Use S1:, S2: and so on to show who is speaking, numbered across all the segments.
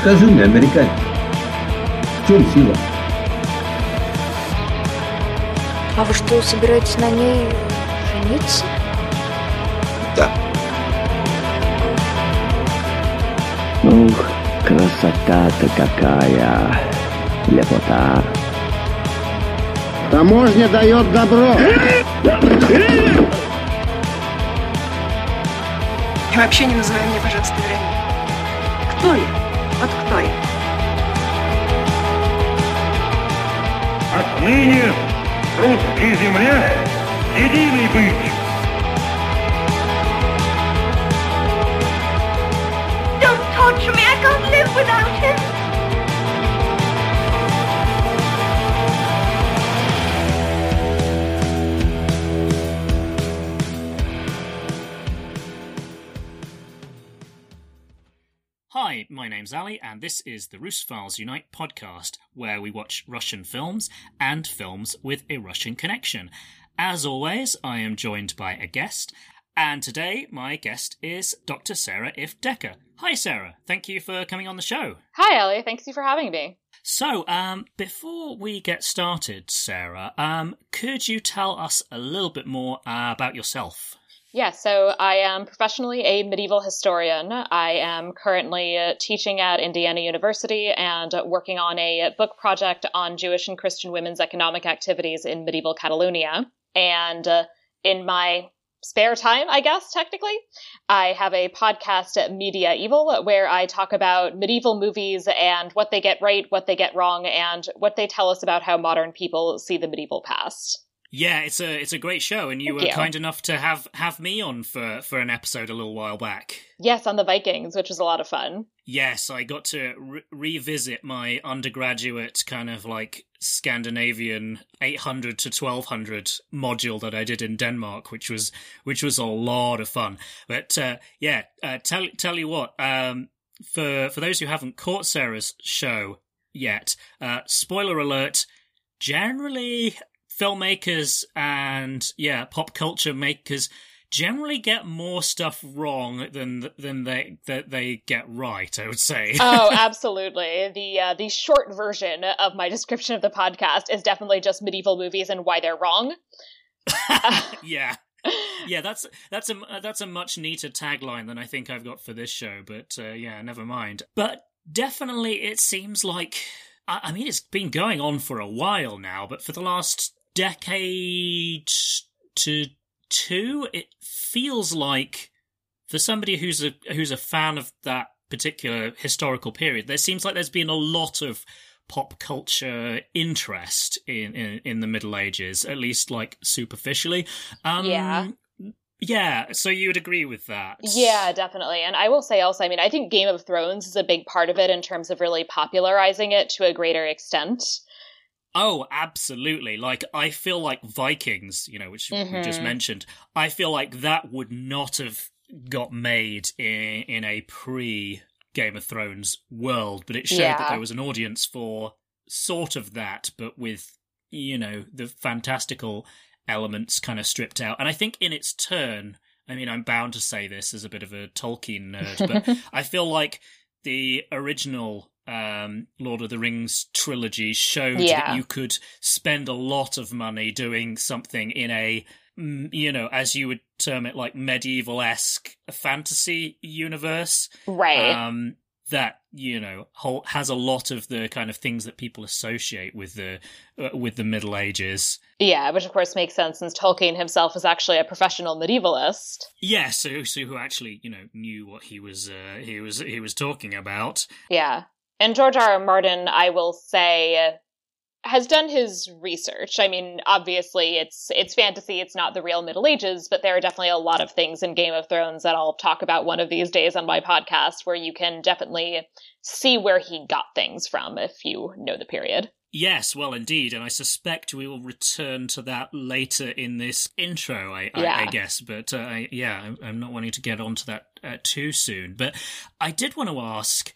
S1: скажи мне, американец, в чем сила?
S2: А вы что, собираетесь на ней жениться?
S3: Да.
S4: Ух, красота-то какая! Лепота!
S5: Таможня дает добро.
S6: И вообще не называй меня, пожалуйста, Вероникой. Кто я? Вот кто я?
S7: Отныне русской земле единый быть.
S8: Don't torture me. I can't live without him.
S9: Name's Ali, and this is the Files Unite podcast, where we watch Russian films and films with a Russian connection. As always, I am joined by a guest, and today my guest is Dr. Sarah Ifft Decker. Hi, Sarah. Thank you for coming on the show.
S10: Hi, Ellie. Thanks you for having me.
S9: So, um, before we get started, Sarah, um, could you tell us a little bit more uh, about yourself?
S10: Yeah, so I am professionally a medieval historian. I am currently teaching at Indiana University and working on a book project on Jewish and Christian women's economic activities in medieval Catalonia. And uh, in my spare time, I guess, technically, I have a podcast, Media Evil, where I talk about medieval movies and what they get right, what they get wrong, and what they tell us about how modern people see the medieval past.
S9: Yeah, it's a it's a great show, and you
S10: Thank
S9: were
S10: you.
S9: kind enough to have have me on for for an episode a little while back.
S10: Yes, on the Vikings, which was a lot of fun.
S9: Yes, I got to re- revisit my undergraduate kind of like Scandinavian 800 to 1200 module that I did in Denmark, which was which was a lot of fun. But uh, yeah, uh, tell tell you what, um, for for those who haven't caught Sarah's show yet, uh, spoiler alert. Generally, filmmakers and yeah, pop culture makers generally get more stuff wrong than than they that they get right. I would say.
S10: oh, absolutely. The uh, the short version of my description of the podcast is definitely just medieval movies and why they're wrong.
S9: yeah. Yeah, that's that's a that's a much neater tagline than I think I've got for this show. But uh, yeah, never mind. But definitely, it seems like I, I mean it's been going on for a while now, but for the last decade to two, it feels like for somebody who's a who's a fan of that particular historical period, there seems like there's been a lot of pop culture interest in, in, in the Middle Ages, at least like superficially. Um,
S10: Yeah.
S9: Yeah, so you would agree with that?
S10: Yeah, definitely. And I will say also, I mean, I think Game of Thrones is a big part of it in terms of really popularizing it to a greater extent.
S9: Oh, absolutely. Like, I feel like Vikings, you know, which we just
S10: Mhm.
S9: mentioned, I feel like that would not have got made in, in a pre Game of Thrones world, but it showed that there was an audience for sort of that, but with, you know, the fantastical elements kind of stripped out. And I think in its turn, I mean, I'm bound to say this as a bit of a Tolkien nerd, but I feel like the original um, Lord of the Rings trilogy showed
S10: Yeah.
S9: that you could spend a lot of money doing something in a, mm, you know, as you would term it, like medieval esque fantasy universe.
S10: Right.
S9: Um, that you know has a lot of the kind of things that people associate with the uh, with the Middle Ages.
S10: yeah, which of course makes sense since Tolkien himself was actually a professional medievalist.
S9: Yeah, so so who actually you know knew what he was uh, he was he was talking about.
S10: Yeah. And George R. R. Martin, I will say, has done his research. I mean, obviously it's it's fantasy, it's not the real Middle Ages, but there are definitely a lot of things in Game of Thrones that I'll talk about one of these days on my podcast where you can definitely see where he got things from if you know the period.
S9: Yes, well, indeed, and I suspect we will return to that later in this intro. I, I,
S10: Yeah.
S9: I guess, but uh, I, yeah, I'm, I'm not wanting to get onto that uh, too soon. But I did want to ask,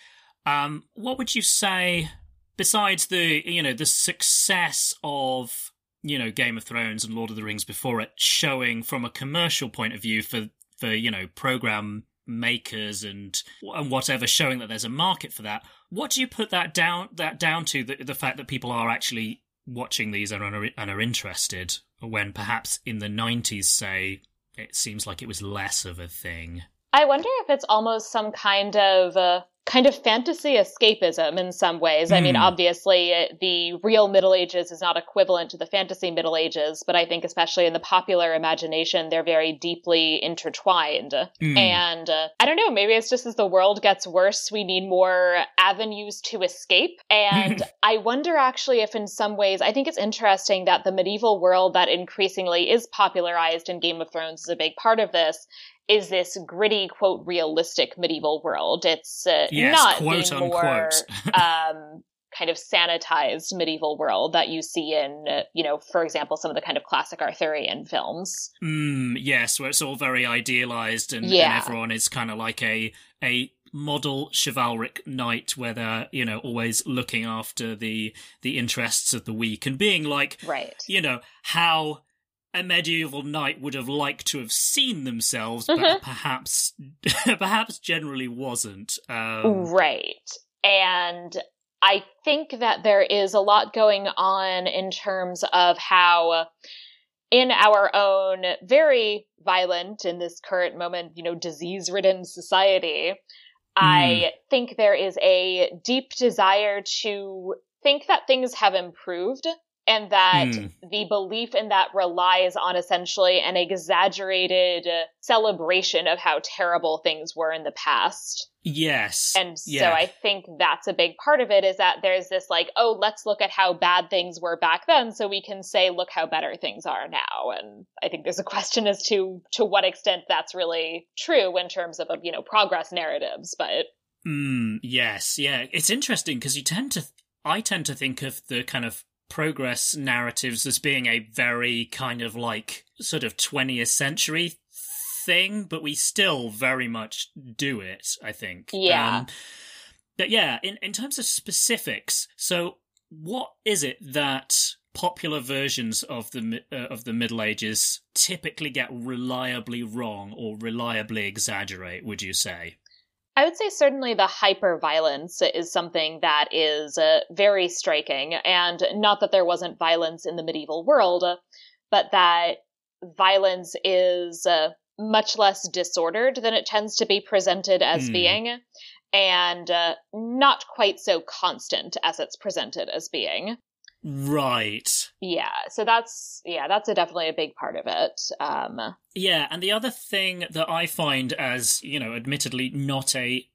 S9: um, what would you say besides the you know the success of you know Game of Thrones and Lord of the Rings before it showing from a commercial point of view for for you know program makers and and whatever showing that there's a market for that what do you put that down that down to the, the fact that people are actually watching these and are, and are interested when perhaps in the 90s say it seems like it was less of a thing
S10: i wonder if it's almost some kind of uh, kind of fantasy escapism in some ways. Mm. I mean, hmm. obviously, the real Middle Ages is not equivalent to the fantasy Middle Ages, but I think, especially in the popular imagination, they're very deeply intertwined. Mm. And uh, I don't know, maybe it's just as the world gets worse, we need more avenues to escape. And I wonder actually if, in some ways, I think it's interesting that the medieval world that increasingly is popularized in Game of Thrones is a big part of this is this gritty, quote, realistic medieval world. It's uh,
S9: yes,
S10: not
S9: quote,
S10: the more um, kind of sanitized medieval world that you see in, uh, you know, for example, some of the kind of classic Arthurian films.
S9: Mm, yes, where it's all very idealized and, yeah. and everyone is kind of like a a model chivalric knight where they're you know always looking after the the interests of the weak and being like
S10: right
S9: you know how a medieval knight would have liked to have seen themselves, but mm-hmm. perhaps perhaps generally wasn't. Um,
S10: right. And I think that there is a lot going on in terms of how in our own very violent in this current moment, you know, disease ridden society, mm. I think there is a deep desire to think that things have improved and that mm. the belief in that relies on essentially an exaggerated celebration of how terrible things were in the past.
S9: Yes.
S10: And
S9: yeah.
S10: so I think that's a big part of it is that there's this like, oh, let's look at how bad things were back then so we can say, look how better things are now. And I think there's a question as to to what extent that's really true in terms of, you know, progress narratives, but
S9: Mm, yes, yeah. It's interesting because you tend to I tend to think of the kind of progress narratives as being a very kind of like sort of 20th century thing, but we still very much do it, I think.
S10: Yeah. Um,
S9: but yeah, in, in terms of specifics, so what is it that popular versions of the uh, of the Middle Ages typically get reliably wrong or reliably exaggerate? Would you say?
S10: I would say certainly the hyper violence is something that is uh, very striking. And not that there wasn't violence in the medieval world, but that violence is uh, much less disordered than it tends to be presented as mm. being, and uh, not quite so constant as it's presented as being.
S9: Right.
S10: Yeah. So that's yeah, that's a, definitely a big part of it. Um
S9: Yeah, and the other thing that I find as, you know, admittedly not a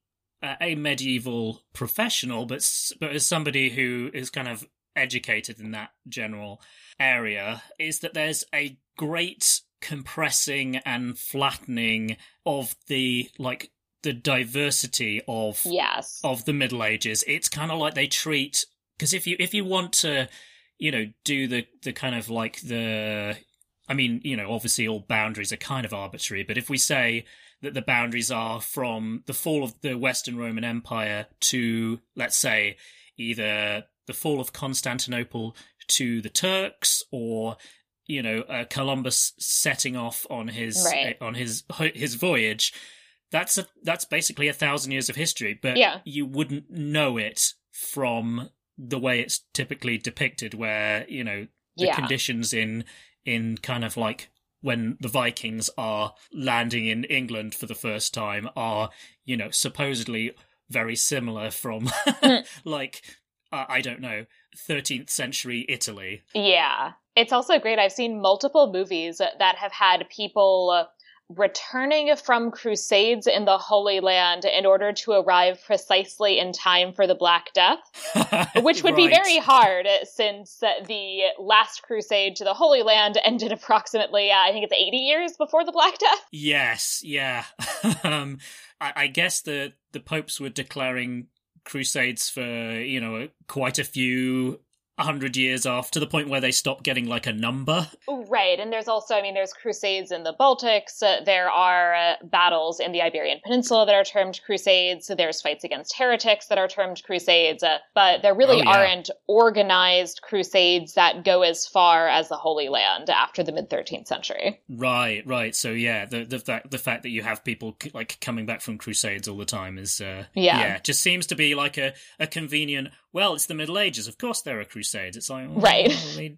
S9: a medieval professional, but but as somebody who is kind of educated in that general area, is that there's a great compressing and flattening of the like the diversity of
S10: yes
S9: of the Middle Ages. It's kind of like they treat because if you if you want to you know do the the kind of like the i mean you know obviously all boundaries are kind of arbitrary but if we say that the boundaries are from the fall of the western roman empire to let's say either the fall of constantinople to the turks or you know uh, columbus setting off on his
S10: right.
S9: uh, on his his voyage that's a that's basically a thousand years of history but
S10: yeah.
S9: you wouldn't know it from the way it's typically depicted, where you know the yeah. conditions in in kind of like when the Vikings are landing in England for the first time are you know supposedly very similar from hmm. like uh, I don't know 13th century Italy.
S10: Yeah. It's also great. I've seen multiple movies that have had people returning from crusades in the Holy Land in order to arrive precisely in time for the Black Death, which would right. be very hard since the last crusade to the Holy Land ended approximately, uh, I think it's 80 years before the Black Death.
S9: Yes, yeah. um, I, I guess the, the popes were declaring crusades for, you know, quite a few a hundred years off to the point where they stop getting like a number.
S10: Right, and there's also, I mean, there's crusades in the Baltics. Uh, there are uh, battles in the Iberian Peninsula that are termed crusades. There's fights against heretics that are termed crusades, uh, but there really
S9: Oh, yeah.
S10: aren't organized crusades that go as far as the Holy Land after the mid 13th century.
S9: Right, right. So yeah, the the fact the fact that you have people c- like coming back from crusades all the time is uh,
S10: Yeah.
S9: just seems to be like a a convenient. Well, it's the Middle Ages, of course there are crusades. It's like well,
S10: Right.
S9: They,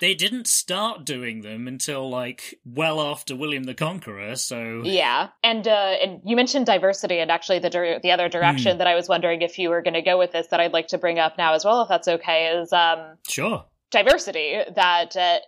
S9: they didn't start doing them until like well after William the Conqueror. So
S10: Yeah, and uh, and you mentioned diversity, and actually the dir- the other direction
S9: Hmm.
S10: that I was wondering if you were going to go with this that I'd like to bring up now as well, if that's okay, is um,
S9: sure.
S10: diversity that uh,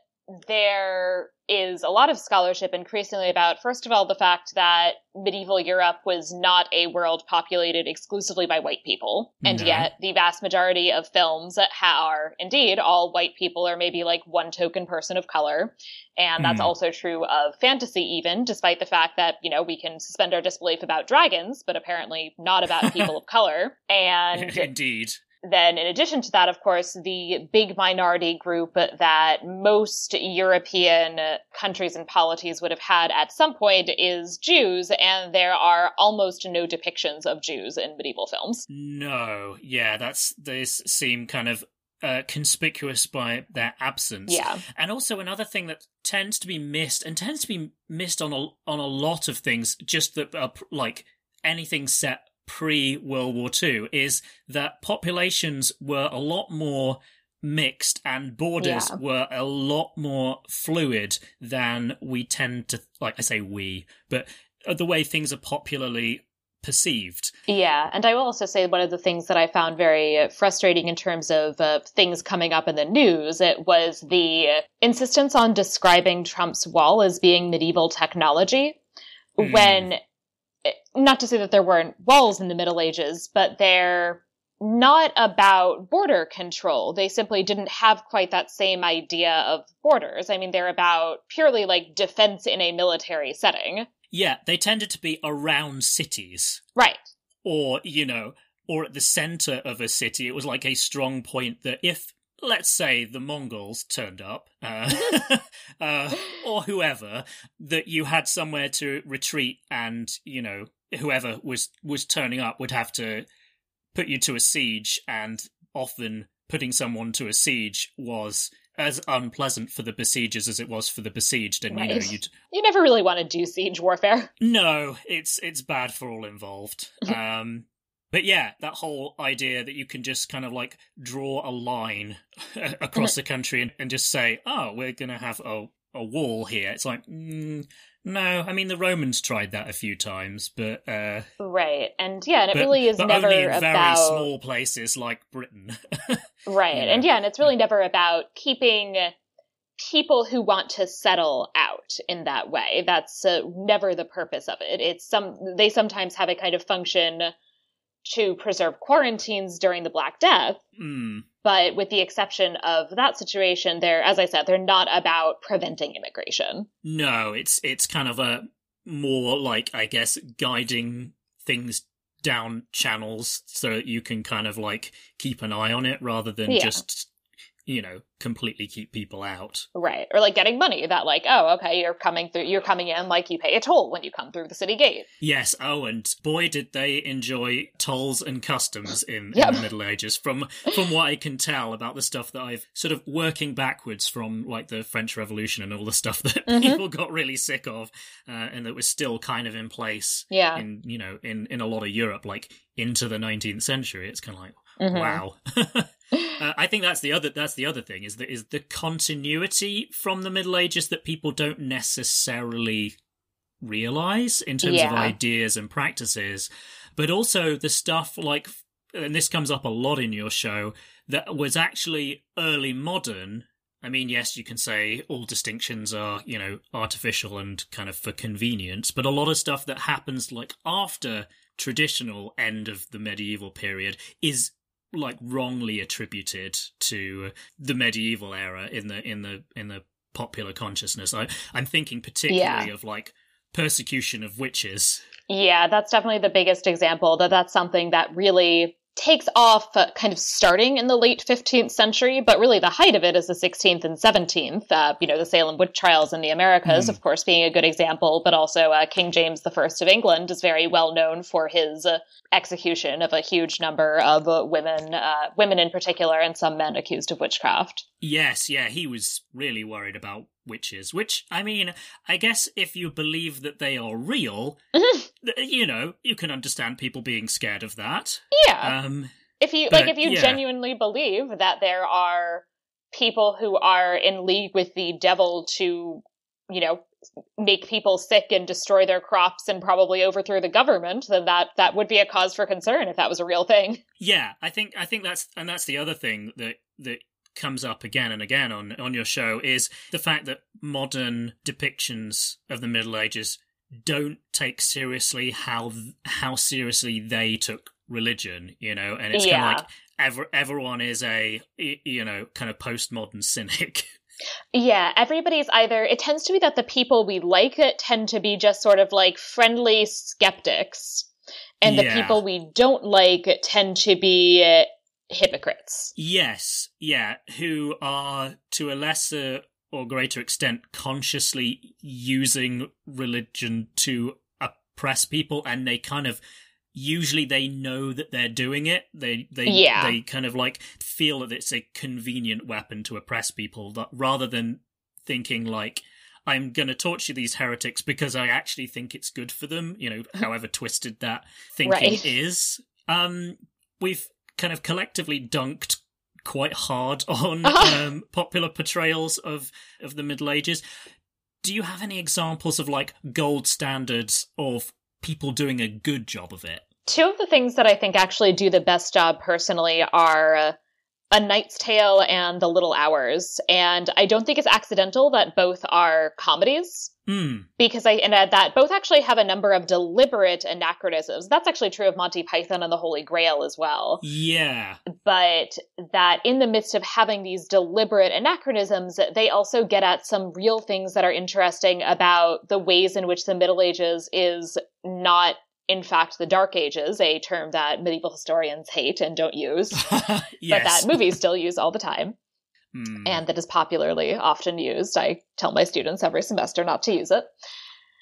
S10: there is a lot of scholarship increasingly about first of all the fact that medieval europe was not a world populated exclusively by white people and
S9: No.
S10: yet the vast majority of films are indeed all white people or maybe like one token person of color and that's
S9: Hmm.
S10: also true of fantasy even despite the fact that you know we can suspend our disbelief about dragons but apparently not about people of color and
S9: Indeed.
S10: Then in addition to that of course the big minority group that most european countries and polities would have had at some point is jews and there are almost no depictions of jews in medieval films.
S9: No, yeah, that's they seem kind of uh, conspicuous by their absence.
S10: yeah.
S9: And also another thing that tends to be missed and tends to be missed on a on a lot of things, just that are like anything set pre World War II, is that populations were a lot more mixed and borders
S10: Yeah.
S9: were a lot more fluid than we tend to like. I say we, but the way things are popularly perceived.
S10: Yeah, and I will also say one of the things that I found very frustrating in terms of uh, things coming up in the news it was the insistence on describing Trump's wall as being medieval technology
S9: Hmm.
S10: when Eh, not to say that there weren't walls in the Middle Ages, but they're not about border control. They simply didn't have quite that same idea of borders. I mean, they're about purely like defense in a military setting.
S9: Yeah, they tended to be around cities.
S10: Right.
S9: or you know or at the center of a city it was like a strong point that if let's say the mongols turned up uh, uh, or whoever that you had somewhere to retreat and you know whoever was was turning up would have to put you to a siege and often putting someone to a siege was as unpleasant for the besiegers as it was for the besieged and you know you'd
S10: You never really want to do siege warfare.
S9: no, it's it's bad for all involved. Um but yeah, that whole idea that you can just kind of like draw a line across the country and, and just say, "Oh, we're going to have a a wall here." It's like, mm, no, I mean the Romans tried that a few times, but uh
S10: Right. And yeah, and it
S9: but,
S10: really is
S9: but
S10: never
S9: only in
S10: about
S9: very small places like Britain.
S10: Right.
S9: you
S10: And yeah, and it's really never about keeping people who want to settle out in that way. That's uh, never the purpose of it. It's some they sometimes have a kind of function to preserve quarantines during the Black Death,
S9: mm.
S10: but with the exception of that situation, they're as I said, they're not about preventing immigration.
S9: No, it's it's kind of a more like I guess guiding things down channels so that you can kind of like keep an eye on it rather than
S10: Yeah.
S9: just you know completely keep people out.
S10: Right. Or like getting money that like, oh, okay, you're coming through you're coming in like you pay a toll when you come through the city gate.
S9: Yes, oh and boy did they enjoy tolls and customs in,
S10: Yep.
S9: in the Middle Ages from from what I can tell about the stuff that I've sort of working backwards from like the French Revolution and all the stuff that
S10: Mhm.
S9: people got really sick of uh, and that was still kind of in place
S10: Yeah.
S9: in you know in in a lot of Europe, like into the 19th century. It's kind of like
S10: Mhm.
S9: wow. uh, I think that's the other that's the other thing is that is the continuity from the Middle Ages that people don't necessarily realize in terms of ideas and practices, but also the stuff like and this comes up a lot in your show that was actually early modern. I mean, yes, you can say all distinctions are, you know, artificial and kind of for convenience, but a lot of stuff that happens like after traditional end of the medieval period is like wrongly attributed to the medieval era in the in the in the popular consciousness. I I'm thinking particularly
S10: Yeah.
S9: of like persecution of witches.
S10: Yeah, that's definitely the biggest example that that's something that really takes off uh, kind of starting in the late 15th century, but really the height of it is the 16th and 17th. Uh, you know, the Salem witch trials in the Americas, mm. of course, being a good example, but also uh, King James I of England is very well known for his uh, execution of a huge number of uh, women, uh, women in particular, and some men accused of witchcraft.
S9: Yes, yeah, he was really worried about witches, which, I mean, I guess if you believe that they are real, you know, you can understand people being scared of that.
S10: Yeah. Um, if you, but, like, if you yeah. genuinely believe that there are people who are in league with the devil to, you know, make people sick and destroy their crops and probably overthrow the government then that that would be a cause for concern if that was a real thing
S9: yeah i think i think that's and that's the other thing that that comes up again and again on on your show is the fact that modern depictions of the Middle Ages don't take seriously how how seriously they took religion, you know, and it's yeah. kind of like ever, everyone is a you know kind of postmodern cynic.
S10: Yeah, everybody's either it tends to be that the people we like it tend to be just sort of like friendly skeptics and yeah. the people we don't like tend to be hypocrites.
S9: Yes, yeah, who are to a lesser or greater extent consciously using religion to oppress people and they kind of usually they know that they're doing it they they yeah. they kind of like feel that it's a convenient weapon to oppress people that, rather than thinking like I'm going to torture these heretics because I actually think it's good for them, you know, however twisted that thinking right. is. Um, we've kind of collectively dunked quite hard on um, popular portrayals of of the Middle Ages. Do you have any examples of like gold standards of people doing a good job of it?
S10: Two of the things that I think actually do the best job personally are uh, a Knight's Tale and The Little Hours. And I don't think it's accidental that both are comedies.
S9: Mm.
S10: Because I and that both actually have a number of deliberate anachronisms. That's actually true of Monty Python and the Holy Grail as well.
S9: Yeah.
S10: But that in the midst of having these deliberate anachronisms, they also get at some real things that are interesting about the ways in which the Middle Ages is not in fact, the Dark Ages, a term that medieval historians hate and don't use, yes. but that movies still use all the time. Mm. And that is popularly often used. I tell my students every semester not to use it.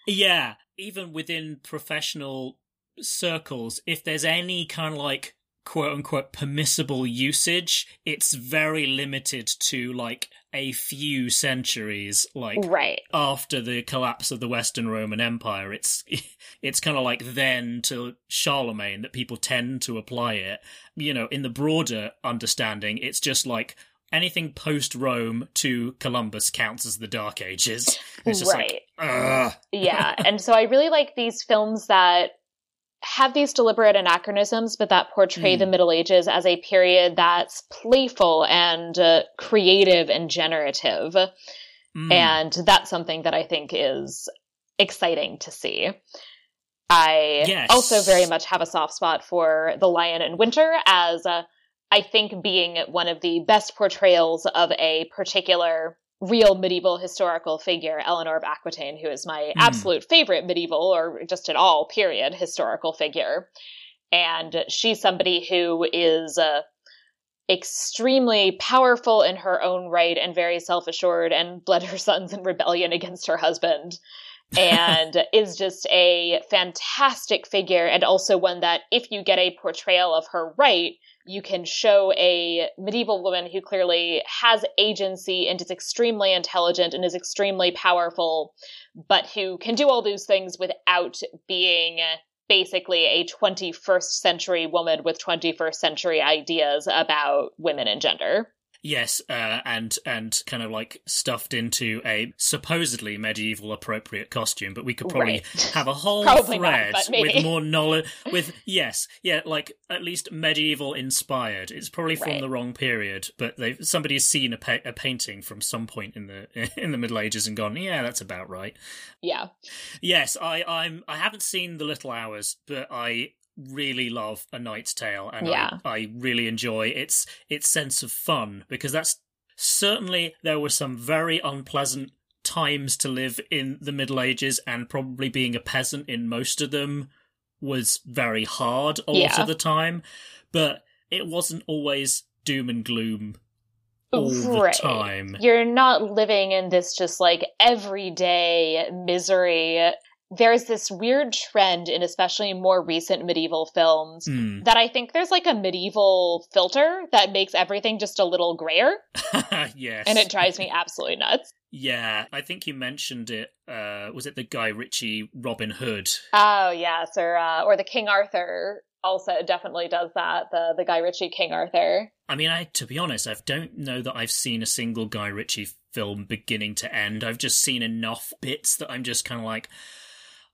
S9: Yeah, even within professional circles, if there's any kind of like quote unquote permissible usage, it's very limited to like a few centuries like
S10: right
S9: after the collapse of the Western Roman Empire. It's it's kind of like then to Charlemagne that people tend to apply it. You know, in the broader understanding, it's just like anything post Rome to Columbus counts as the Dark Ages. It's just right. like,
S10: yeah. And so I really like these films that have these deliberate anachronisms, but that portray mm. the Middle Ages as a period that's playful and uh, creative and generative. Mm. And that's something that I think is exciting to see. I yes. also very much have a soft spot for The Lion in Winter as uh, I think being one of the best portrayals of a particular real medieval historical figure, Eleanor of Aquitaine, who is my mm. absolute favorite medieval or just at all period historical figure. And she's somebody who is uh, extremely powerful in her own right and very self assured and led her sons in rebellion against her husband. and is just a fantastic figure and also one that if you get a portrayal of her right you can show a medieval woman who clearly has agency and is extremely intelligent and is extremely powerful, but who can do all those things without being basically a 21st century woman with 21st century ideas about women and gender.
S9: Yes, uh, and and kind of like stuffed into a supposedly medieval appropriate costume, but we could probably right. have a whole thread not, with more knowledge. With yes, yeah, like at least medieval inspired. It's probably from right. the wrong period, but they somebody's seen a, pa- a painting from some point in the in the Middle Ages and gone, yeah, that's about right.
S10: Yeah.
S9: Yes, I I'm I haven't seen the Little Hours, but I really love A Knight's Tale, and yeah. I, I really enjoy its its sense of fun because that's certainly there were some very unpleasant times to live in the Middle Ages, and probably being a peasant in most of them was very hard a lot
S10: Yeah.
S9: of the time, but it wasn't always doom and gloom all the time.
S10: You're not living in this just like everyday misery. There's this weird trend in especially more recent medieval films
S9: Hmm.
S10: that I think there's like a medieval filter that makes everything just a little grayer
S9: yes.
S10: and it drives me absolutely nuts.
S9: Yeah, I think you mentioned it. Uh, was it the Guy Ritchie Robin Hood?
S10: Oh yes, or uh, or the King Arthur also definitely does that. The the Guy Ritchie King Arthur.
S9: I mean, I to be honest, I don't know that I've seen a single Guy Ritchie film beginning to end. I've just seen enough bits that I'm just kind of like,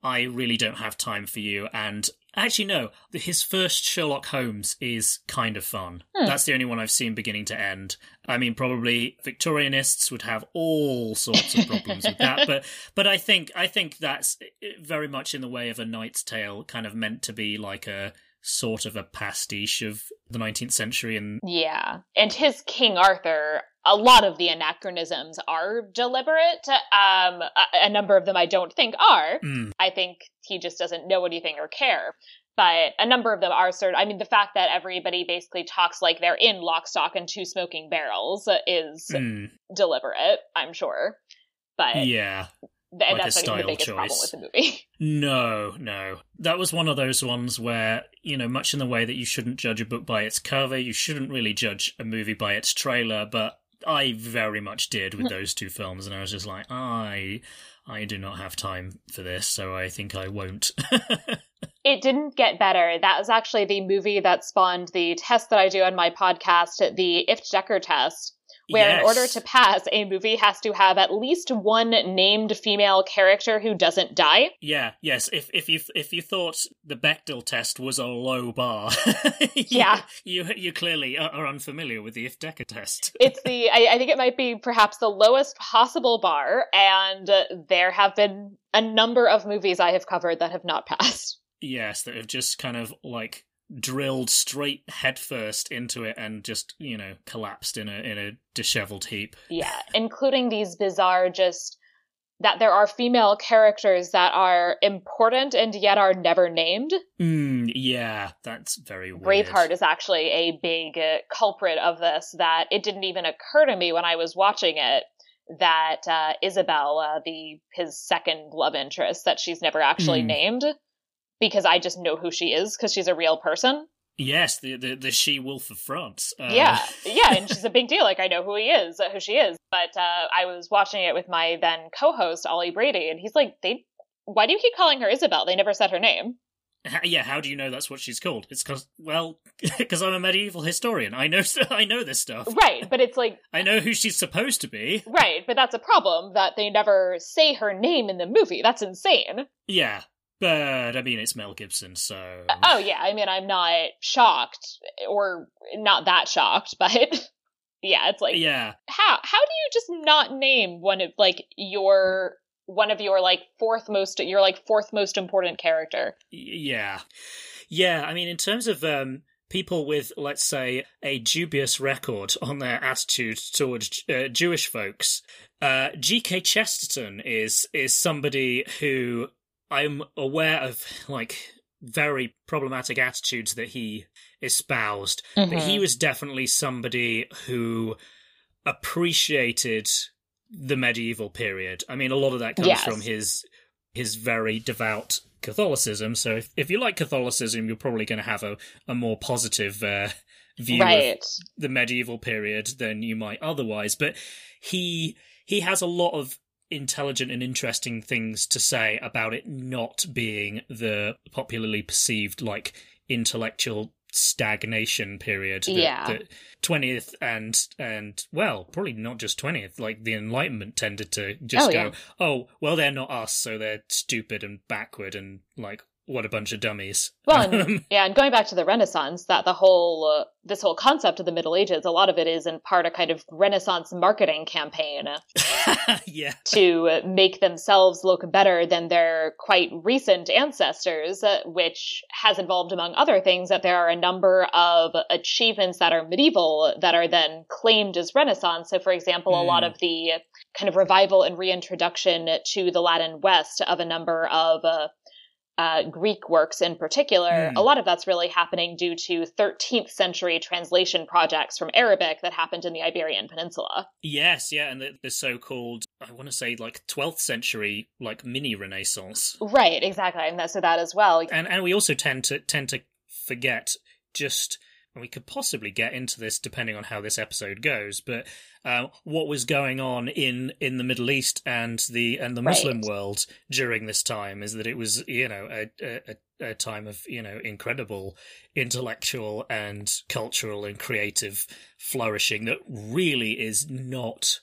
S9: I really don't have time for you. And actually, no, his first Sherlock Holmes is kind of fun.
S10: Hmm.
S9: That's the only one I've seen beginning to end. I mean, probably Victorianists would have all sorts of problems with that, but but I think I think that's very much in the way of a Knight's Tale, kind of meant to be like a sort of a pastiche of the 19th century and
S10: Yeah, and his King Arthur. A lot of the anachronisms are deliberate. Um, a, a number of them I don't think are.
S9: Mm.
S10: I think he just doesn't know anything or care. But a number of them are sort of, I mean, the fact that everybody basically talks like they're in Lock, Stock, and Two Smoking Barrels is
S9: Mm,
S10: deliberate, I'm sure. But
S9: yeah.
S10: and
S9: like
S10: that's the
S9: style choice.
S10: with the movie.
S9: No, no. That was one of those ones where, you know, much in the way that you shouldn't judge a book by its cover, you shouldn't really judge a movie by its trailer, but I very much did with hmm. those two films, and I was just like, I I do not have time for this, so I think I won't.
S10: It didn't get better. That was actually the movie that spawned the test that I do on my podcast, the Ifft Decker test, where in order to pass, a movie has to have at least one named female character who doesn't die.
S9: Yeah, yes. If if you if you thought the Bechdel test was a low bar, you-
S10: Yeah.
S9: you you clearly are, are unfamiliar with the Ifft Decker test.
S10: It's the, I, I think it might be perhaps the lowest possible bar, and uh, there have been a number of movies I have covered that have not passed.
S9: Yes, that have just kind of like drilled straight headfirst into it and just you know collapsed in a in a disheveled heap.
S10: Yeah, including these bizarre just that there are female characters that are important and yet are never named.
S9: Mm, yeah, that's very weird.
S10: Braveheart is actually a big uh, culprit of this. That it didn't even occur to me when I was watching it that uh, Isabel, uh, the his second love interest, that she's never actually
S9: Hmm.
S10: named because I just know who she is because she's a real person.
S9: Yes, the the, the she wolf of France. Uh,
S10: yeah, yeah, and she's a big deal. Like I know who he is, who she is. But uh, I was watching it with my then co-host Ollie Brady, and he's like, "They, why do you keep calling her Isabel? They never said her name."
S9: Yeah. How do you know that's what she's called? It's because well, because I'm a medieval historian. I know I know this stuff.
S10: Right, but it's like
S9: I know who she's supposed to be.
S10: right, but that's a problem that they never say her name in the movie. That's insane.
S9: Yeah, but I mean it's Mel Gibson, so
S10: Oh yeah, I mean I'm not shocked or not that shocked, but yeah, it's like
S9: yeah.
S10: how how do you just not name one of like your one of your like fourth most your like fourth most important character?
S9: Yeah. Yeah, I mean, in terms of um, people with, let's say, a dubious record on their attitude towards uh, Jewish folks, uh, G.K. Chesterton is is somebody who I'm aware of, like, very problematic attitudes that he espoused. But he was definitely somebody who appreciated the medieval period. I mean, a lot of that comes
S10: Yes.
S9: from his his very devout Catholicism. So if, if you like Catholicism, you're probably going to have a, a more positive uh, view of the medieval period than you might otherwise. But he he has a lot of intelligent and interesting things to say about it not being the popularly perceived like intellectual stagnation period that,
S10: Yeah.
S9: that 20th and and well probably not just 20th like the enlightenment tended to just
S10: Oh,
S9: go
S10: yeah.
S9: oh well they're not us so they're stupid and backward and like what a bunch of dummies
S10: Well, and, yeah, and going back to the Renaissance, that the whole uh, this whole concept of the Middle Ages, a lot of it is in part a kind of Renaissance marketing campaign
S9: yeah
S10: to make themselves look better than their quite recent ancestors, uh, which has involved, among other things, that there are a number of achievements that are medieval that are then claimed as Renaissance. So, for example, a lot
S9: Mm.
S10: of the kind of revival and reintroduction to the Latin West of a number of uh, uh, Greek works in particular,
S9: Mm.
S10: a lot of that's really happening due to 13th century translation projects from Arabic that happened in the Iberian Peninsula.
S9: Yes, yeah, and the, the so-called I want to say like 12th century like mini Renaissance.
S10: Right, exactly. And that, so that as well.
S9: And and we also tend to tend to forget just we could possibly get into this depending on how this episode goes, but uh, what was going on in, in the Middle East and the and the Muslim
S10: Right.
S9: world during this time is that it was you know a, a a time of you know incredible intellectual and cultural and creative flourishing that really is not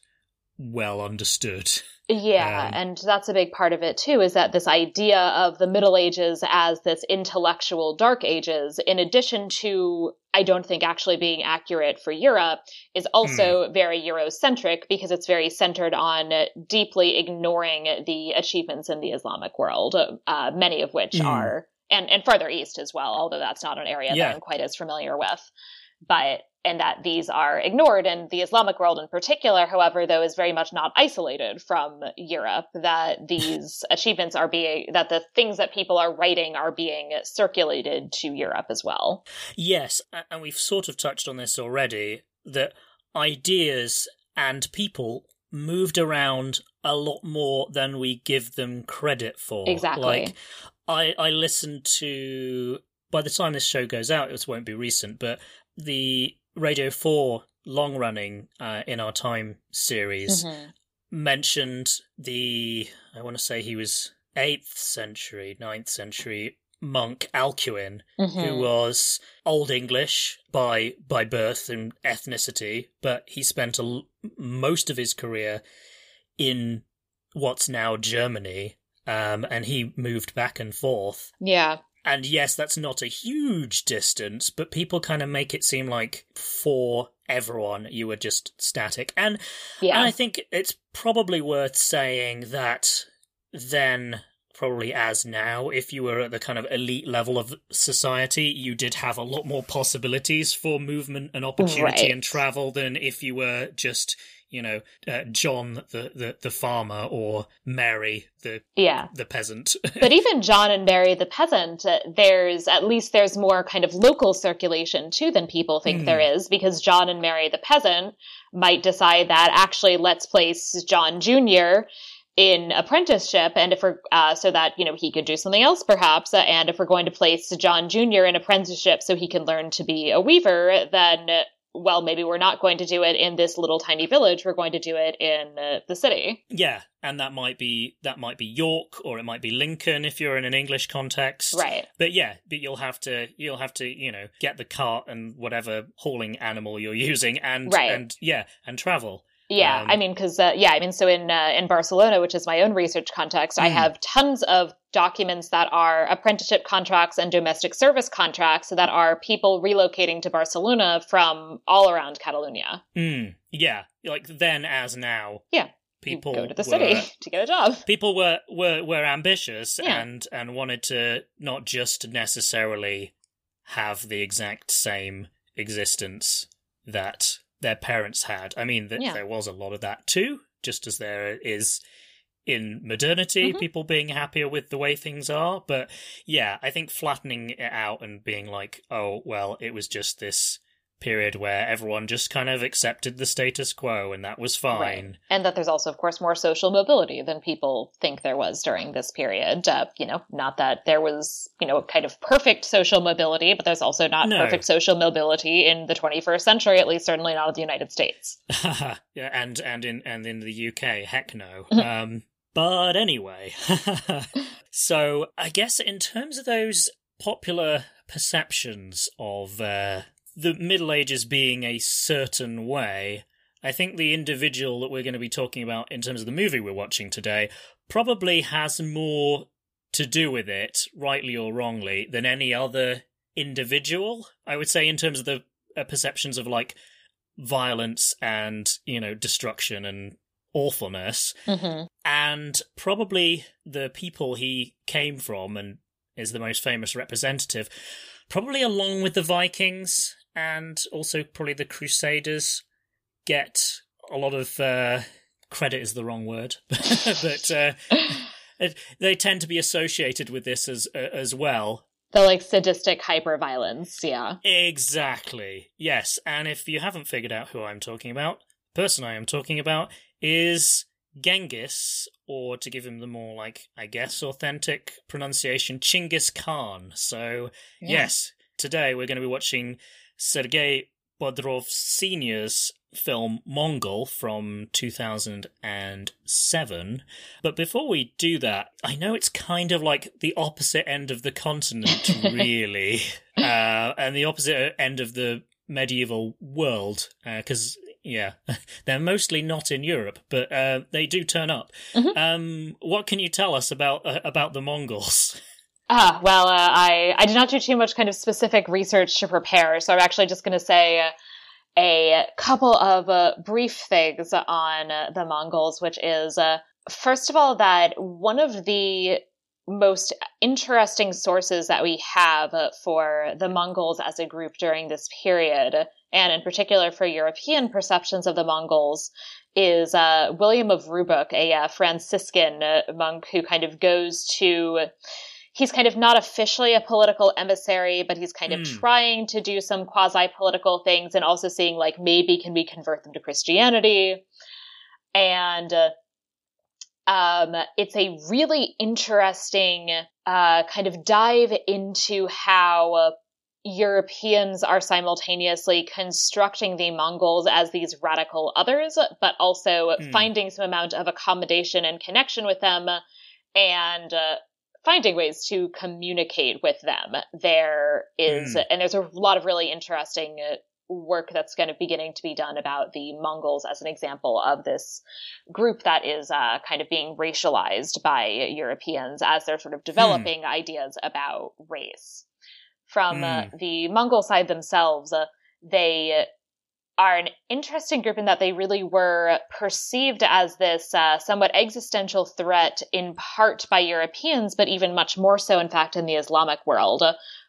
S9: well understood.
S10: Yeah,
S9: Um,
S10: and that's a big part of it too, is that this idea of the Middle Ages as this intellectual dark ages, in addition to, I don't think actually being accurate for Europe, is also very Eurocentric because it's very centered on deeply ignoring the achievements in the Islamic world, uh, many of which
S9: Mm.
S10: are, and, and farther east as well, although that's not an area
S9: Yeah.
S10: that I'm quite as familiar with. But and that these are ignored. And the Islamic world in particular, however, though, is very much not isolated from Europe, that these achievements are being, that the things that people are writing are being circulated to Europe as well.
S9: Yes, and we've sort of touched on this already that ideas and people moved around a lot more than we give them credit for.
S10: Exactly.
S9: Like I I listened to by the time this show goes out, it won't be recent, but the Radio 4 long running uh, in our time series
S10: Mhm.
S9: mentioned the I want to say he was 8th century, 9th century monk Alcuin who
S10: Mhm.
S9: was Old English by by birth and ethnicity, but he spent a most of his career in what's now Germany, um, and he moved back and forth.
S10: Yeah.
S9: And yes, that's not a huge distance, but people kind of make it seem like for everyone you were just static. And,
S10: Yeah.
S9: and I think it's probably worth saying that then, probably as now, if you were at the kind of elite level of society, you did have a lot more possibilities for movement and opportunity
S10: Right.
S9: and travel than if you were just, you know, uh, John the, the, the farmer or Mary the
S10: yeah.
S9: the peasant.
S10: but even John and Mary the peasant, uh, there's at least there's more kind of local circulation too than people think
S9: Mm.
S10: there is because John and Mary the peasant might decide that actually let's place John Jr. in apprenticeship and if we're uh, so that you know he could do something else perhaps uh, and if we're going to place John Jr. in apprenticeship so he can learn to be a weaver then well maybe we're not going to do it in this little tiny village we're going to do it in uh, the city
S9: Yeah, and that might be that might be York or it might be Lincoln if you're in an English context.
S10: right
S9: But yeah, but you'll have to you'll have to, you know, get the cart and whatever hauling animal you're using and
S10: Right.
S9: and yeah, and travel.
S10: Yeah,
S9: Um,
S10: I mean, because uh, yeah, I mean, so in uh, in Barcelona, which is my own research context, I
S9: Mm.
S10: have tons of documents that are apprenticeship contracts and domestic service contracts that are people relocating to Barcelona from all around Catalonia.
S9: Mm, yeah, like then as now.
S10: Yeah.
S9: People
S10: go to the
S9: were-
S10: city to get a job.
S9: people were were were ambitious
S10: Yeah.
S9: and and wanted to not just necessarily have the exact same existence that their parents had. I mean, that
S10: Yeah.
S9: there was a lot of that too, just as there is in modernity,
S10: Mhm.
S9: people being happier with the way things are. But yeah, I think flattening it out and being like, oh, well, it was just this period where everyone just kind of accepted the status quo and that was fine.
S10: Right. And that there's also, of course, more social mobility than people think there was during this period. Uh, you know, not that there was, you know, kind of perfect social mobility, but there's also not
S9: No.
S10: perfect social mobility in the 21st century, at least certainly not in the United States.
S9: yeah, and and in and in the UK, heck no. Um, but anyway, so I guess in terms of those popular perceptions of uh, the Middle Ages being a certain way, I think the individual that we're going to be talking about in terms of the movie we're watching today probably has more to do with it, rightly or wrongly, than any other individual. I would say in terms of the uh, perceptions of like violence and you know destruction and awfulness
S10: Mm-hmm.
S9: and probably the people he came from and is the most famous representative probably along with the vikings and also probably the crusaders get a lot of uh, credit is the wrong word but uh, they tend to be associated with this as uh, as well.
S10: The like sadistic hyperviolence, yeah.
S9: Exactly. Yes, and if you haven't figured out who I'm talking about, the person I am talking about is Genghis, or to give him the more like I guess authentic pronunciation, Chinggis Khan. So
S10: Yeah.
S9: yes, today we're going to be watching Sergei Bodrov Sr.'s film Mongol from 2007. But before we do that, I know it's kind of like the opposite end of the continent, really, uh, and the opposite end of the medieval world, because. yeah, they're mostly not in Europe, but uh, they do turn up. Um, what can you tell us about uh, about the Mongols?
S10: Ah, well, uh, I I did not do too much kind of specific research to prepare, so I'm actually just going to say a couple of uh, brief things on uh, the Mongols, which is uh, first of all that one of the most interesting sources that we have for the Mongols as a group during this period, and in particular for European perceptions of the Mongols, is uh, William of Rubruck, a uh, Franciscan monk who kind of goes to he's kind of not officially a political emissary, but he's kind of
S9: Hmm.
S10: trying to do some quasi political things and also seeing like maybe can we convert them to Christianity. And uh, um, it's a really interesting uh, kind of dive into how uh, Europeans are simultaneously constructing the Mongols as these radical others, but also
S9: Hmm.
S10: finding some amount of accommodation and connection with them and uh, finding ways to communicate with them. There is,
S9: Hmm.
S10: and there's a lot of really interesting uh, work that's kind of beginning to be done about the Mongols as an example of this group that is uh, kind of being racialized by Europeans as they're sort of developing ideas about race. From uh, the Mongol side themselves, uh, they are an interesting group in that they really were perceived as this uh, somewhat existential threat in part by Europeans, but even much more so, in fact, in the Islamic world,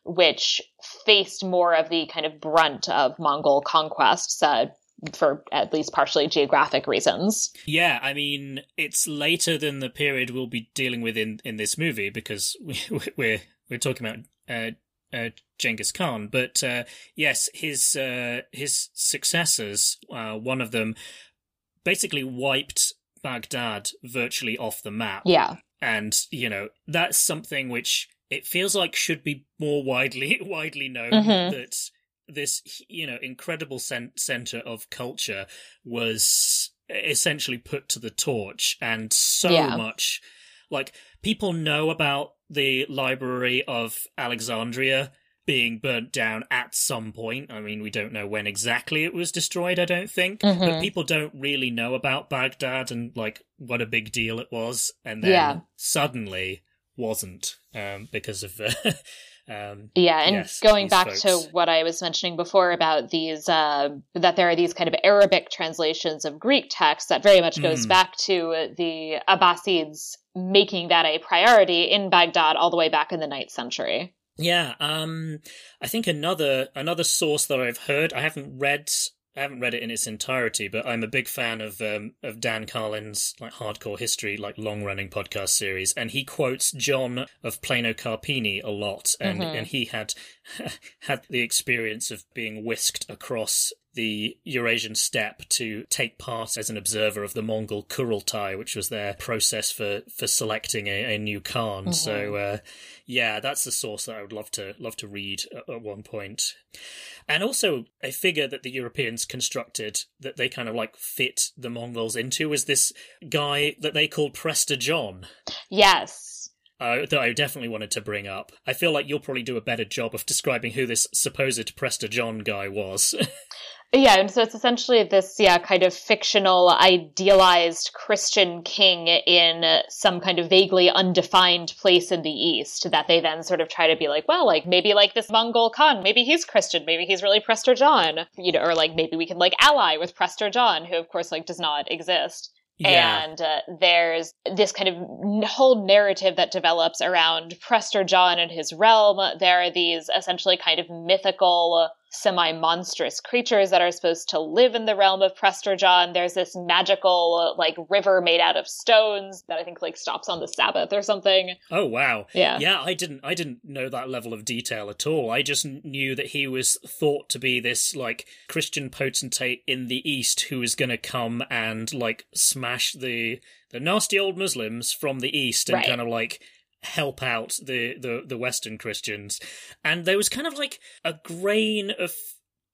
S10: which faced more of the kind of brunt of Mongol conquests uh, for at least partially geographic reasons.
S9: Yeah, I mean, it's later than the period we'll be dealing with in, in this movie because we, we're we're talking about uh, uh, Genghis Khan. But uh, yes, his uh, his successors, uh, one of them, basically wiped Baghdad virtually off the map.
S10: Yeah.
S9: and you know that's something which it feels like should be more widely widely known
S10: Mhm.
S9: that this you know incredible cen- center of culture was essentially put to the torch and so
S10: Yeah.
S9: much like people know about the library of alexandria being burnt down at some point. I mean, we don't know when exactly it was destroyed, I don't think. But
S10: Mhm.
S9: people don't really know about Baghdad and, like, what a big deal it was. And then
S10: Yeah.
S9: suddenly wasn't um, because of. Uh, um,
S10: Yeah, and
S9: yes,
S10: going back
S9: folks.
S10: to what I was mentioning before about these, uh, that there are these kind of Arabic translations of Greek texts, that very much goes
S9: Mm.
S10: back to the Abbasids making that a priority in Baghdad all the way back in the ninth century.
S9: Yeah, um, I think another another source that I've heard. I haven't read. I haven't read it in its entirety, but I'm a big fan of um, of Dan Carlin's like hardcore history, like long running podcast series, and he quotes John of Plano Carpini a lot, and
S10: Mhm.
S9: and he had had the experience of being whisked across the Eurasian steppe to take part as an observer of the Mongol Kurultai, which was their process for for selecting a, a new Khan.
S10: Mhm.
S9: So uh, yeah, that's the source that I would love to love to read at, at one point. And also a figure that the Europeans constructed that they kind of like fit the Mongols into was this guy that they called Prester John.
S10: Yes.
S9: Uh, that I definitely wanted to bring up. I feel like you'll probably do a better job of describing who this supposed Prester John guy was.
S10: Yeah, and so it's essentially this, yeah, kind of fictional, idealized Christian king in some kind of vaguely undefined place in the East that they then sort of try to be like, well, like maybe like this Mongol Khan, maybe he's Christian, maybe he's really Prester John, you know, or like maybe we can like ally with Prester John, who of course like does not exist.
S9: Yeah.
S10: And uh, there's this kind of whole narrative that develops around Prester John and his realm. There are these essentially kind of mythical semi monstrous creatures that are supposed to live in the realm of Prester John. There's this magical like river made out of stones that I think like stops on the Sabbath or something.
S9: Oh wow.
S10: Yeah.
S9: Yeah, I didn't I didn't know that level of detail at all. I just knew that he was thought to be this like Christian potentate in the east who is going to come and like smash the the nasty old Muslims from the east and
S10: Right.
S9: kind of like help out the, the the western christians. And there was kind of like a grain of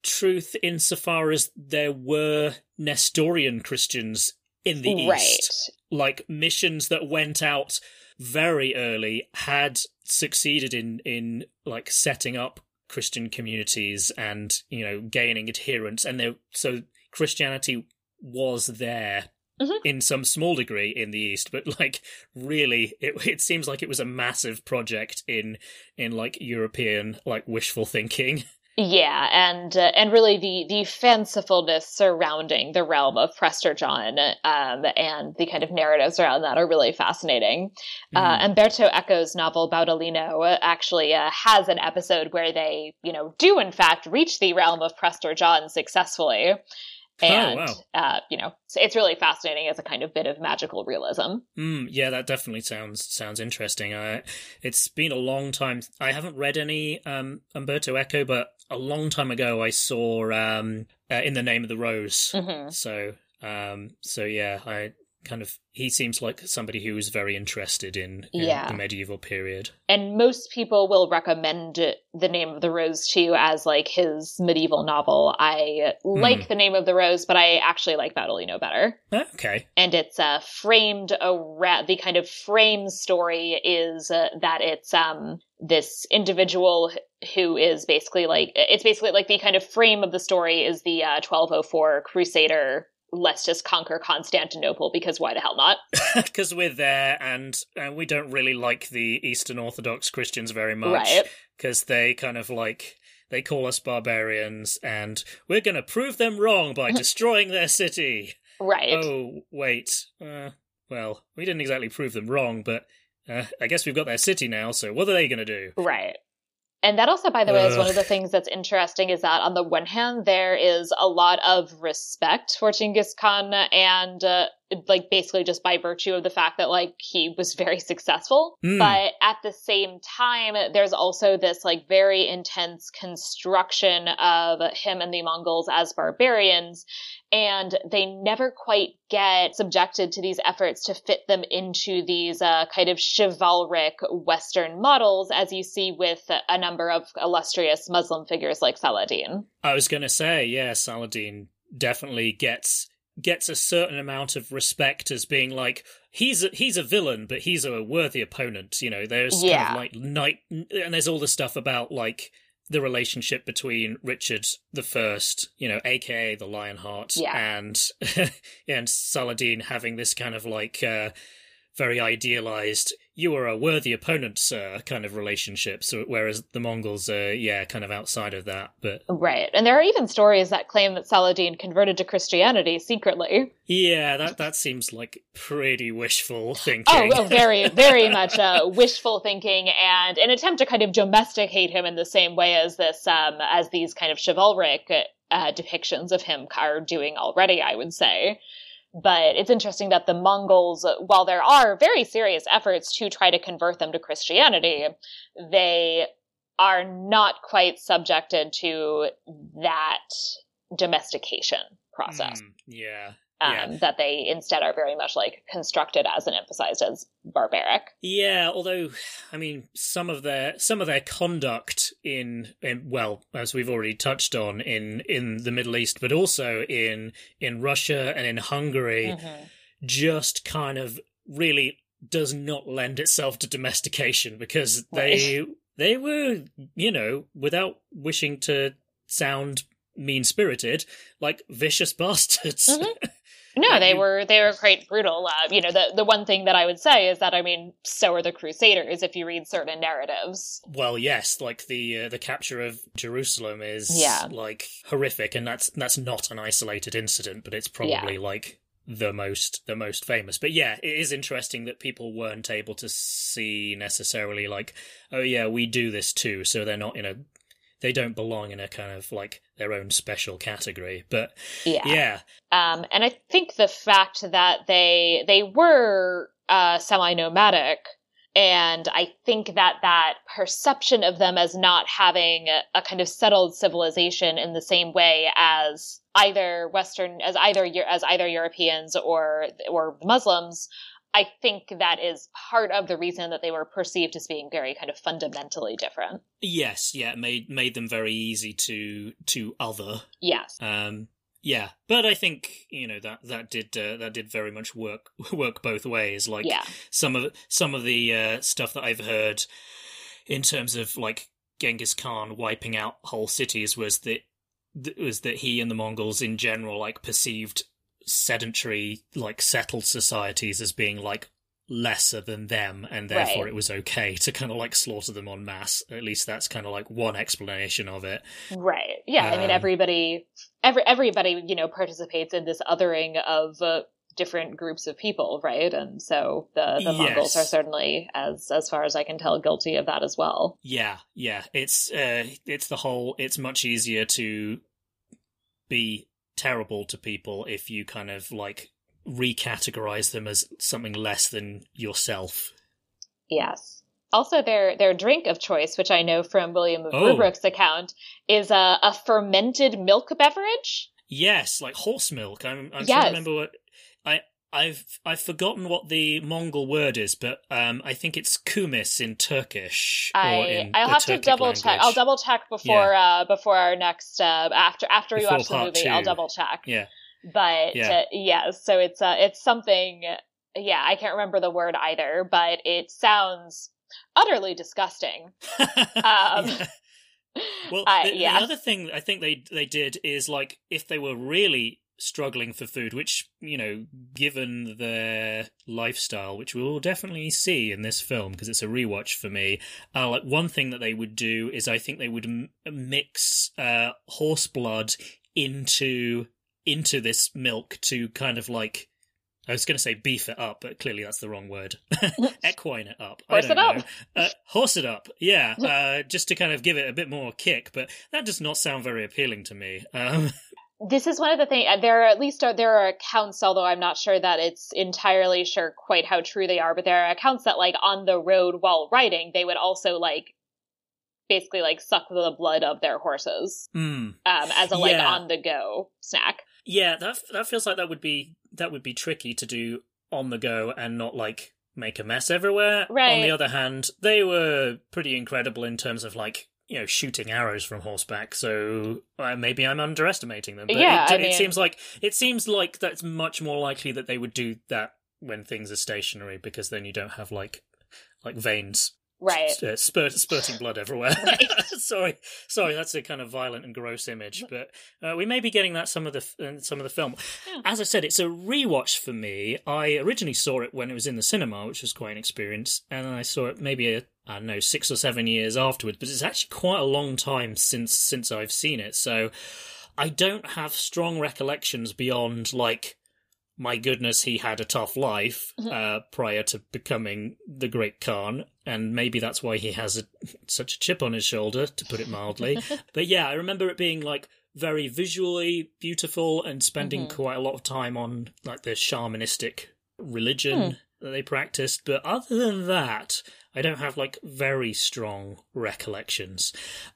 S9: truth insofar as there were nestorian christians in the
S10: Right.
S9: east. Like missions that went out very early had succeeded in in like setting up christian communities and you know gaining adherents. And there so christianity was there
S10: Mhm.
S9: in some small degree in the east but like really it it seems like it was a massive project in in like european like wishful thinking
S10: Yeah, and uh, and really the the fancifulness surrounding the realm of Prester John um, and the kind of narratives around that are really fascinating. Uh, Umberto Eco's novel Baudolino uh, actually uh, has an episode where they, you know, do in fact reach the realm of Prester John successfully. And,
S9: wow.
S10: uh, you know, it's, it's really fascinating as a kind of bit of magical realism.
S9: Mm, yeah, that definitely sounds sounds interesting. Uh, it's been a long time. I haven't read any um, Umberto Eco, but a long time ago I saw um, uh, In the Name of the Rose.
S10: Mhm.
S9: So, um, so yeah, I kind of he seems like somebody who is very interested in, in
S10: Yeah.
S9: the medieval period.
S10: and most people will recommend the name of the rose to you as like his medieval novel i like the name of the rose but i actually like Baudolino better
S9: Okay.
S10: and it's uh, framed around the kind of frame story is uh, that it's um this individual who is basically like it's basically like the kind of frame of the story is the uh, 1204 crusader let's just conquer constantinople because why the hell not
S9: Because we're there, and and we don't really like the Eastern Orthodox Christians very much.
S10: Right.
S9: Because they kind of like they call us barbarians, and we're going to prove them wrong by destroying their city.
S10: right
S9: Oh wait, uh, well, we didn't exactly prove them wrong, but uh, I guess we've got their city now. So what are they going to do?
S10: Right. And that also, by the way, is one of the things that's interesting is that on the one hand, there is a lot of respect for Genghis Khan and, uh, like, basically just by virtue of the fact that, like, he was very successful.
S9: Mm.
S10: But at the same time, there's also this, like, very intense construction of him and the Mongols as barbarians. And they never quite get subjected to these efforts to fit them into these uh, kind of chivalric Western models, as you see with a number of illustrious Muslim figures like Saladin.
S9: I was going to say, yeah, Saladin definitely gets gets a certain amount of respect as being like he's a, he's a villain, but he's a worthy opponent. You know, there's
S10: Yeah.
S9: kind of like knight, and there's all the stuff about like the relationship between Richard the First, you know, aka the Lionheart,
S10: Yeah.
S9: and and Saladin having this kind of like uh, very idealized "you are a worthy opponent, sir" kind of relationship. So whereas the Mongols are yeah, kind of outside of that, but
S10: Right. And there are even stories that claim that Saladin converted to Christianity secretly.
S9: Yeah, that that seems like pretty wishful thinking.
S10: Oh, well, very, very much uh, wishful thinking and an attempt to kind of domesticate him in the same way as this, um, as these kind of chivalric uh, depictions of him are doing already, I would say. But it's interesting that the Mongols, while there are very serious efforts to try to convert them to Christianity, they are not quite subjected to that domestication process.
S9: Mm, yeah.
S10: Um,
S9: yeah.
S10: That they instead are very much like constructed as and emphasized as barbaric.
S9: Yeah, although I mean some of their some of their conduct in, in well, as we've already touched on in in the Middle East, but also in in Russia and in Hungary,
S10: Mm-hmm.
S9: just kind of really does not lend itself to domestication because they they were, you know, without wishing to sound mean spirited, like vicious bastards.
S10: Mhm. No, they
S9: you-
S10: were they were quite brutal. Uh, you know, the the one thing that I would say is that I mean, so are the Crusaders. If you read certain narratives,
S9: Well, yes, like the uh, the capture of Jerusalem is
S10: Yeah.
S9: like horrific, and that's that's not an isolated incident, but it's probably like the most the most famous. But yeah, it is interesting that people weren't able to see necessarily like, oh yeah, we do this too. So they're not in a they don't belong in a kind of like their own special category. But
S10: Yeah.
S9: yeah,
S10: Um, and I think the fact that they they were uh, semi nomadic, and I think that that perception of them as not having a, kind of settled civilization in the same way as either Western as either as either Europeans or or Muslims. I think that is part of the reason that they were perceived as being very kind of fundamentally different.
S9: yes, yeah, made made them very easy to to other.
S10: Yes.
S9: Um, yeah, but I think you know that that did uh, that did very much work work both ways. Like
S10: Yeah.
S9: some of some of the uh, stuff that I've heard in terms of like Genghis Khan wiping out whole cities was that th- was that he and the Mongols in general like perceived sedentary like settled societies as being like lesser than them and therefore
S10: Right.
S9: it was okay to kind of like slaughter them en masse at least that's kind of like one explanation of it
S10: Right. Yeah. I mean,
S9: Um,
S10: everybody, every everybody, you know, participates in this othering of uh, different groups of people, right? And so the the Mongols are certainly, as as far as I can tell, guilty of that as well.
S9: Yeah, yeah. It's uh it's the whole it's much easier to be terrible to people if you kind of like recategorize them as something less than yourself.
S10: Yes. Also, their their drink of choice, which I know from William of
S9: Oh.
S10: Rubruck's account, is a, a fermented milk beverage.
S9: Yes, like horse milk. I'm I'm trying to remember what I I've I've forgotten what the Mongol word is, but um I think it's kumis in Turkish or
S10: I
S9: in
S10: I'll have to
S9: Turkic
S10: double check. I'll double check before uh before our next uh after after we
S9: Before
S10: watch the movie. I'll double check.
S9: Yeah.
S10: but
S9: Yeah.
S10: uh, yeah so it's uh it's something yeah i can't remember the word either but it sounds utterly disgusting um
S9: Yeah. Well,
S10: I-
S9: the, the other thing I think they they did is like if they were really struggling for food, which you know, given their lifestyle, which we will definitely see in this film because it's a rewatch for me. Uh, like one thing that they would do is I think they would m- mix uh, horse blood into into this milk to kind of like. I was going to say beef it up, but clearly that's the wrong word. Equine it up.
S10: Horse
S9: I don't
S10: it up.
S9: know. Uh, horse it up. Yeah, uh, just to kind of give it a bit more kick. But that does not sound very appealing to me. Um,
S10: this is one of the things there are at least there are accounts although i'm not sure that it's entirely sure quite how true they are but there are accounts that like on the road while riding they would also like basically like suck the blood of their horses
S9: mm.
S10: um as a like
S9: Yeah.
S10: on the go snack
S9: Yeah, that that feels like that would be that would be tricky to do on the go and not like make a mess everywhere. On the other hand, they were pretty incredible in terms of like you know shooting arrows from horseback. So uh, maybe I'm underestimating them. But
S10: Yeah,
S9: it,
S10: I
S9: it
S10: mean-
S9: seems like it seems like that's much more likely that they would do that when things are stationary because then you don't have like like veins
S10: right
S9: uh, spurt, spurting blood everywhere.
S10: Right.
S9: sorry, sorry, that's a kind of violent and gross image, but uh, we may be getting that some of the in some of the film.
S10: Yeah.
S9: As I said, it's a rewatch for me. I originally saw it when it was in the cinema, which was quite an experience, and then I saw it maybe a, I don't know six or seven years afterwards. But it's actually quite a long time since since I've seen it, so I don't have strong recollections beyond like my goodness, he had a tough life uh, prior to becoming the Great Khan, and maybe that's why he has a, such a chip on his shoulder, to put it mildly. but yeah, I remember it being like very visually beautiful and spending
S10: Mhm.
S9: quite a lot of time on like the shamanistic religion that they practiced. But other than that, I don't have like very strong recollections.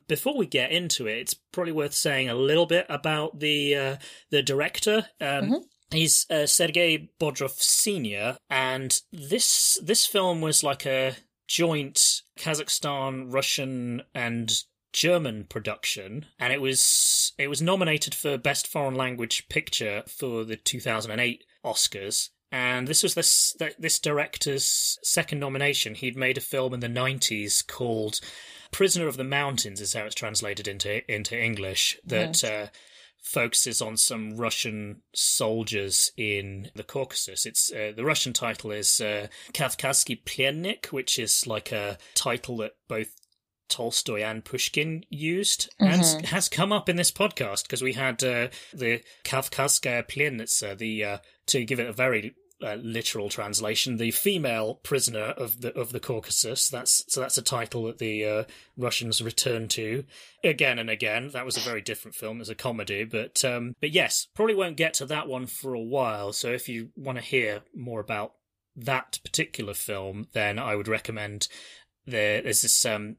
S9: Before we get into it, it's probably worth saying a little bit about the uh, the director. Um,
S10: Mhm.
S9: He's uh, Sergei Bodrov Senior, and this this film was like a joint Kazakhstan, Russian, and German production, and it was it was nominated for Best Foreign Language Picture for the 2008 Oscars. And this was this this director's second nomination. He'd made a film in the 90s called "Prisoner of the Mountains," is how it's translated into into English. That uh, focuses on some Russian soldiers in the Caucasus. It's uh, the Russian title is uh, Kavkazsky Plennik, which is like a title that both Tolstoy and Pushkin used and
S10: Mhm.
S9: has come up in this podcast because we had uh, the Kavkazskaya Plenitsa, the uh, to give it a very uh, literal translation, the female prisoner of the of the Caucasus. That's so that's a title that the uh, Russians return to again and again. That was a very different film as a comedy, but um, but yes, probably won't get to that one for a while. So if you want to hear more about that particular film, then I would recommend there. There's this um,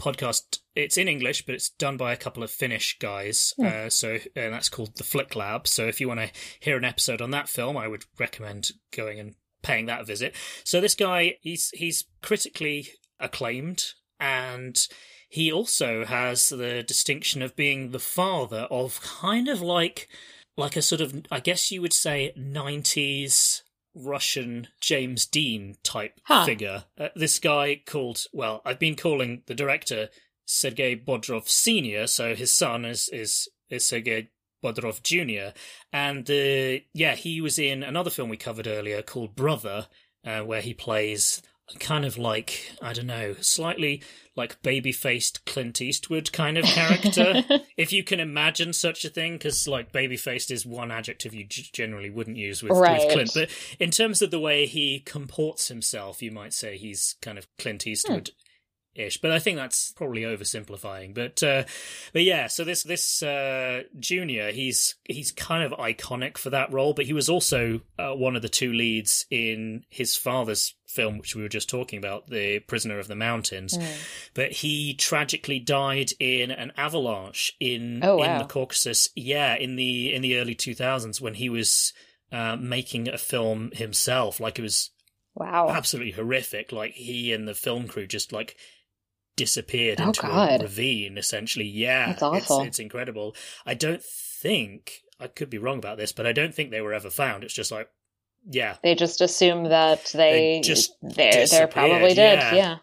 S9: podcast. It's in English, but it's done by a couple of Finnish guys.
S10: Hmm.
S9: Uh, so and that's called the Flick Lab. So if you want to hear an episode on that film, I would recommend going and paying that a visit. So this guy, he's he's critically acclaimed, and he also has the distinction of being the father of kind of like like a sort of I guess you would say nineties Russian James Dean type
S10: Huh.
S9: figure. Uh, this guy called, well, I've been calling the director Sergei Bodrov Senior, so his son is is is Sergei Bodrov Junior, and uh, yeah, he was in another film we covered earlier called Brother, uh, where he plays kind of like I don't know, slightly like baby-faced Clint Eastwood kind of character, if you can imagine such a thing, because like baby-faced is one adjective you g- generally wouldn't use with,
S10: Right.
S9: with Clint, but in terms of the way he comports himself, you might say he's kind of Clint Eastwood. Ish, but I think that's probably oversimplifying. But uh, but yeah, so this this uh, junior, he's he's kind of iconic for that role. But he was also uh, one of the two leads in his father's film, which we were just talking about, The Prisoner of the Mountains. But he tragically died in an avalanche in
S10: Oh,
S9: in the Caucasus. Yeah, in the in the early two thousands when he was uh, making a film himself. Like it was
S10: Wow.
S9: absolutely horrific. Like he and the film crew just like disappeared
S10: Oh,
S9: into
S10: God.
S9: a ravine. Essentially, yeah,
S10: That's awful.
S9: It's, it's incredible. I don't think I could be wrong about this, but I don't think they were ever found. It's just like, yeah,
S10: They just assume that they,
S9: They just
S10: they're they're probably dead.
S9: yeah.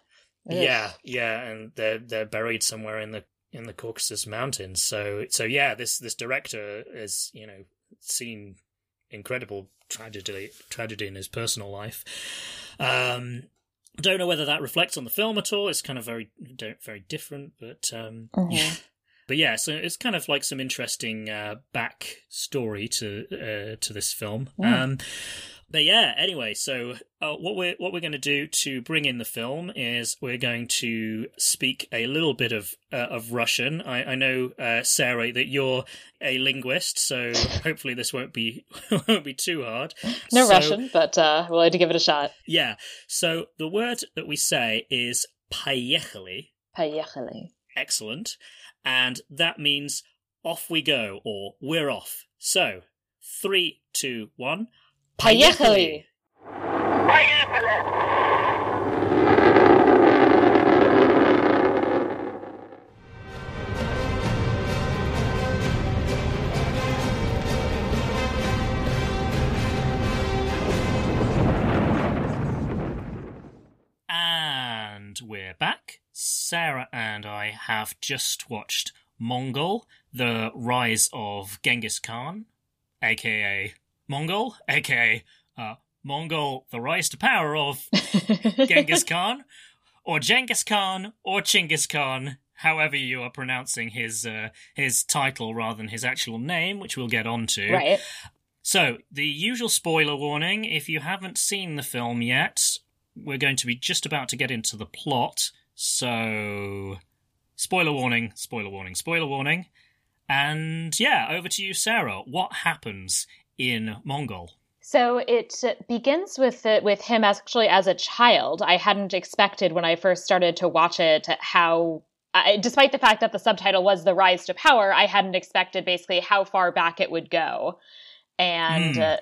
S10: Yeah.
S9: Yeah, yeah, and they're they're buried somewhere in the in the Caucasus Mountains. So so yeah, this this director has you know seen incredible tragedy tragedy in his personal life. Um, don't know whether that reflects on the film at all. It's kind of very very different, but um,
S10: Mhm.
S9: yeah. But yeah, so it's kind of like some interesting uh, back story to uh, to this film. Um, but yeah, anyway, so uh, what we're what we're going to do to bring in the film is we're going to speak a little bit of uh, of Russian. I, I know uh, Sarah that you're a linguist, so hopefully this won't be won't be too hard.
S10: No
S9: So-
S10: Russian, but uh, willing to give it a shot.
S9: Yeah. So the word that we say is "поехали."
S10: Поехали.
S9: Excellent. And that means off we go or we're off. So, three, two, one.
S10: Поехали.
S9: And we're back. Sarah and I have just watched Mongol, the rise of Genghis Khan, aka Mongol, aka uh, Mongol, the rise to power of Genghis Khan, or Genghis Khan, or Chinggis Khan, however you are pronouncing his uh, his title rather than his actual name, which we'll get onto.
S10: Right.
S9: So, the usual spoiler warning if you haven't seen the film yet, we're going to be just about to get into the plot. So, spoiler warning, spoiler warning, spoiler warning. And yeah, over to you, Sarah. What happens in Mongol?
S10: So it begins with uh, with him actually as a child. I hadn't expected when I first started to watch it how, I, despite the fact that the subtitle was "The Rise to Power," I hadn't expected basically how far back it would go, and
S9: Hmm.
S10: uh,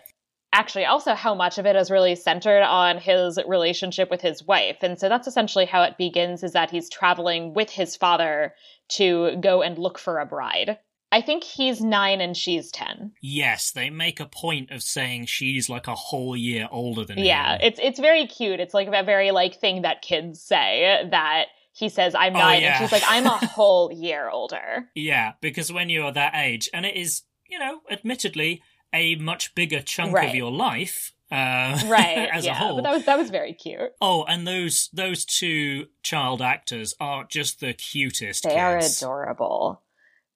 S10: actually also how much of it is really centered on his relationship with his wife. And so that's essentially how it begins: is that he's traveling with his father to go and look for a bride. I think he's nine and she's ten.
S9: Yes, they make a point of saying she's like a whole year older than
S10: Yeah,
S9: him.
S10: Yeah, it's it's very cute. It's like that very like thing that kids say that he says I'm
S9: Oh,
S10: nine
S9: yeah.
S10: and she's like I'm a whole year older.
S9: Yeah, because when you're that age, and it is, you know, admittedly, a much bigger chunk
S10: Right.
S9: of your life, uh,
S10: Right.
S9: as
S10: yeah,
S9: a whole.
S10: But that was that was very cute.
S9: Oh, and those those two child actors are just the cutest.
S10: They are adorable.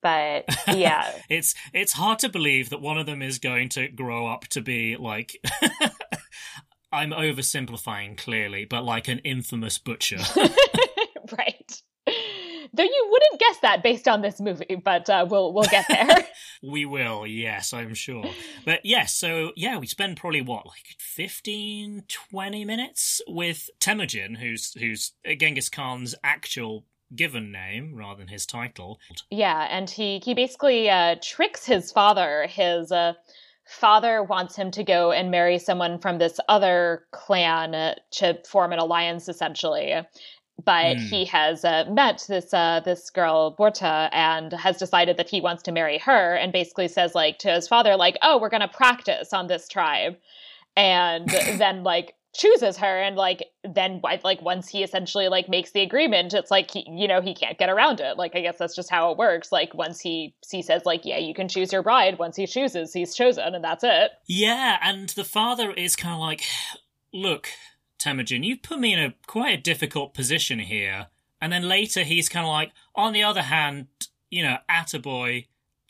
S10: But yeah.
S9: It's it's hard to believe that one of them is going to grow up to be like I'm oversimplifying clearly, but like an infamous butcher.
S10: right. Though you wouldn't guess that based on this movie, but uh, we'll we'll get there.
S9: we will, yes, I'm sure. But yes, so yeah, we spend probably what, like 15, 20 minutes with Temujin, who's who's Genghis Khan's actual given name rather than his title.
S10: Yeah, and he he basically uh, tricks his father. His uh, father wants him to go and marry someone from this other clan to form an alliance, essentially but mm. he has uh, met this uh, this girl Borta and has decided that he wants to marry her and basically says like to his father like oh we're gonna practice on this tribe and then like chooses her and like then like once he essentially like makes the agreement it's like he you know he can't get around it. Like i guess that's just how it works. Like once he he says like yeah you can choose your bride once he chooses he's chosen and that's it.
S9: Yeah and the father is kind of like look Temujin, you've put me in a quite a difficult position here. And then later he's kind of like, on the other hand, you know, Attaboy,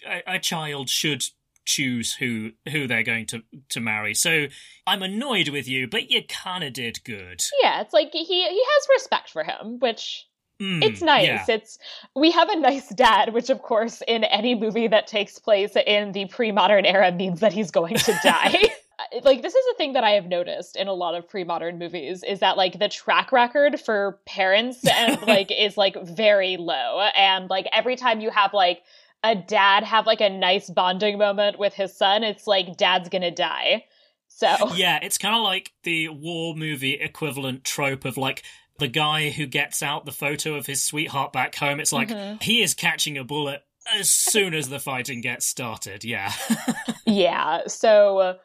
S9: a, a child should choose who who they're going to to marry. So I'm annoyed with you, but you kind of did good.
S10: Yeah, it's like he he has respect for him, which mm, it's nice. Yeah. It's we have a nice dad, which of course in any movie that takes place in the pre-modern era means that he's going to die. like this is a thing that I have noticed in a lot of pre-modern movies is that like the track record for parents and like is like very low and like every time you have like a dad have like a nice bonding moment with his son it's like dad's going to die. So
S9: Yeah, it's kind of like the war movie equivalent trope of like the guy who gets out the photo of his sweetheart back home. It's like mm-hmm. he is catching a bullet as soon as the fighting gets started. Yeah.
S10: yeah. So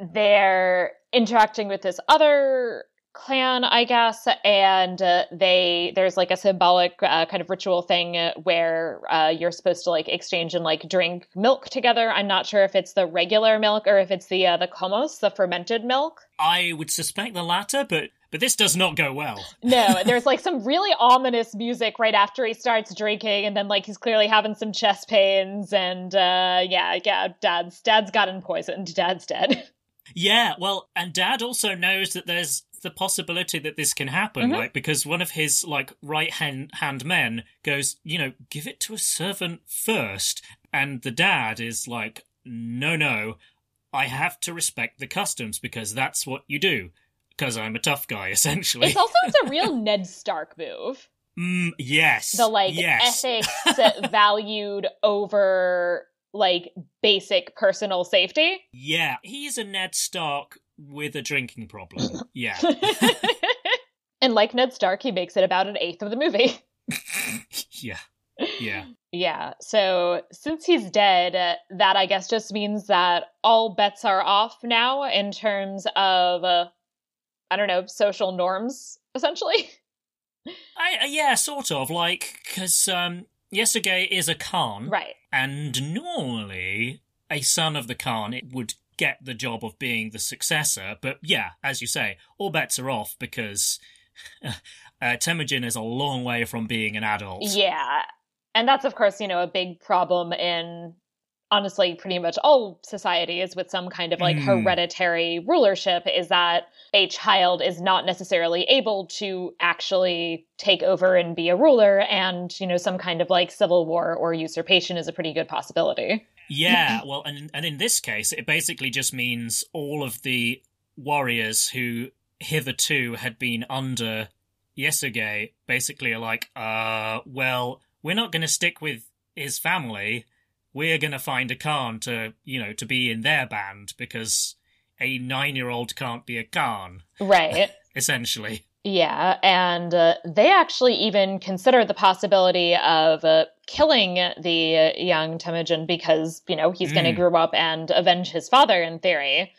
S10: they're interacting with this other clan i guess and uh, they there's like a symbolic uh, kind of ritual thing where uh, you're supposed to like exchange and like drink milk together i'm not sure if it's the regular milk or if it's the uh, the kumis the fermented milk
S9: i would suspect the latter but but this does not go well.
S10: no, there's like some really ominous music right after he starts drinking, and then like he's clearly having some chest pains, and uh, yeah, yeah, dad's dad's gotten poisoned, dad's dead.
S9: Yeah, well, and Dad also knows that there's the possibility that this can happen, mm-hmm. like because one of his like right hand hand men goes, you know, give it to a servant first, and the dad is like, no, no, I have to respect the customs because that's what you do. Because I'm a tough guy, essentially.
S10: It's also it's a real Ned Stark move.
S9: Mm, yes.
S10: The like
S9: yes.
S10: ethics valued over like basic personal safety.
S9: Yeah, he's a Ned Stark with a drinking problem. Yeah.
S10: and like Ned Stark, he makes it about an eighth of the movie.
S9: yeah. Yeah.
S10: Yeah. So since he's dead, uh, that I guess just means that all bets are off now in terms of, uh, I don't know, social norms, essentially.
S9: I, uh, yeah, sort of. Like, because um, Yasuge is a Khan.
S10: Right.
S9: And normally, a son of the Khan it would get the job of being the successor. But yeah, as you say, all bets are off because uh, Temujin is a long way from being an adult.
S10: Yeah. And that's, of course, you know, a big problem in honestly pretty much all societies with some kind of like mm. hereditary rulership is that a child is not necessarily able to actually take over and be a ruler and you know some kind of like civil war or usurpation is a pretty good possibility
S9: yeah well and and in this case it basically just means all of the warriors who hitherto had been under Yasuge basically are like uh well we're not going to stick with his family we're going to find a Khan to, you know, to be in their band because a nine year old can't be a Khan.
S10: Right.
S9: essentially.
S10: Yeah, and uh, they actually even consider the possibility of uh, killing the young Temujin because, you know, he's mm. going to grow up and avenge his father in theory.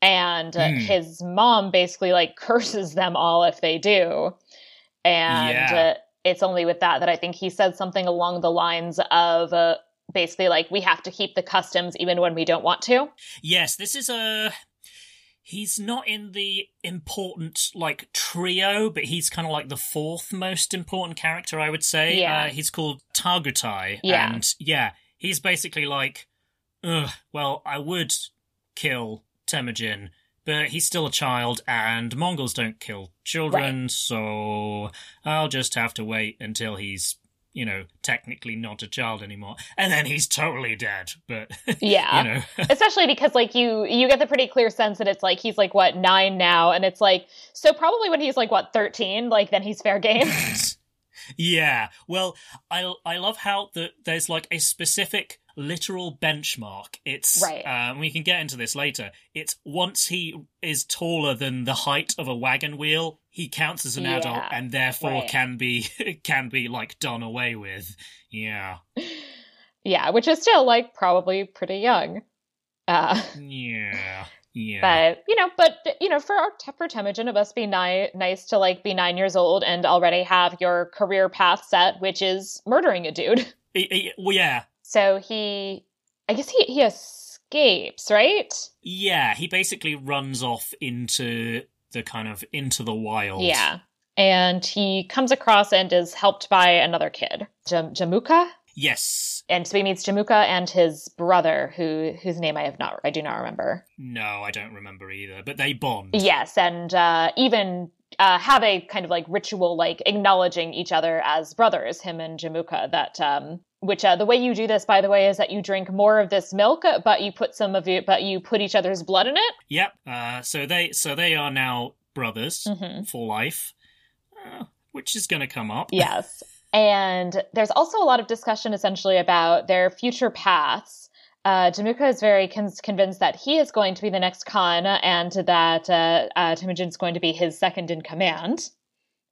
S10: And mm. his mom basically like curses them all if they do. And yeah. Uh, it's only with that that I think he said something along the lines of, uh, basically like we have to keep the customs even when we don't want to.
S9: Yes, this is a he's not in the important like trio, but he's kind of like the fourth most important character, I would say.
S10: Yeah.
S9: Uh, he's called Targutai,
S10: yeah.
S9: and yeah, he's basically like, Ugh, well, I would kill Temujin but he's still a child, and Mongols don't kill children, so I'll just have to wait until he's, you know, technically not a child anymore, and then he's totally dead. But
S10: Yeah.
S9: you know,
S10: especially because like you you get the pretty clear sense that it's like he's like what nine now and it's like so probably when he's like what 13 like then he's fair game
S9: yeah. Well, I I love how that there's like a specific literal benchmark. It's
S10: Right.
S9: Um, we can get into this later. It's once he is taller than the height of a wagon wheel, he counts as an
S10: Yeah,
S9: adult and therefore
S10: right.
S9: can be can be like done away with. Yeah.
S10: yeah which is still like probably pretty young uh
S9: Yeah. Yeah.
S10: but you know but you know for our for Temujin it must be ni- nice to like be 9 years old and already have your career path set which is murdering a dude
S9: E- e- well, yeah.
S10: So he I guess he he escapes right
S9: Yeah, he basically runs off into the kind of into the wild.
S10: Yeah. And he comes across and is helped by another kid, Jam- Jamuka.
S9: Yes.
S10: And so he meets Jamuka and his brother, who whose name I have not, I do not remember.
S9: No, I don't remember either, but they bond.
S10: Yes, and uh, even uh, have a kind of like ritual, like acknowledging each other as brothers, him and Jamuka. That um, which uh, the way you do this, by the way, is that you drink more of this milk, but you put some of it, but you put each other's blood in it.
S9: Yep. Uh, so they so they are now brothers
S10: Mhm.
S9: for life, uh, which is going to come up.
S10: Yes. And there's also a lot of discussion essentially about their future paths. Uh, Jamuka is very con- convinced that he is going to be the next Khan and that uh, uh, Temujin is going to be his second in command.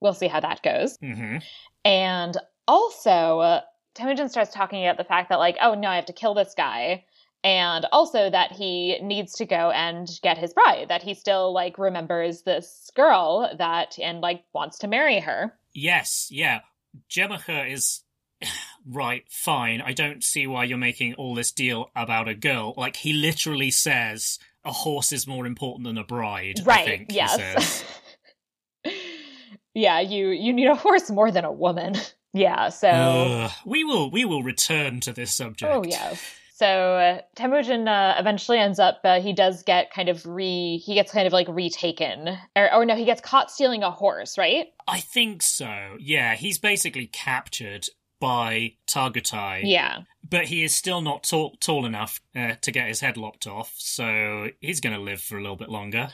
S10: We'll see how that goes.
S9: hmm
S10: And also, uh, Temujin starts talking about the fact that, like, oh no, I have to kill this guy. And also that he needs to go and get his bride, that he still, like, remembers this girl that, and, like, wants to marry her.
S9: Yes. Yeah. Jamuka is right. Fine. I don't see why you're making all this deal about a girl. Like he literally says, "A horse is more important than a bride." I
S10: right
S9: think, he
S10: yes yeah you you need a horse more than a woman yeah so
S9: Ugh. we will we will return to this subject.
S10: oh yeah. so uh, Temujin uh, eventually ends up uh, he does get kind of re he gets kind of like retaken or, or no he gets caught stealing a horse right
S9: I think so. Yeah, he's basically captured by Targutai.
S10: yeah
S9: But he is still not tall, tall enough uh, to get his head lopped off, so he's going to live for a little bit longer.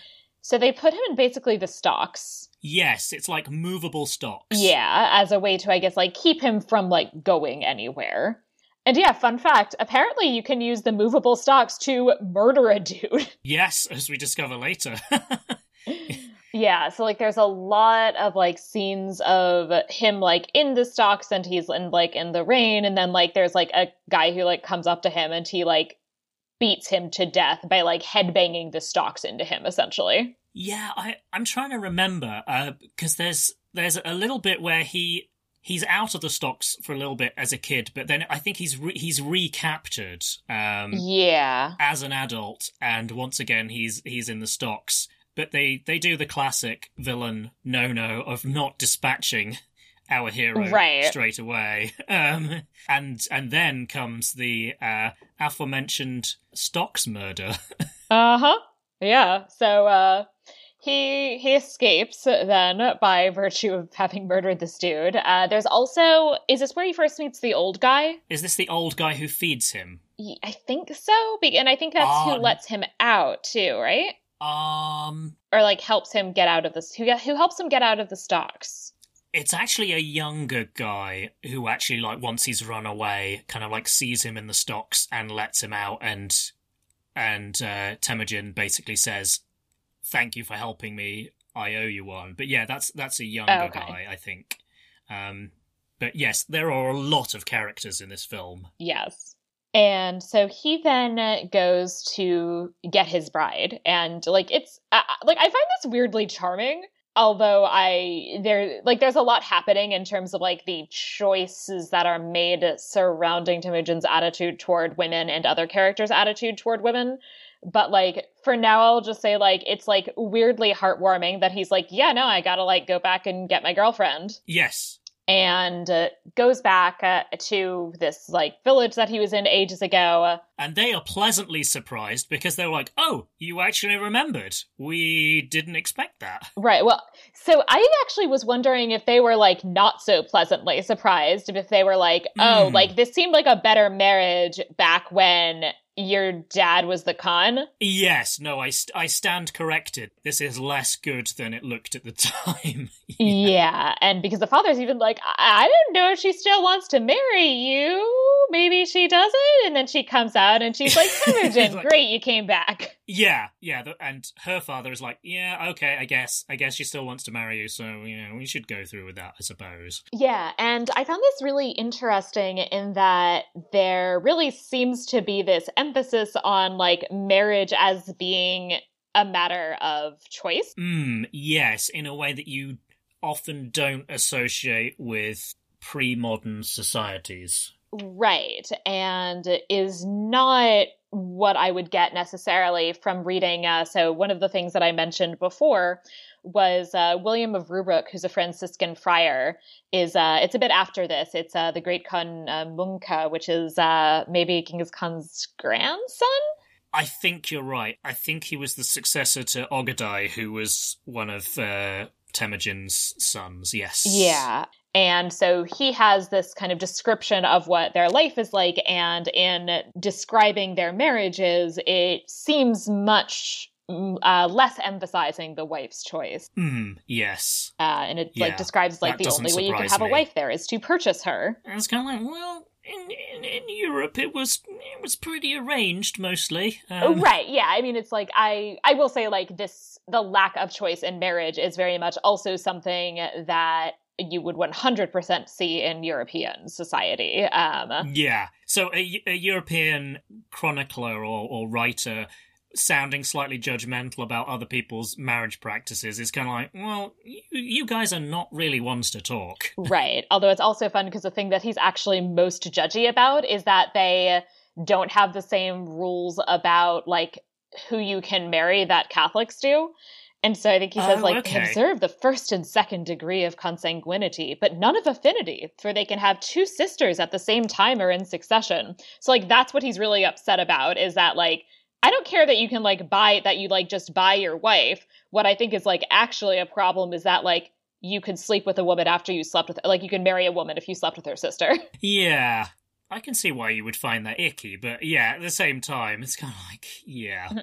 S10: So they put him in basically the stocks
S9: Yes, it's like movable stocks.
S10: yeah as a way to i guess like keep him from like going anywhere and yeah fun fact apparently you can use the movable stocks to murder a dude
S9: Yes, as we discover later.
S10: Yeah, so like there's a lot of like scenes of him like in the stocks and he's in like in the rain and then like there's like a guy who like comes up to him and he like beats him to death by like headbanging the stocks into him essentially.
S9: yeah, I, I'm trying to remember because there's there's a little bit where he he's out of the stocks for a little bit as a kid, but then I think he's re- he's recaptured um,
S10: Yeah.
S9: as an adult, and once again he's he's in the stocks. But they they do the classic villain no no of not dispatching our hero
S10: Right.
S9: straight away. Um, and and then comes the uh, aforementioned stocks murder.
S10: Uh-huh. Yeah. So uh he he escapes then by virtue of having murdered this dude. Uh there's also is this where he first meets the old guy?
S9: Is this the old guy who feeds him?
S10: I think so. And I think that's
S9: Ah.
S10: who lets him out too, right?
S9: Um,
S10: or like helps him get out of this who who helps him get out of the stocks
S9: it's actually a younger guy who actually like once he's run away, kind of like sees him in the stocks and lets him out, and and uh, Temujin basically says, "Thank you for helping me. I owe you one." But yeah, that's that's a younger
S10: Okay.
S9: guy, I think. Um, but yes, there are a lot of characters in this film.
S10: yes and so he then goes to get his bride and like it's uh, like i find this weirdly charming although i there like there's a lot happening in terms of like the choices that are made surrounding Temujin's attitude toward women and other characters attitude toward women. But like for now i'll just say like it's like weirdly heartwarming that he's like yeah no i gotta like go back and get my girlfriend.
S9: Yes,
S10: and uh, goes back uh, to this like village that he was in ages ago.
S9: And they are pleasantly surprised because they're like, "Oh, you actually remembered. We didn't expect that."
S10: Right. Well, so I actually was wondering if they were like not so pleasantly surprised, if they were like, "Oh,
S9: Mm.
S10: like this seemed like a better marriage back when your dad was the Khan."
S9: Yes, no, I, st- I stand corrected. This is less good than it looked at the time.
S10: Yeah, and because the father's even like, I, I don't know if she still wants to marry you. Maybe she doesn't. And then she comes out and she's like, Temujin,
S9: Like-
S10: great, you came back.
S9: Yeah, yeah, the, and her father is like, "Yeah, okay, I guess, I guess she still wants to marry you, so you know, we should go through with that, I suppose."
S10: Yeah, and I found this really interesting in that there really seems to be this emphasis on like marriage as being a matter of choice.
S9: Hmm. Yes, in a way that you often don't associate with pre-modern societies.
S10: Right, and is not what I would get necessarily from reading. Uh, so, one of the things that I mentioned before was uh, William of Rubruck, who's a Franciscan friar. Is uh, it's a bit after this. It's uh, the Great Khan uh, Munka, which is uh, maybe Genghis Khan's grandson.
S9: I think you're right. I think he was the successor to Ogadai, who was one of uh, Temujin's sons. Yes.
S10: Yeah. And so he has this kind of description of what their life is like. And in describing their marriages, it seems much mm, uh, less emphasizing the wife's choice.
S9: Hmm. Yes.
S10: Uh, and it
S9: Yeah,
S10: like describes like the only way you can have a wife there is to purchase her.
S9: And it's kind of like, well, in, in, in Europe, it was it was pretty arranged mostly.
S10: Oh,
S9: Um,
S10: right. Yeah. I mean, it's like I I will say like this the lack of choice in marriage is very much also something that you would 100% see in European society. Um,
S9: Yeah. So a, a European chronicler or, or writer sounding slightly judgmental about other people's marriage practices is kind of like, well, you, you guys are not really ones to talk.
S10: Right. Although it's also fun because the thing that he's actually most judgy about is that they don't have the same rules about like who you can marry that Catholics do. And so I think he says
S9: Oh,
S10: like
S9: okay.
S10: observe the first and second degree of consanguinity, but none of affinity, for they can have two sisters at the same time or in succession. So like that's what he's really upset about is that like I don't care that you can like buy that you like just buy your wife. What I think is like actually a problem is that like you could sleep with a woman after you slept with like you can marry a woman if you slept with her sister.
S9: Yeah. I can see why you would find that icky, but yeah, at the same time, it's kind of like, yeah. Mm-hmm.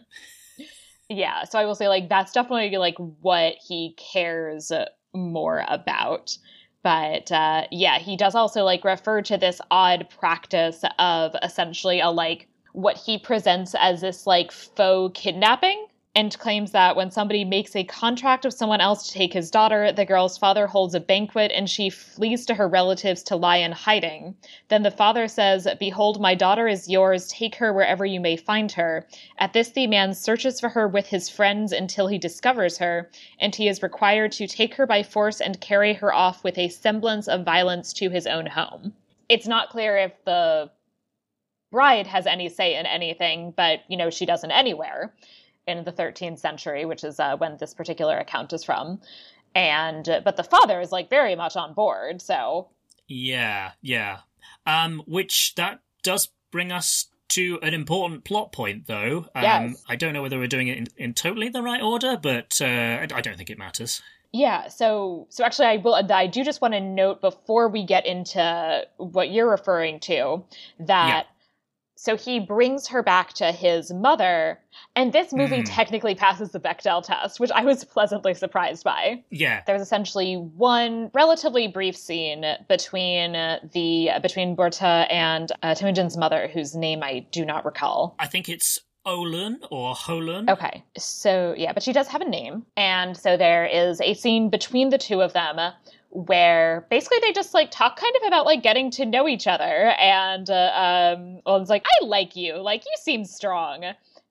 S10: Yeah, so I will say like that's definitely like what he cares more about. But uh, yeah, he does also like refer to this odd practice of essentially a like what he presents as this like faux kidnapping and claims that when somebody makes a contract with someone else to take his daughter, the girl's father holds a banquet and she flees to her relatives to lie in hiding. Then the father says, Behold, my daughter is yours. Take her wherever you may find her. At this, the man searches for her with his friends until he discovers her, and he is required to take her by force and carry her off with a semblance of violence to his own home. It's not clear if the bride has any say in anything, but, you know, she doesn't anywhere in the 13th century, which is uh, when this particular account is from. And, uh, but the father is like very much on board, so.
S9: Yeah, yeah. Um, which that does bring us to an important plot point, though. Um,
S10: Yes.
S9: I don't know whether we're doing it in, in totally the right order, but uh, I I don't think it matters.
S10: Yeah, so so actually I will I do just want to note before we get into what you're referring to that. So he brings her back to his mother and this movie
S9: Mm.
S10: technically passes the Bechdel test, which I was pleasantly surprised by.
S9: Yeah,
S10: There's essentially one relatively brief scene between the between Borta and uh, Temujin's mother whose name I do not recall.
S9: I think it's Olun or Holun.
S10: Okay. So, yeah, but she does have a name. And so there is a scene between the two of them where basically they just like talk kind of about like getting to know each other. And uh, um, Owen's like, I like you. Like, you seem strong.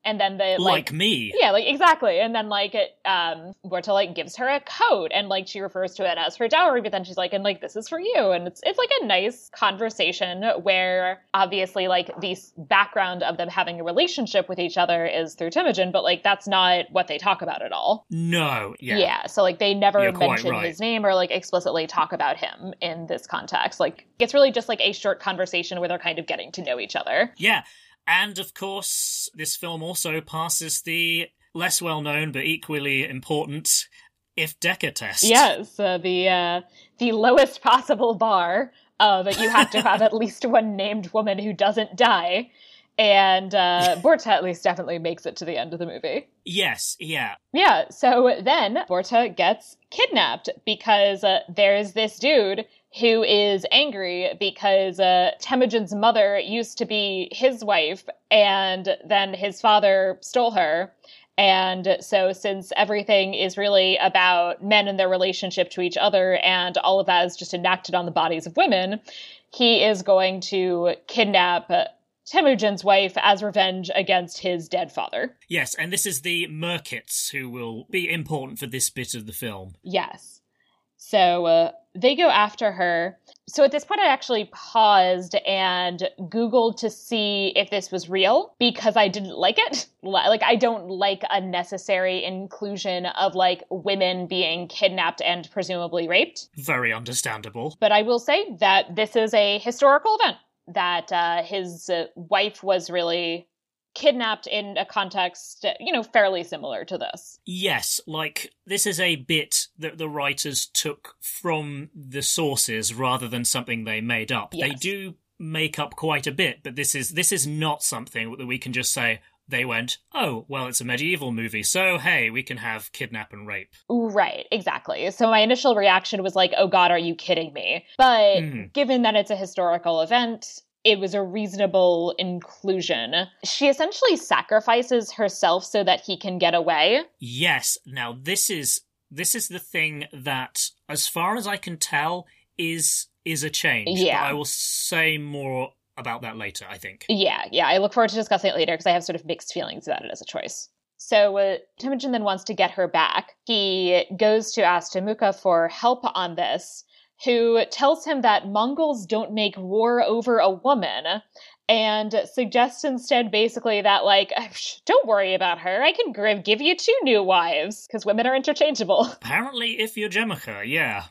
S10: And then the like,
S9: like me.
S10: yeah like exactly and then like it um Borta like gives her a coat and like she refers to it as her dowry but then she's like and like this is for you and it's it's like a nice conversation where obviously like the background of them having a relationship with each other is through Temujin but like that's not what they talk about at all
S9: No, yeah.
S10: yeah. so like they never
S9: You're
S10: mention
S9: right.
S10: his name or like explicitly talk about him in this context like it's really just like a short conversation where they're kind of getting to know each other
S9: Yeah. And of course, this film also passes the less well known but equally important Ifft Decker test.
S10: Yes, uh, the uh, the lowest possible bar of you have to have at least one named woman who doesn't die, and uh, Borta at least definitely makes it to the end of the movie.
S9: Yes, yeah.
S10: Yeah, so then Borta gets kidnapped because uh, there's this dude who is angry because uh, Temujin's mother used to be his wife, and then his father stole her. And so, since everything is really about men and their relationship to each other, and all of that is just enacted on the bodies of women, he is going to kidnap Temujin's wife as revenge against his dead father.
S9: Yes, and this is the Merkits who will be important for this bit of the film.
S10: Yes. So uh, they go after her. So at this point, I actually paused and Googled to see if this was real because I didn't like it. Like, I don't like unnecessary inclusion of like women being kidnapped and presumably raped.
S9: Very understandable.
S10: But I will say that this is a historical event, that uh, his uh, wife was really kidnapped in a context, you know, fairly similar to this.
S9: Yes, like this is a bit that the writers took from the sources rather than something they made up. They do make up quite a bit, but this is this is not something that we can just say they went, "Oh, well, it's a medieval movie, so hey, we can have kidnap and rape."
S10: Right, exactly. So my initial reaction was like, oh God, are you kidding me? But
S9: Mhm.
S10: given that it's a historical event, it was a reasonable inclusion. She essentially sacrifices herself so that he can get away.
S9: Yes. Now this is this is the thing that, as far as I can tell, is is a change.
S10: Yeah.
S9: But I will say more about that later. I think.
S10: Yeah, yeah. I look forward to discussing it later because I have sort of mixed feelings about it as a choice. So uh, Temujin then wants to get her back. He goes to ask Jamuka for help on this, who tells him that Mongols don't make war over a woman, and suggests instead basically that like, don't worry about her. I can give you two new wives because women are interchangeable.
S9: Apparently, if you're Jamuka, yeah.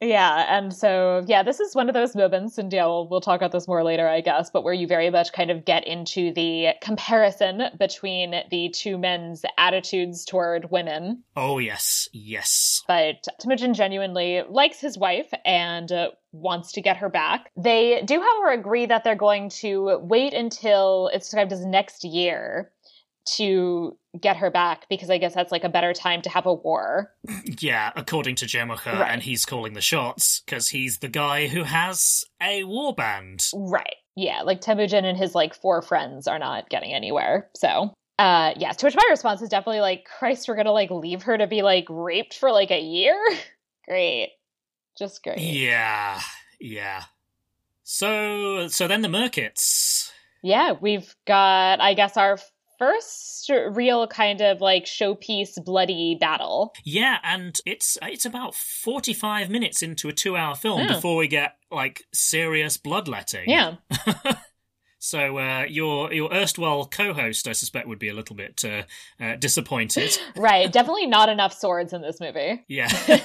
S10: Yeah, and so yeah, this is one of those moments, and yeah, we'll, we'll talk about this more later, I guess, but where you very much kind of get into the comparison between the two men's attitudes toward women.
S9: Oh yes, yes.
S10: But Temujin genuinely likes his wife and uh, wants to get her back. They do, however, agree that they're going to wait until it's described as next year to get her back because I guess that's like a better time to have a war.
S9: Yeah, according to Jamuka,
S10: Right.
S9: and he's calling the shots because he's the guy who has a war band.
S10: Right. Yeah, like Temujin and his like four friends are not getting anywhere. So, uh yeah, to which my response is definitely like, Christ, we're gonna like leave her to be like raped for like a year? great. Just great.
S9: Yeah, yeah. So, so then the Merkits.
S10: Yeah, we've got I guess our first real kind of like showpiece bloody battle.
S9: Yeah, and it's it's about forty five minutes into a two hour film
S10: Yeah.
S9: before we get like serious bloodletting.
S10: Yeah.
S9: So uh, your your erstwhile co-host, I suspect, would be a little bit uh, uh, disappointed.
S10: right. Definitely not enough swords in this movie.
S9: Yeah.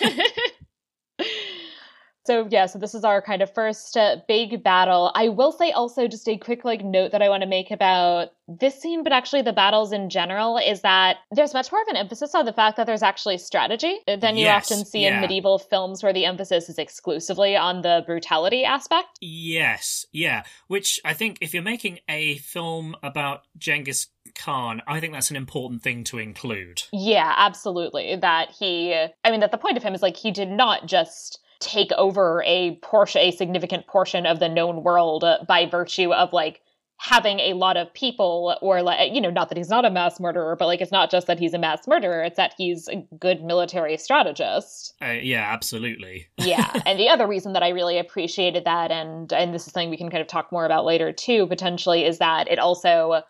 S10: so yeah, so this is our kind of first uh, big battle. I will say also just a quick like note that I want to make about this scene, but actually the battles in general is that there's much more of an emphasis on the fact that there's actually strategy than you
S9: Yes,
S10: often see in medieval films where the emphasis is exclusively on the brutality aspect.
S9: Yes, yeah. Which I think if you're making a film about Genghis Khan, I think that's an important thing to include.
S10: Yeah, absolutely. That he, I mean, that the point of him is like he did not just take over a portion, a significant portion of the known world uh, by virtue of like having a lot of people or like you know not that he's not a mass murderer but like it's not just that he's a mass murderer it's that he's a good military strategist
S9: Uh, yeah, absolutely.
S10: yeah and the other reason that i really appreciated that and and this is something we can kind of talk more about later too potentially is that it also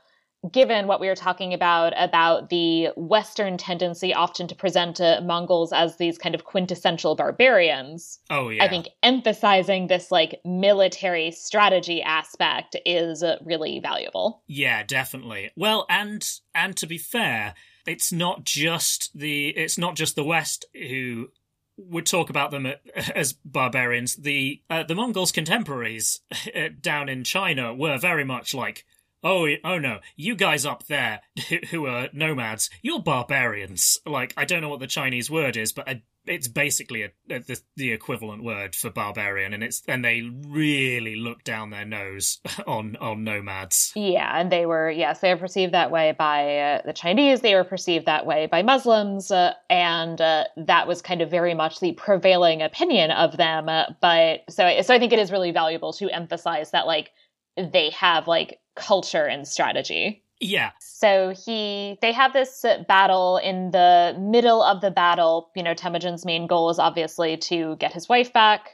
S10: given what we were talking about about the Western tendency often to present uh, Mongols as these kind of quintessential barbarians.
S9: Oh yeah.
S10: I think emphasizing this like military strategy aspect is uh, really valuable.
S9: Yeah, definitely. Well, and and to be fair, it's not just the it's not just the West who would talk about them as barbarians. The uh, the Mongols' contemporaries uh, down in China were very much like, oh, oh no, you guys up there who are nomads, you're barbarians. Like I don't know what the Chinese word is, but it's basically a, a, the, the equivalent word for barbarian, and it's and they really look down their nose on on nomads.
S10: Yeah, and they were yes, they were perceived that way by uh, the Chinese. They were perceived that way by Muslims, uh, and uh, that was kind of very much the prevailing opinion of them. Uh, but so so I think it is really valuable to emphasize that like they have like culture and strategy.
S9: Yeah.
S10: So he, they have this battle in the middle of the battle. You know, Temujin's main goal is obviously to get his wife back.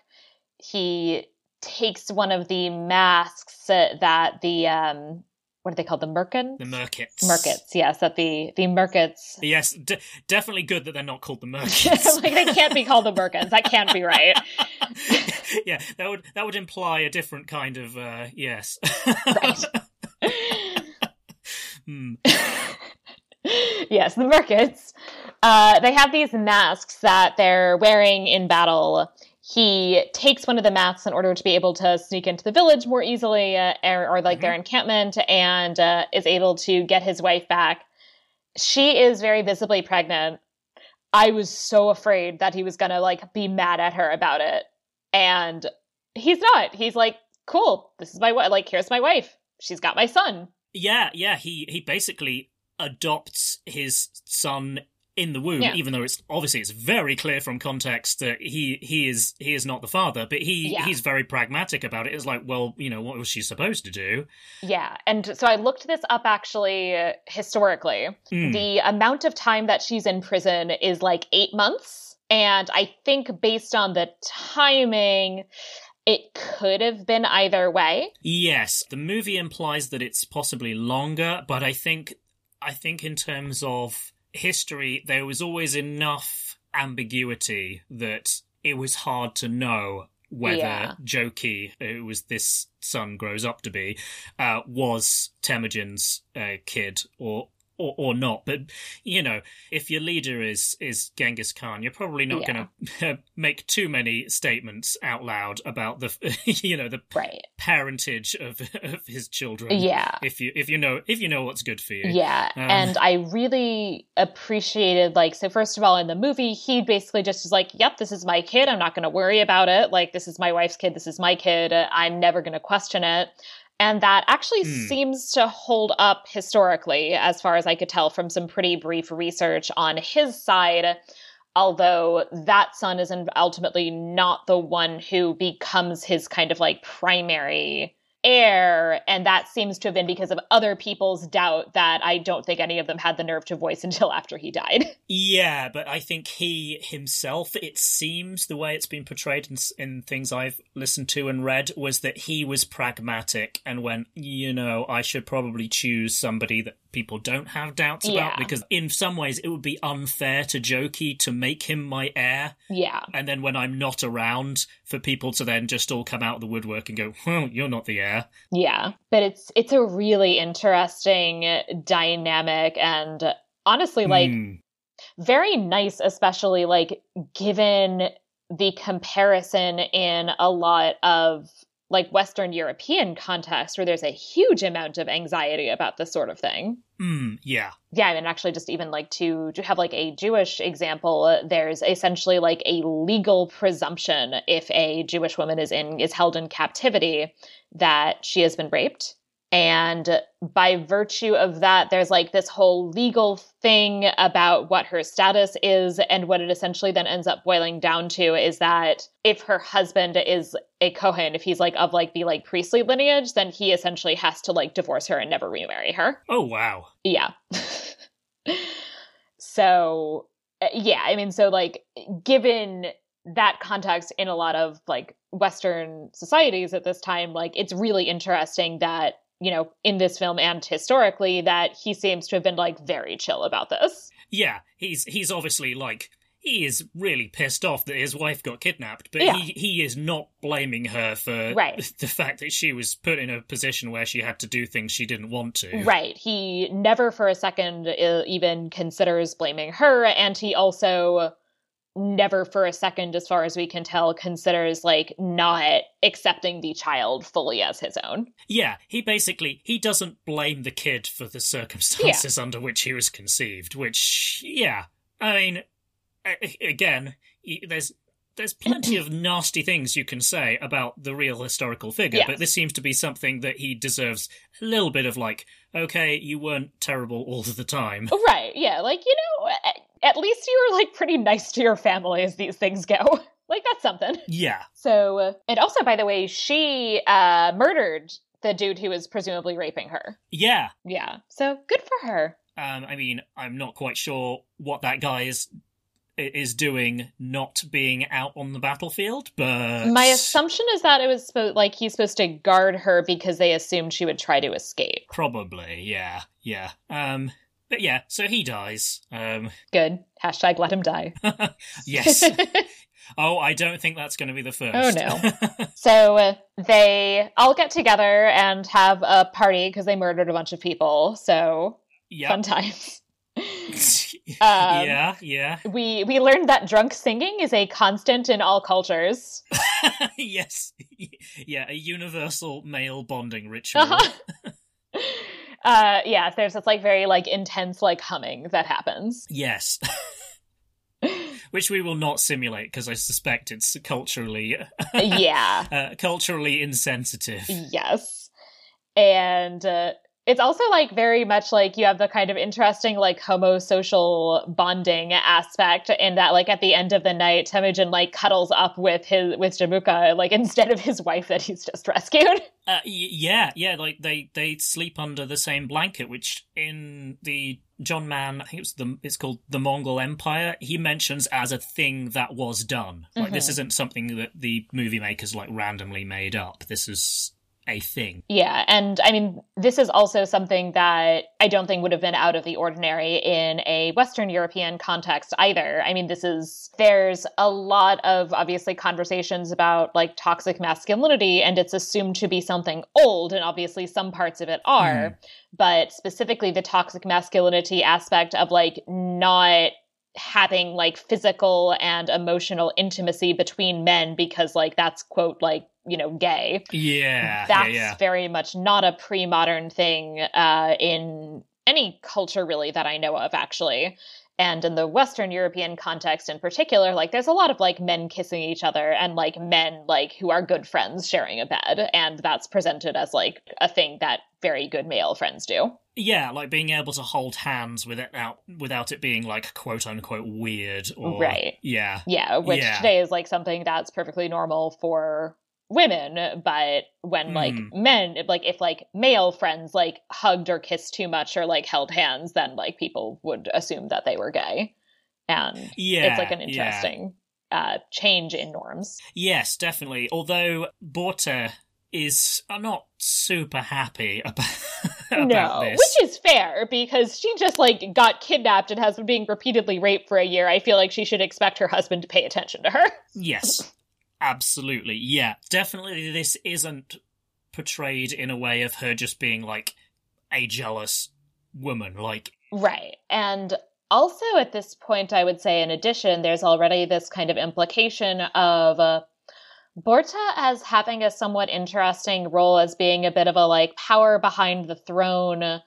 S10: He takes one of the masks that the um, what are they called? The merkins?
S9: The merkits.
S10: Merkits, yes. That the the merkits.
S9: Yes, d- definitely good that they're not called the merkits.
S10: like they can't be called the merkins. That can't be right.
S9: yeah, that would that would imply a different kind of uh, yes.
S10: right.
S9: Hmm.
S10: yes, the merkits. Uh, they have these masks that they're wearing in battle. He takes one of the masks in order to be able to sneak into the village more easily, uh, or, or, like mm-hmm. their encampment, and uh, is able to get his wife back. She is very visibly pregnant. I was so afraid that he was gonna like be mad at her about it, and he's not. He's like, "Cool, this is my wife. Like, here's my wife. She's got my son."
S9: Yeah, yeah. He he basically adopts his son in the womb,
S10: Yeah.
S9: even though it's obviously it's very clear from context that he he is he is not the father, but he
S10: Yeah.
S9: he's very pragmatic about it. It's like, well, you know, what was she supposed to do?
S10: Yeah, and so I looked this up actually uh, historically.
S9: Mm.
S10: The amount of time that she's in prison is like eight months. And I think based on the timing, it could have been either way.
S9: Yes, the movie implies that it's possibly longer, but I think I think in terms of history, there was always enough ambiguity that it was hard to know whether
S10: Yeah.
S9: Jochi, who was this son grows up to be, uh, was Temujin's uh, kid or. Or, or not, but you know, if your leader is is Genghis Khan, you're probably not
S10: Yeah.
S9: going to make too many statements out loud about the, you know, the
S10: Right.
S9: parentage of of his children.
S10: Yeah.
S9: If you if you know if you know what's good for you.
S10: Yeah.
S9: Um,
S10: and I really appreciated, like, so first of all, in the movie, he basically just is like, yep, this is my kid. I'm not going to worry about it. Like, this is my wife's kid. This is my kid. I'm never going to question it. And that actually
S9: Hmm.
S10: seems to hold up historically, as far as I could tell from some pretty brief research on his side. Although that son is ultimately not the one who becomes his kind of like primary heir. And that seems to have been because of other people's doubt that I don't think any of them had the nerve to voice until after he died.
S9: Yeah, but I think he himself, it seems the way it's been portrayed in, in things I've listened to and read, was that he was pragmatic and went, you know, I should probably choose somebody that people don't have doubts
S10: Yeah.
S9: about because in some ways it would be unfair to Jochi to make him my heir.
S10: yeah.
S9: And then when I'm not around, for people to then just all come out of the woodwork and go, well, you're not the heir.
S10: Yeah, but it's it's a really interesting dynamic and honestly like
S9: Hmm.
S10: very nice especially like given the comparison in a lot of like western european context where there's a huge amount of anxiety about this sort of thing.
S9: Mm, yeah.
S10: Yeah, I mean actually just even like to to have like a Jewish example, there's essentially like a legal presumption if a Jewish woman is in is held in captivity that she has been raped. And by virtue of that, there's like this whole legal thing about what her status is. And what it essentially then ends up boiling down to is that if her husband is a Kohen, if he's like of like the like priestly lineage, then he essentially has to like divorce her and never remarry her.
S9: Oh, wow.
S10: Yeah. so, uh, yeah, I mean, so like, given that context in a lot of like Western societies at this time, like, it's really interesting that you know, in this film and historically, that he seems to have been like very chill about this.
S9: Yeah, he's he's obviously like he is really pissed off that his wife got kidnapped, but
S10: Yeah.
S9: he, he is not blaming her for
S10: Right.
S9: the fact that she was put in a position where she had to do things she didn't want to.
S10: Right. He never for a second uh, even considers blaming her. And he also never for a second, as far as we can tell, considers like not accepting the child fully as his own.
S9: Yeah, he basically he doesn't blame the kid for the circumstances under which he was conceived. Which, yeah, I mean, again, there's there's plenty of nasty things you can say about the real historical figure,
S10: Yes.
S9: but this seems to be something that he deserves a little bit of like, okay, you weren't terrible all of the time.
S10: Right. Yeah. Like, you know, at, least you were like pretty nice to your family as these things go. like, that's something.
S9: Yeah,
S10: So, and also, by the way, she uh, murdered the dude who was presumably raping her.
S9: yeah.
S10: Yeah. So good for her.
S9: Um, I mean, I'm not quite sure what that guy is is doing, not being out on the battlefield, but
S10: My assumption is that it was supposed like he's supposed to guard her because they assumed she would try to escape.
S9: Probably, yeah, yeah. Um, but yeah, so he dies. Um,
S10: Good. Hashtag let him die.
S9: yes. oh, I don't think that's going to be the first.
S10: Oh, no. so uh, they all get together and have a party because they murdered a bunch of people. So
S9: yeah.
S10: fun times.
S9: yeah, yeah.
S10: We we learned that drunk singing is a constant in all cultures.
S9: yes. Yeah, a universal male bonding ritual.
S10: Uh-huh. Uh yeah, there's this like very like intense like humming that happens.
S9: Yes. Which we will not simulate because I suspect it's culturally
S10: yeah.
S9: uh, culturally insensitive.
S10: Yes. And uh, it's also like very much like you have the kind of interesting like homosocial bonding aspect in that like at the end of the night Temujin like cuddles up with his with Jamuka like instead of his wife that he's just rescued.
S9: Uh, y- yeah, yeah, like they they sleep under the same blanket, which in the John Man, I think it's the it's called the Mongol Empire. He mentions as a thing that was done. Like this
S10: Mhm.
S9: isn't something that the movie makers like randomly made up. This is a thing.
S10: Yeah, and I mean, this is also something that I don't think would have been out of the ordinary in a Western European context either. I mean, this is, there's a lot of obviously conversations about like toxic masculinity, and it's assumed to be something old, and obviously some parts of it are, hmm. but specifically the toxic masculinity aspect of like not having like physical and emotional intimacy between men because like that's quote like you know gay
S9: Yeah,
S10: that's
S9: yeah, yeah.
S10: very much not a pre-modern thing uh, in any culture really that I know of actually. And in the Western European context in particular, like there's a lot of like men kissing each other and like men like who are good friends sharing a bed. And that's presented as like a thing that very good male friends do.
S9: Yeah, like being able to hold hands without without it being like quote unquote weird or
S10: Right.
S9: Yeah,
S10: Yeah, which
S9: Yeah.
S10: today is like something that's perfectly normal for women, but when like
S9: Mm.
S10: men, like if like male friends like hugged or kissed too much or like held hands, then like people would assume that they were gay. And
S9: yeah.
S10: it's like an
S9: yeah.
S10: interesting uh change in norms.
S9: Yes, definitely. Although Borta is not super happy about, about
S10: no,
S9: this.
S10: which is fair because she just like got kidnapped and has been being repeatedly raped for a year. I feel like she should expect her husband to pay attention to her.
S9: Yes, absolutely. Yeah, definitely. This isn't portrayed in a way of her just being like a jealous woman. Like,
S10: Right. And also at this point, I would say, in addition, there's already this kind of implication of uh, Borta as having a somewhat interesting role as being a bit of a like power behind the throne,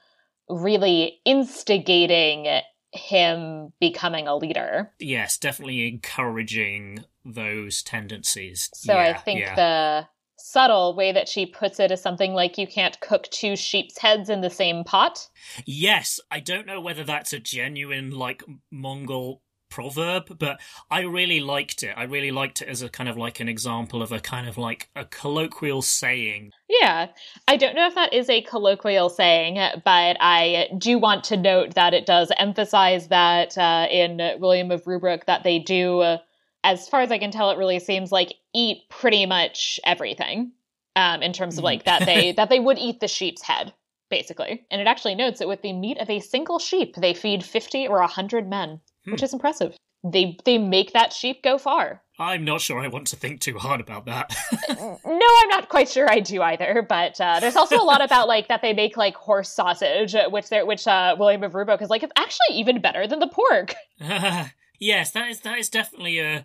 S10: really instigating him becoming a leader.
S9: yes, definitely encouraging those tendencies.
S10: So I think
S9: yeah.
S10: the subtle way that she puts it is something like you can't cook two sheep's heads in the same pot.
S9: Yes, I don't know whether that's a genuine like Mongol proverb, but I really liked it. I really liked it as a kind of like an example of a kind of like a colloquial saying.
S10: Yeah, I don't know if that is a colloquial saying, but I do want to note that it does emphasize that uh, in William of Rubruck that they do, uh, as far as I can tell, it really seems like eat pretty much everything. um, in terms of like that they that they would eat the sheep's head basically. And it actually notes that with the meat of a single sheep, they feed 50 or 100 men, which is impressive. They they make that sheep go far.
S9: I'm not sure I want to think too hard about that.
S10: no, I'm not quite sure I do either. But uh, there's also a lot about like that they make like horse sausage, uh, which they which uh, William of Rubruck is like it's actually even better than the pork.
S9: yes, that is that is definitely a.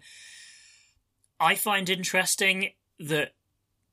S9: I find interesting that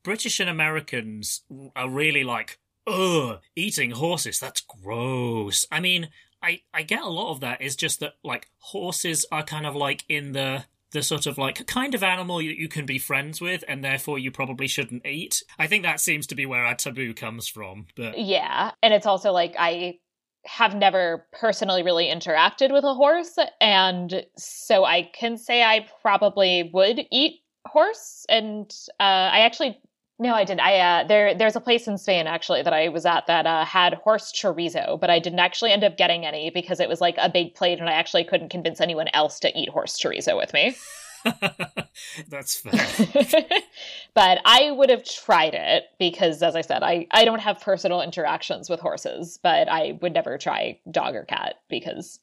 S9: British and Americans are really like, ugh, eating horses. That's gross. I mean, I I get a lot of that is just that like horses are kind of like in the the sort of like kind of animal that you can be friends with and therefore you probably shouldn't eat. I think that seems to be where our taboo comes from. But
S10: Yeah, and it's also like I have never personally really interacted with a horse and so I can say I probably would eat horse and uh, I actually no, I didn't. I uh, there there's a place in Spain actually that I was at that uh, had horse chorizo, but I didn't actually end up getting any because it was like a big plate, and I actually couldn't convince anyone else to eat horse chorizo with me.
S9: That's fair.
S10: but I would have tried it because, as I said, I I don't have personal interactions with horses, but I would never try dog or cat because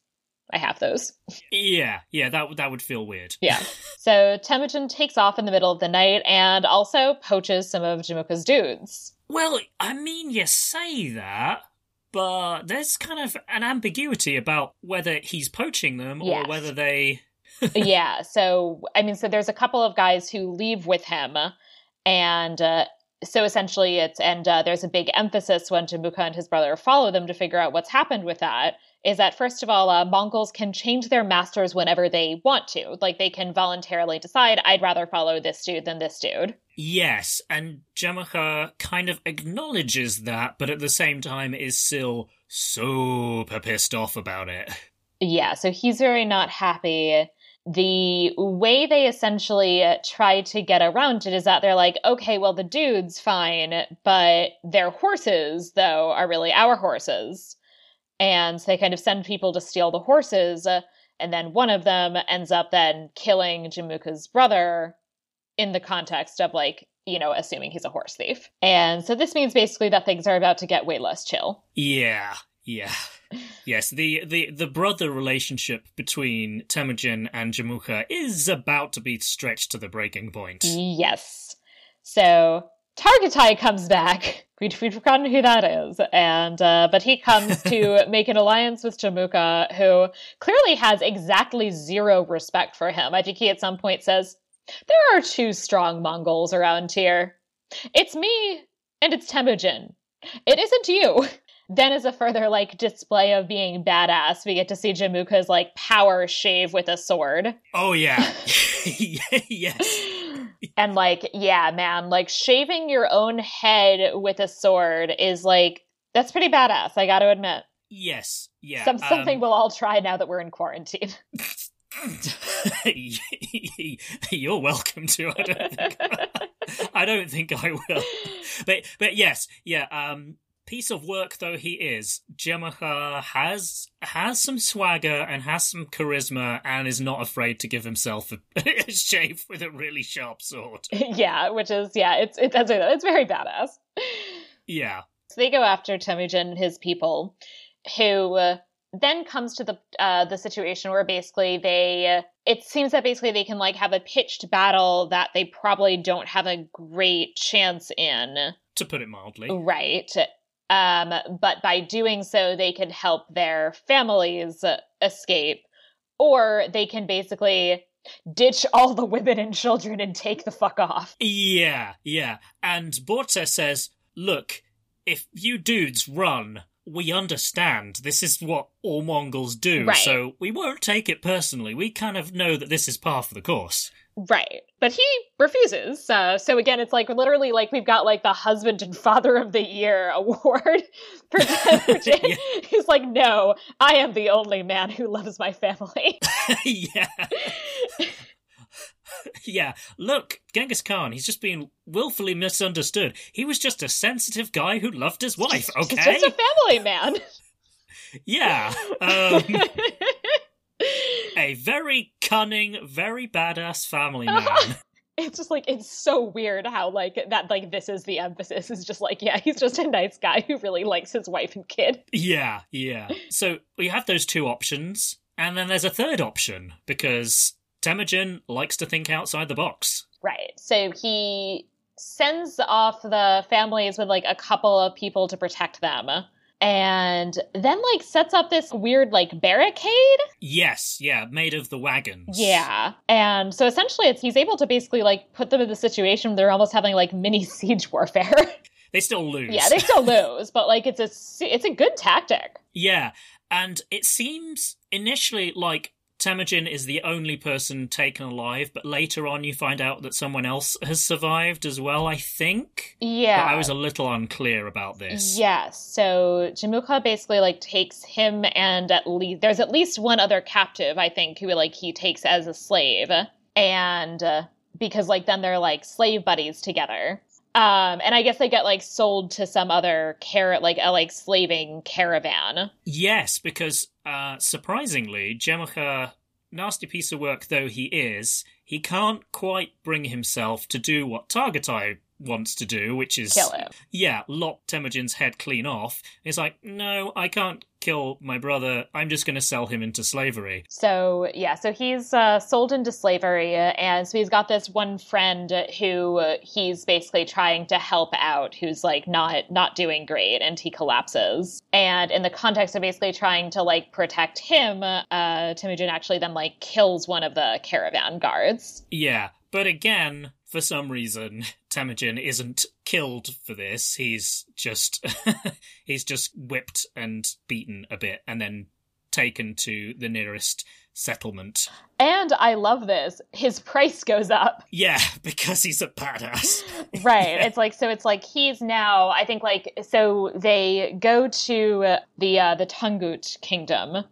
S10: I have those.
S9: Yeah, yeah, that that would feel weird.
S10: Yeah. So Temujin takes off in the middle of the night and also poaches some of Jamuka's dudes.
S9: Well, I mean, you say that, but there's kind of an ambiguity about whether he's poaching them or
S10: Yes.
S9: whether they.
S10: yeah. So I mean, so there's a couple of guys who leave with him, and uh, so essentially it's and uh, there's a big emphasis when Jamuka and his brother follow them to figure out what's happened with that. Is that first of all, uh, Mongols can change their masters whenever they want to. Like they can voluntarily decide, I'd rather follow this dude than this dude.
S9: Yes, and Jamuka kind of acknowledges that, but at the same time is still super pissed off about it.
S10: Yeah, so he's very not happy. The way they essentially try to get around it is that they're like, okay, well, the dude's fine, but their horses, though, are really our horses. And so they kind of send people to steal the horses, uh, and then one of them ends up then killing Jamuka's brother in the context of, like, you know, assuming he's a horse thief. And so this means basically that things are about to get way less chill.
S9: Yeah, yeah. Yes, the, the, the brother relationship between Temujin and Jamuka is about to be stretched to the breaking point.
S10: Yes. So Targutai comes back. We'd, we'd forgotten who that is, and uh, but he comes to make an alliance with Jamuka, who clearly has exactly zero respect for him. I think he at some point says, "There are two strong Mongols around here. It's me and it's Temujin. It isn't you." Then, as a further like display of being badass, we get to see Jamuka's like power shave with a sword.
S9: Oh, yeah. yes.
S10: And like, yeah, man, like shaving your own head with a sword is like that's pretty badass. I got to admit.
S9: Yes, yeah.
S10: Some, something
S9: um,
S10: we'll all try now that we're in quarantine.
S9: You're welcome to. I don't think. I don't think I will. But but yes, yeah. Um, piece of work though he is, Jamuka has has some swagger and has some charisma, and is not afraid to give himself a, a shave with a really sharp sword.
S10: yeah, which is yeah, it's it, that's. It's very badass.
S9: Yeah.
S10: So they go after Temujin and his people, who uh, then comes to the uh, the situation where basically they. Uh, it seems that basically they can like have a pitched battle that they probably don't have a great chance in.
S9: To put it mildly.
S10: Right. Um, but by doing so, they can help their families escape, or they can basically ditch all the women and children and take the fuck off.
S9: Yeah, yeah. And Borta says, look, if you dudes run, we understand. This is what all Mongols do,
S10: Right.
S9: so we won't take it personally. We kind of know that this is par for the course.
S10: Right. But he refuses. Uh, so again, it's like literally like we've got like the husband and father of the year award for.
S9: Yeah.
S10: He's like, no, I am the only man who loves my family.
S9: yeah. yeah, look, Genghis Khan, he's just being willfully misunderstood. He was just a sensitive guy who loved his wife,
S10: He's
S9: okay?
S10: just a family man.
S9: Yeah. Um, a very cunning, very badass family man.
S10: it's just like it's so weird how like that like this is the emphasis is just like yeah he's just a nice guy who really likes his wife and kid
S9: Yeah, yeah. So we have those two options, and then there's a third option because Temujin likes to think outside the box.
S10: right. So he sends off the families with like a couple of people to protect them. And then like sets up this weird like barricade?
S9: Yes, yeah, made of the wagons.
S10: yeah. And so essentially it's he's able to basically like put them in the situation where they're almost having like mini siege warfare.
S9: They still lose.
S10: yeah they still lose but like it's a it's a good tactic.
S9: Yeah, and it seems initially like Temujin is the only person taken alive, but later on you find out that someone else has survived as well, I think.
S10: yeah
S9: But I was a little unclear about this.
S10: Yes. So Jamuka basically like takes him and at least there's at least one other captive I think who like he takes as a slave, and uh, because like then they're like slave buddies together. Um, and I guess they get like sold to some other car like a like slaving caravan.
S9: Yes, because uh, surprisingly, Jamuka, nasty piece of work though he is, he can't quite bring himself to do what Targutai wants to do, which is
S10: Kill him.
S9: Yeah, lop Temujin's head clean off. He's like, no, I can't kill my brother. I'm just going to sell him into slavery.
S10: So yeah, so he's uh, sold into slavery, and so he's got this one friend who he's basically trying to help out, who's like not not doing great, and he collapses. And in the context of basically trying to like protect him, uh, Temujin actually then like kills one of the caravan guards.
S9: Yeah, but again, for some reason, Temujin isn't killed for this. He's just he's just whipped and beaten a bit, and then taken to the nearest settlement.
S10: And I love this. His price goes up.
S9: Yeah, because he's a badass.
S10: right. It's like so. It's like he's now. I think like so. They go to the uh, the Tangut kingdom,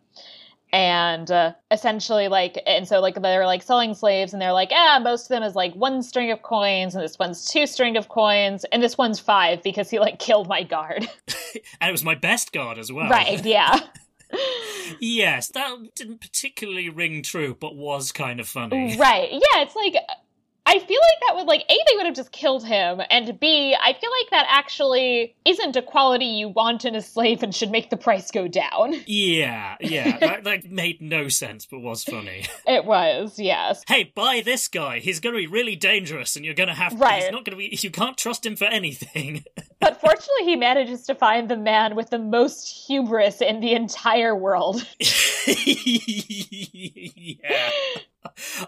S10: and uh, essentially like and so like they're like selling slaves, and they're like, ah, most of them is like one string of coins, and this one's two string of coins, and this one's five because he like killed my guard.
S9: and it was my best guard as well.
S10: right. Yeah.
S9: yes, that didn't particularly ring true, but was kind of funny.
S10: Right. Yeah, it's like I feel like that would like A they would have just killed him and B I feel like that actually isn't a quality you want in a slave and should make the price go down.
S9: Yeah, yeah, that, that made no sense, but was funny.
S10: It was, yes.
S9: Hey, buy this guy. He's going to be really dangerous, and you're going to have.
S10: Right.
S9: He's not going to be. You can't trust him for anything.
S10: But fortunately he manages to find the man with the most hubris in the entire world.
S9: yeah.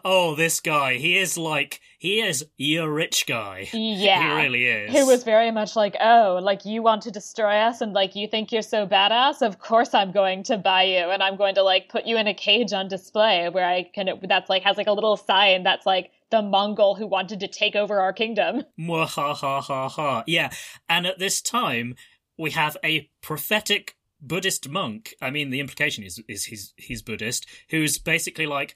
S9: Oh, this guy. He is like. He is your rich guy.
S10: Yeah.
S9: He really is.
S10: Who was very much like, oh, like you want to destroy us and like you think you're so badass? Of course I'm going to buy you and I'm going to like put you in a cage on display where I can, that's like, has like a little sign that's like, the Mongol who wanted to take over our kingdom.
S9: Mwahahaha. Yeah. And at this time, we have a prophetic Buddhist monk. I mean, the implication is, is he's, he's Buddhist, who's basically like,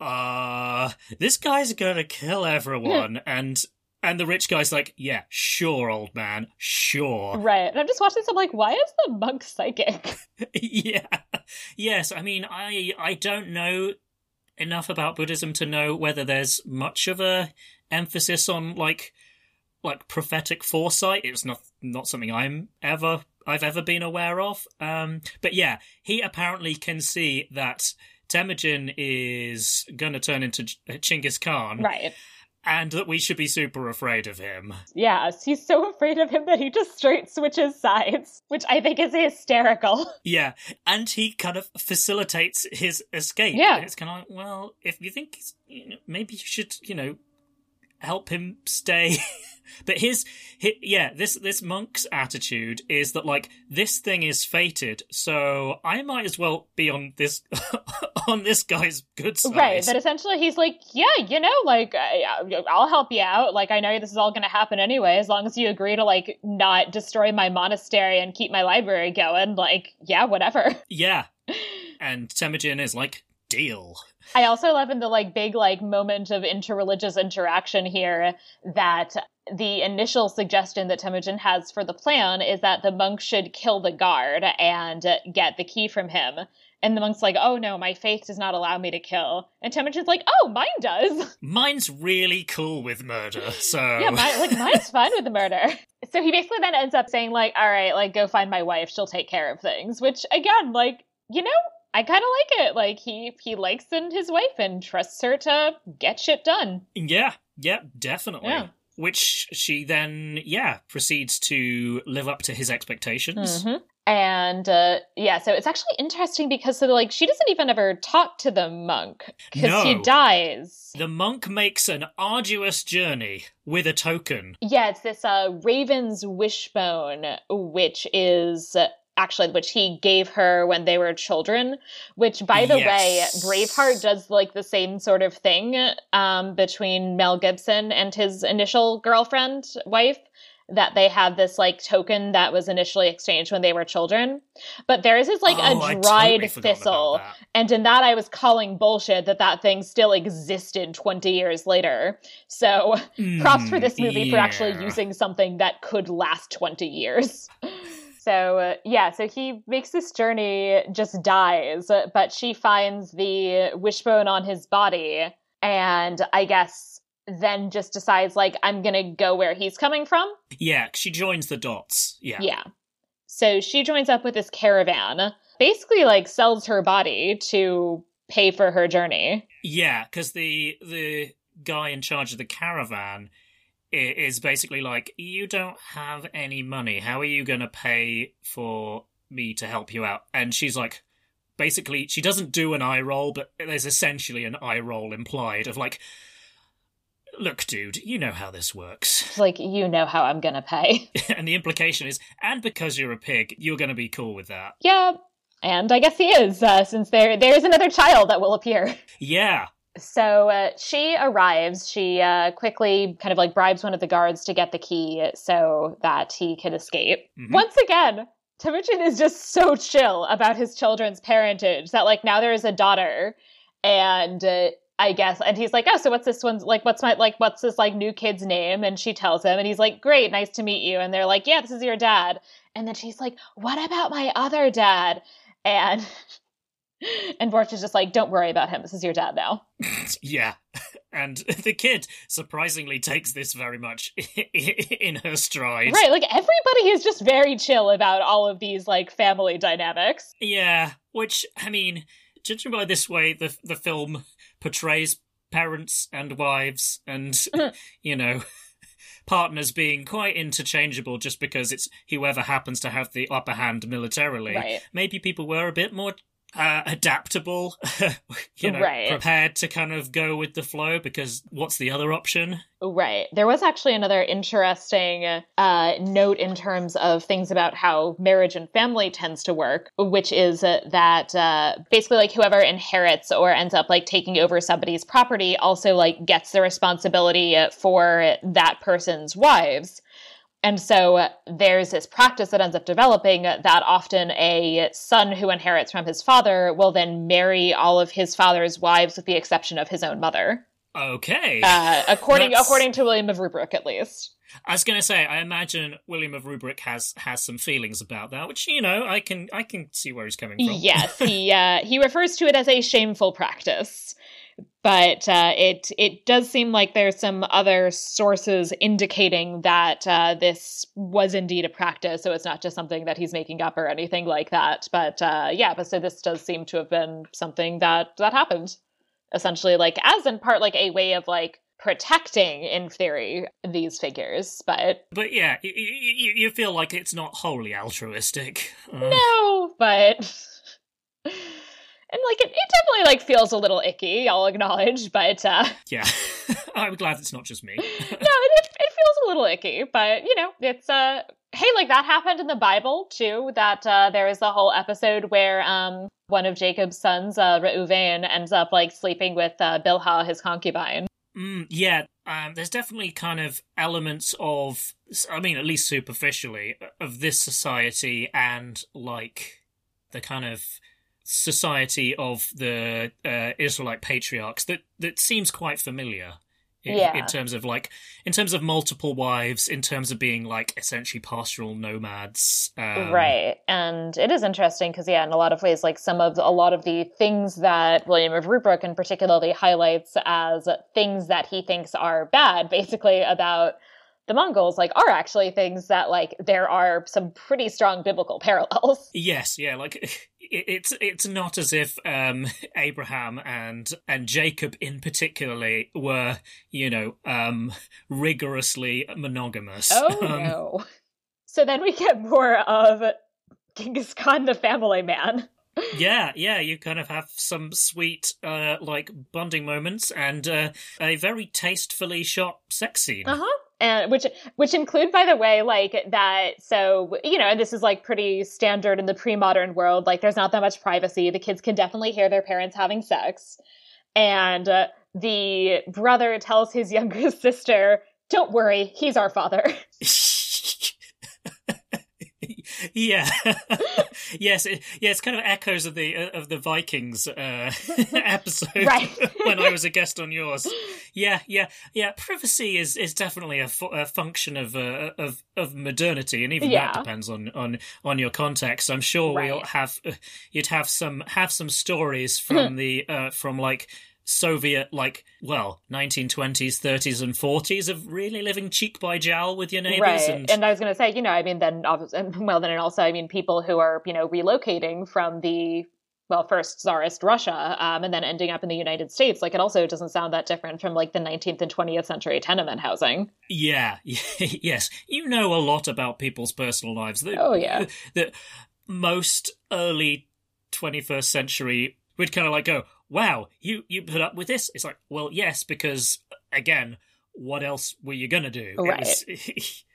S9: uh, this guy's gonna kill everyone. and, and the rich guy's like, yeah, sure, old man, sure.
S10: Right. And I'm just watching this, I'm like, why is the monk psychic?
S9: yeah. Yes, I mean, I, I don't know enough about Buddhism to know whether there's much of a emphasis on like like prophetic foresight. It's not not something I'm ever I've ever been aware of. Um, but yeah, he apparently can see that Temujin is going to turn into Chinggis Khan,
S10: right.
S9: and that we should be super afraid of him.
S10: Yes, he's so afraid of him that he just straight switches sides, which I think is hysterical.
S9: Yeah, and he kind of facilitates his escape.
S10: Yeah.
S9: it's kind of like, well, if you think you know, maybe you should, you know, help him stay. but his, his, yeah, this this monk's attitude is that like this thing is fated, so I might as well be on this on this guy's good side.
S10: Right. but essentially he's like, yeah, you know, like I, I'll help you out. Like I know this is all going to happen anyway, as long as you agree to like not destroy my monastery and keep my library going. Like, yeah, whatever.
S9: yeah, and Temujin is like, deal.
S10: I also love in the like big like moment of interreligious interaction here that the initial suggestion that Temujin has for the plan is that the monk should kill the guard and get the key from him. And the monk's like, oh no, my faith does not allow me to kill. And Temujin's like, oh, mine does.
S9: Mine's really cool with murder, so.
S10: Yeah, mine, like, mine's fine with the murder. So he basically then ends up saying, like, all right, like, go find my wife. She'll take care of things. Which, again, like, you know, I kind of like it. Like, he, he likes in his wife and trusts her to get shit done.
S9: Yeah, yeah, definitely.
S10: Yeah.
S9: Which she then, yeah, proceeds to live up to his expectations.
S10: Mhm. And uh, yeah, so it's actually interesting because so like she doesn't even ever talk to the monk because he dies.
S9: The monk makes an arduous journey with a token.
S10: Yeah, it's this uh, Raven's wishbone, which is actually which he gave her when they were children. Which, by the
S9: Yes.
S10: way, Braveheart does like the same sort of thing um, between Mel Gibson and his initial girlfriend, wife. That they have this like token that was initially exchanged when they were children, but theirs is like
S9: Oh,
S10: a
S9: totally
S10: dried
S9: about
S10: thistle, and in that I was calling bullshit that that thing still existed twenty years later. So props for
S9: Mm,
S10: this movie for actually using something that could last 20 years. So, uh, yeah, so he makes this journey, just dies, but she finds the wishbone on his body, and I guess then just decides, like, I'm gonna go where he's coming from.
S9: Yeah, she joins the dots. Yeah.
S10: Yeah. So she joins up with this caravan, basically, like, sells her body to pay for her journey.
S9: Yeah, because the the guy in charge of the caravan is basically like, you don't have any money. How are you going to pay for me to help you out? And she's like, basically, she doesn't do an eye roll, but there's essentially an eye roll implied of like, look, dude, you know how this works.
S10: It's like, you know how I'm gonna pay.
S9: and the implication is, and because you're a pig, you're going to be cool with that.
S10: Yeah, and I guess he is, uh, since there there is another child that will appear.
S9: Yeah.
S10: So uh, she arrives. She uh, quickly kind of like bribes one of the guards to get the key so that he can escape.
S9: Mhm.
S10: Once again, Temujin is just so chill about his children's parentage that like now there is a daughter, and uh, I guess, and he's like, oh, so what's this one's like? What's my like? What's this like new kid's name? And she tells him, and he's like, great, nice to meet you. And they're like, yeah, this is your dad. And then she's like, what about my other dad? And and Borte is just like, don't worry about him. This is your dad now.
S9: Yeah. And the kid surprisingly takes this very much in her stride.
S10: Right, like everybody is just very chill about all of these like family dynamics.
S9: Yeah, which I mean, judging by this way, the the film portrays parents and wives and mm-hmm. you know partners being quite interchangeable just because it's whoever happens to have the upper hand militarily.
S10: Right.
S9: Maybe people were a bit more uh, adaptable, you know,
S10: Right.
S9: prepared to kind of go with the flow because what's the other option?
S10: Right. There was actually another interesting uh, note in terms of things about how marriage and family tends to work, which is uh, that uh, basically, like, whoever inherits or ends up like taking over somebody's property also like gets the responsibility for that person's wives. And so there's this practice that ends up developing that often a son who inherits from his father will then marry all of his father's wives with the exception of his own mother.
S9: Okay.
S10: Uh, according
S9: That's-
S10: according to William of Rubruck, at least.
S9: I was going to say, I imagine William of Rubruck has has some feelings about that, which you know, I can I can see where he's coming from.
S10: Yes, he uh, he refers to it as a shameful practice, but uh, it it does seem like there's some other sources indicating that uh, this was indeed a practice. So it's not just something that he's making up or anything like that. But uh, yeah, but so this does seem to have been something that that happened, essentially, like as in part like a way of like protecting, in theory, these figures. But
S9: But yeah, you, you, you feel like it's not wholly altruistic. Uh,
S10: no, but and like it, it definitely like feels a little icky. I'll acknowledge, but uh,
S9: Yeah, I'm glad it's not just me.
S10: no, it, it it feels a little icky. But you know, it's uh, hey, like that happened in the Bible too. That uh, there is a whole episode where um one of Jacob's sons, uh, Reuven, ends up like sleeping with uh, Bilhah, his concubine.
S9: Mm, yeah, um, there's definitely kind of elements of, I mean, at least superficially, of this society and like the kind of society of the uh, Israelite patriarchs that that seems quite familiar in,
S10: Yeah.
S9: in terms of like in terms of multiple wives, in terms of being like essentially pastoral nomads. Um,
S10: right and it is interesting because yeah in a lot of ways like some of a lot of the things that william of Rubruck particularly highlights as things that he thinks are bad basically about the mongols like are actually things that like there are some pretty strong biblical parallels
S9: Yes, yeah, like it's it's not as if um Abraham and and Jacob in particularly were, you know, um rigorously monogamous.
S10: oh
S9: Um,
S10: no so then we get more of genghis khan the family man
S9: Yeah, yeah, you kind of have some sweet uh like bonding moments and uh, a very tastefully shot sex scene.
S10: Uh-huh. And which which include by the way like that so you know this is like pretty standard in the pre-modern world like there's not that much privacy. The kids can definitely hear their parents having sex. And uh, the brother tells his younger sister don't worry he's our father
S9: yeah yes it, yeah it's kind of echoes of the uh, of the vikings uh episode
S10: Right.
S9: when i was a guest on yours yeah yeah yeah privacy is is definitely a, fu- a function of uh, of of modernity and even
S10: Yeah.
S9: that depends on on on your context i'm sure we'll have uh, you'd have some have some stories from the uh from like Soviet, like, well, 1920s, 30s, and 40s of really living cheek by jowl with your neighbors.
S10: right
S9: And,
S10: and i was going to say you know i mean then well then and also i mean people who are you know relocating from the well first czarist russia um, and then ending up in the united states like it also doesn't sound that different from like the 19th and 20th century tenement housing
S9: Yeah, yes. You know a lot about people's personal lives. The,
S10: Oh, yeah.
S9: The most early 21st century we'd kind of like go, wow, you, you put up with this? It's like, well, yes, because, again, what else were you going to do?
S10: Right.
S9: was-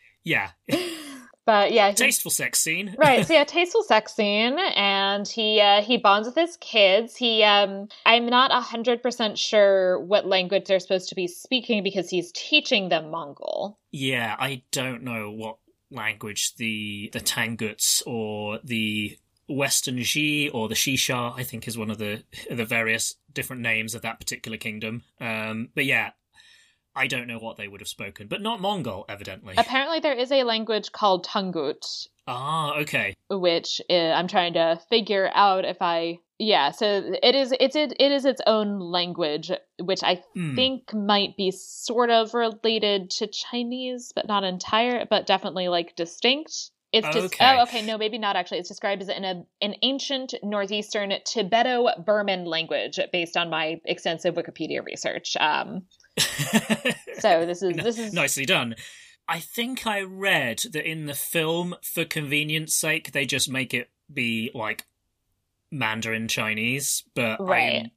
S9: yeah.
S10: but yeah he-
S9: Tasteful sex scene.
S10: right so yeah tasteful sex scene and he uh, he bonds with his kids he um i'm not a hundred percent sure what language they're supposed to be speaking because he's teaching them mongol
S9: Yeah, I don't know what language the the Tanguts or the Western Xia or the Xixia, I think, is one of the the various different names of that particular kingdom. Um, but yeah, I don't know what they would have spoken, but not Mongol, evidently.
S10: apparently there is a language called Tangut
S9: ah, okay.
S10: which uh, i'm trying to figure out if i yeah so it is it's it, it is its own language which i
S9: Hmm.
S10: think might be sort of related to chinese but not entire but definitely like distinct it's just
S9: Okay.
S10: oh okay no maybe not actually it's described as an an ancient northeastern tibeto-burman language based on my extensive wikipedia research um so this is this is
S9: nicely done. I think I read that in the film, for convenience sake, they just make it be like Mandarin Chinese, but
S10: Right.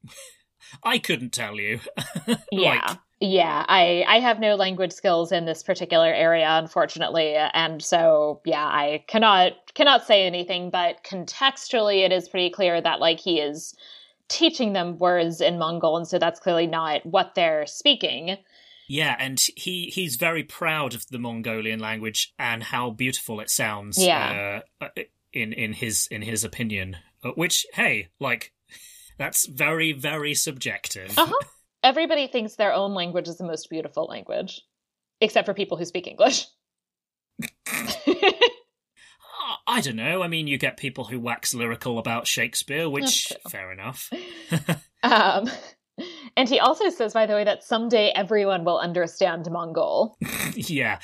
S9: I, I couldn't tell you.
S10: yeah
S9: Like,
S10: yeah i i have no language skills in this particular area unfortunately and so yeah i cannot cannot say anything but contextually it is pretty clear that like he is teaching them words in mongol and so that's clearly not what they're speaking
S9: yeah, and he he's very proud of the Mongolian language and how beautiful it sounds.
S10: Yeah.
S9: uh, in in his in his opinion, Uh, which hey, like that's very very subjective.
S10: uh-huh everybody thinks their own language is the most beautiful language except for people who speak english
S9: I don't know. I mean, you get people who wax lyrical about Shakespeare, which fair enough.
S10: um and he also says by the way that someday everyone will understand mongol
S9: yeah,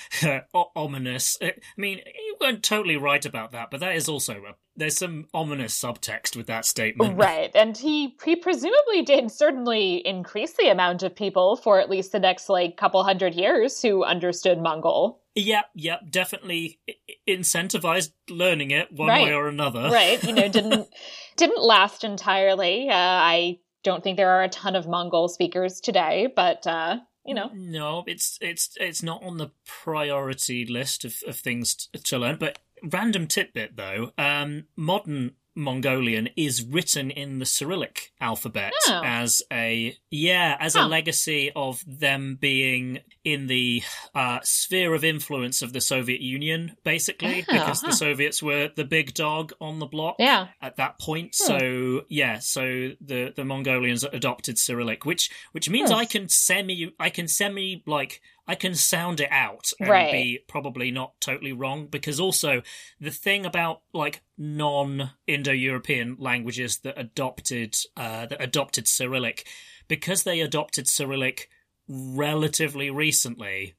S9: o- ominous. Uh, I mean, you weren't totally right about that, but that is also a, there's some ominous subtext with that statement.
S10: Right. And he he presumably did certainly increase the amount of people for at least the next like couple hundred years who understood Mongol.
S9: Yep, yep, definitely incentivized learning it one
S10: Right.
S9: way or another.
S10: Right. You know, didn't didn't last entirely. Uh, I don't think there are a ton of Mongol speakers today, but uh, you know.
S9: No, it's it's it's not on the priority list of, of things to learn. But random tidbit though, um, modern Mongolian is written in the Cyrillic alphabet
S10: Oh.
S9: as a yeah as a legacy of them being in the uh, sphere of influence of the Soviet Union, basically,
S10: Oh,
S9: because
S10: huh.
S9: the Soviets were the big dog on the block
S10: Yeah.
S9: at that point.
S10: Hmm.
S9: So yeah, so the the Mongolians adopted Cyrillic, which which means
S10: Hmm.
S9: I can semi I can semi like I can sound it out and
S10: Right.
S9: be probably not totally wrong because also the thing about like non Indo-European languages that adopted uh, that adopted Cyrillic because they adopted Cyrillic relatively recently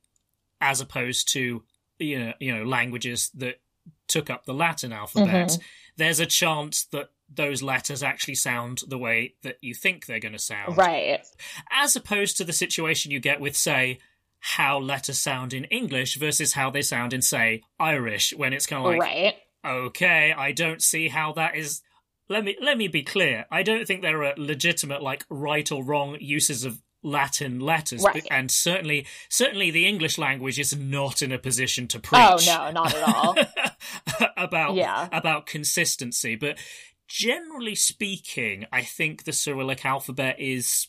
S9: as opposed to you know you know languages that took up the Latin alphabet
S10: Mhm.
S9: there's a chance that those letters actually sound the way that you think they're going to sound
S10: Right.
S9: as opposed to the situation you get with say how letters sound in English versus how they sound in say Irish when it's kind of like
S10: right.
S9: okay i don't see how that is let me let me be clear i don't think there are legitimate like right or wrong uses of latin letters
S10: Right.
S9: and certainly certainly the english language is not in a position to oh, preach
S10: Oh no, not at all.
S9: about
S10: Yeah.
S9: about consistency but generally speaking i think the cyrillic alphabet is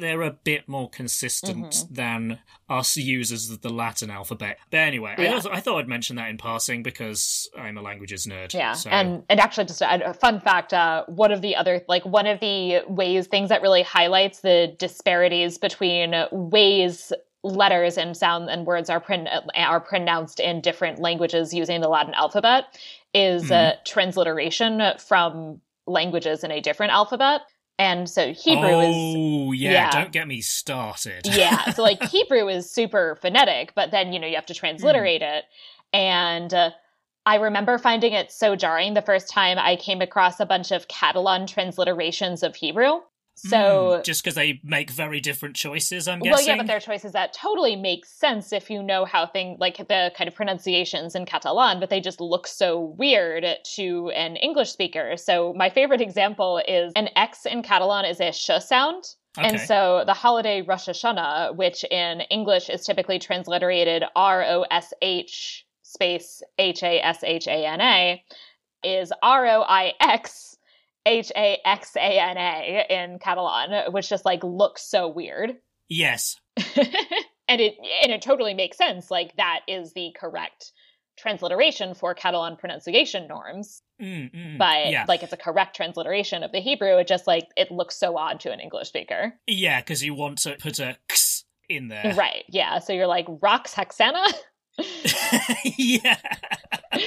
S9: they're a bit more consistent
S10: Mm-hmm.
S9: than us users of the Latin alphabet. But anyway, I, also, I thought I'd mention that in passing because I'm a languages nerd.
S10: Yeah,
S9: so.
S10: and and actually, just a, fun fact: uh, one of the other like one of the ways things that really highlights the disparities between ways letters and sound and words are pron- are pronounced in different languages using the Latin alphabet is uh, transliteration from languages in a different alphabet. And so Hebrew is
S9: oh yeah,
S10: yeah.
S9: don't get me started.
S10: yeah so like hebrew is super phonetic but then you know you have to transliterate it and uh, i remember finding it so jarring the first time i came across a bunch of catalan transliterations of hebrew so
S9: Hmm, just because they make very different choices, I'm guessing.
S10: well yeah but they're choices that totally make sense if you know how things like the kind of pronunciations in catalan but they just look so weird to an english speaker. So my favorite example is an x in catalan is a sh sound. And so the holiday Rosh Hashanah, which in English is typically transliterated R O S H space H A S H A N A, is R O I X H A X A N A in Catalan, which just like looks so weird.
S9: yes,
S10: and it and it totally makes sense. Like that is the correct transliteration for Catalan pronunciation norms.
S9: Mm, mm,
S10: But
S9: yeah,
S10: like it's a correct transliteration of the Hebrew. It just like it looks so odd to an English speaker.
S9: yeah, because you want to put a x in there,
S10: Right. Yeah. So you're like rocks hexana.
S9: yeah.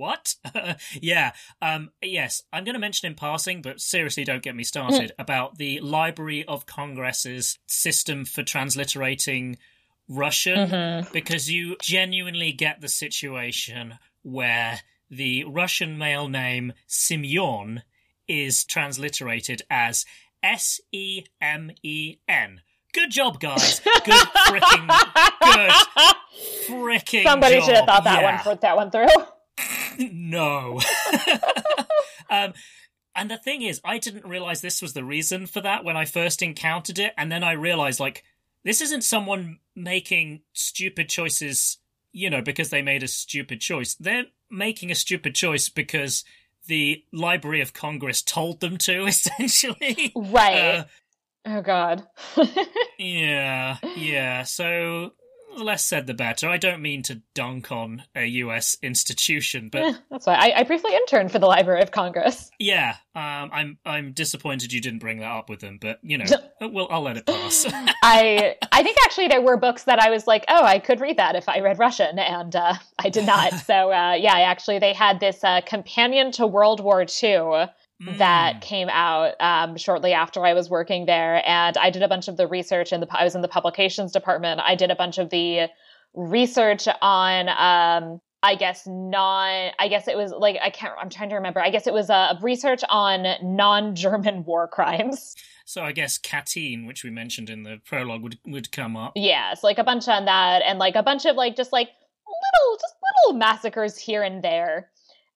S9: what? yeah. Um. Yes, I'm going to mention in passing, but seriously, don't get me started about the Library of Congress's system for transliterating Russian,
S10: Mm-hmm.
S9: because you genuinely get the situation where the Russian male name Simeon is transliterated as S E M E N. Good job, guys. Good freaking good freaking
S10: Somebody
S9: job.
S10: should have thought that
S9: Yeah.
S10: one put that one through.
S9: no. um, and the thing is, I didn't realize this was the reason for that when I first encountered it, and then I realized like this isn't someone making stupid choices, you know, because they made a stupid choice. They're making a stupid choice because the Library of Congress told them to, essentially.
S10: Right.
S9: Uh,
S10: oh God.
S9: yeah, yeah. So the less said, the better. I don't mean to dunk on a U.S. institution, but
S10: Eh, That's why I, I briefly interned for the Library of Congress.
S9: Yeah, um, I'm I'm disappointed you didn't bring that up with them, but you know, well, I'll let it pass.
S10: I I think actually there were books that I was like, oh, I could read that if I read Russian, and uh, I did not. so uh, yeah, actually they had this uh, companion to World War II that came out um, shortly after I was working there, and I did a bunch of the research in the I was in the publications department. I did a bunch of the research on. Um, I guess non. I guess it was like I can't. I'm trying to remember. I guess it was a research on non-German war crimes.
S9: so I guess Katyn, which we mentioned in the prologue, would would come up.
S10: Yes, like a bunch on that, and like a bunch of like just like little, just little massacres here and there.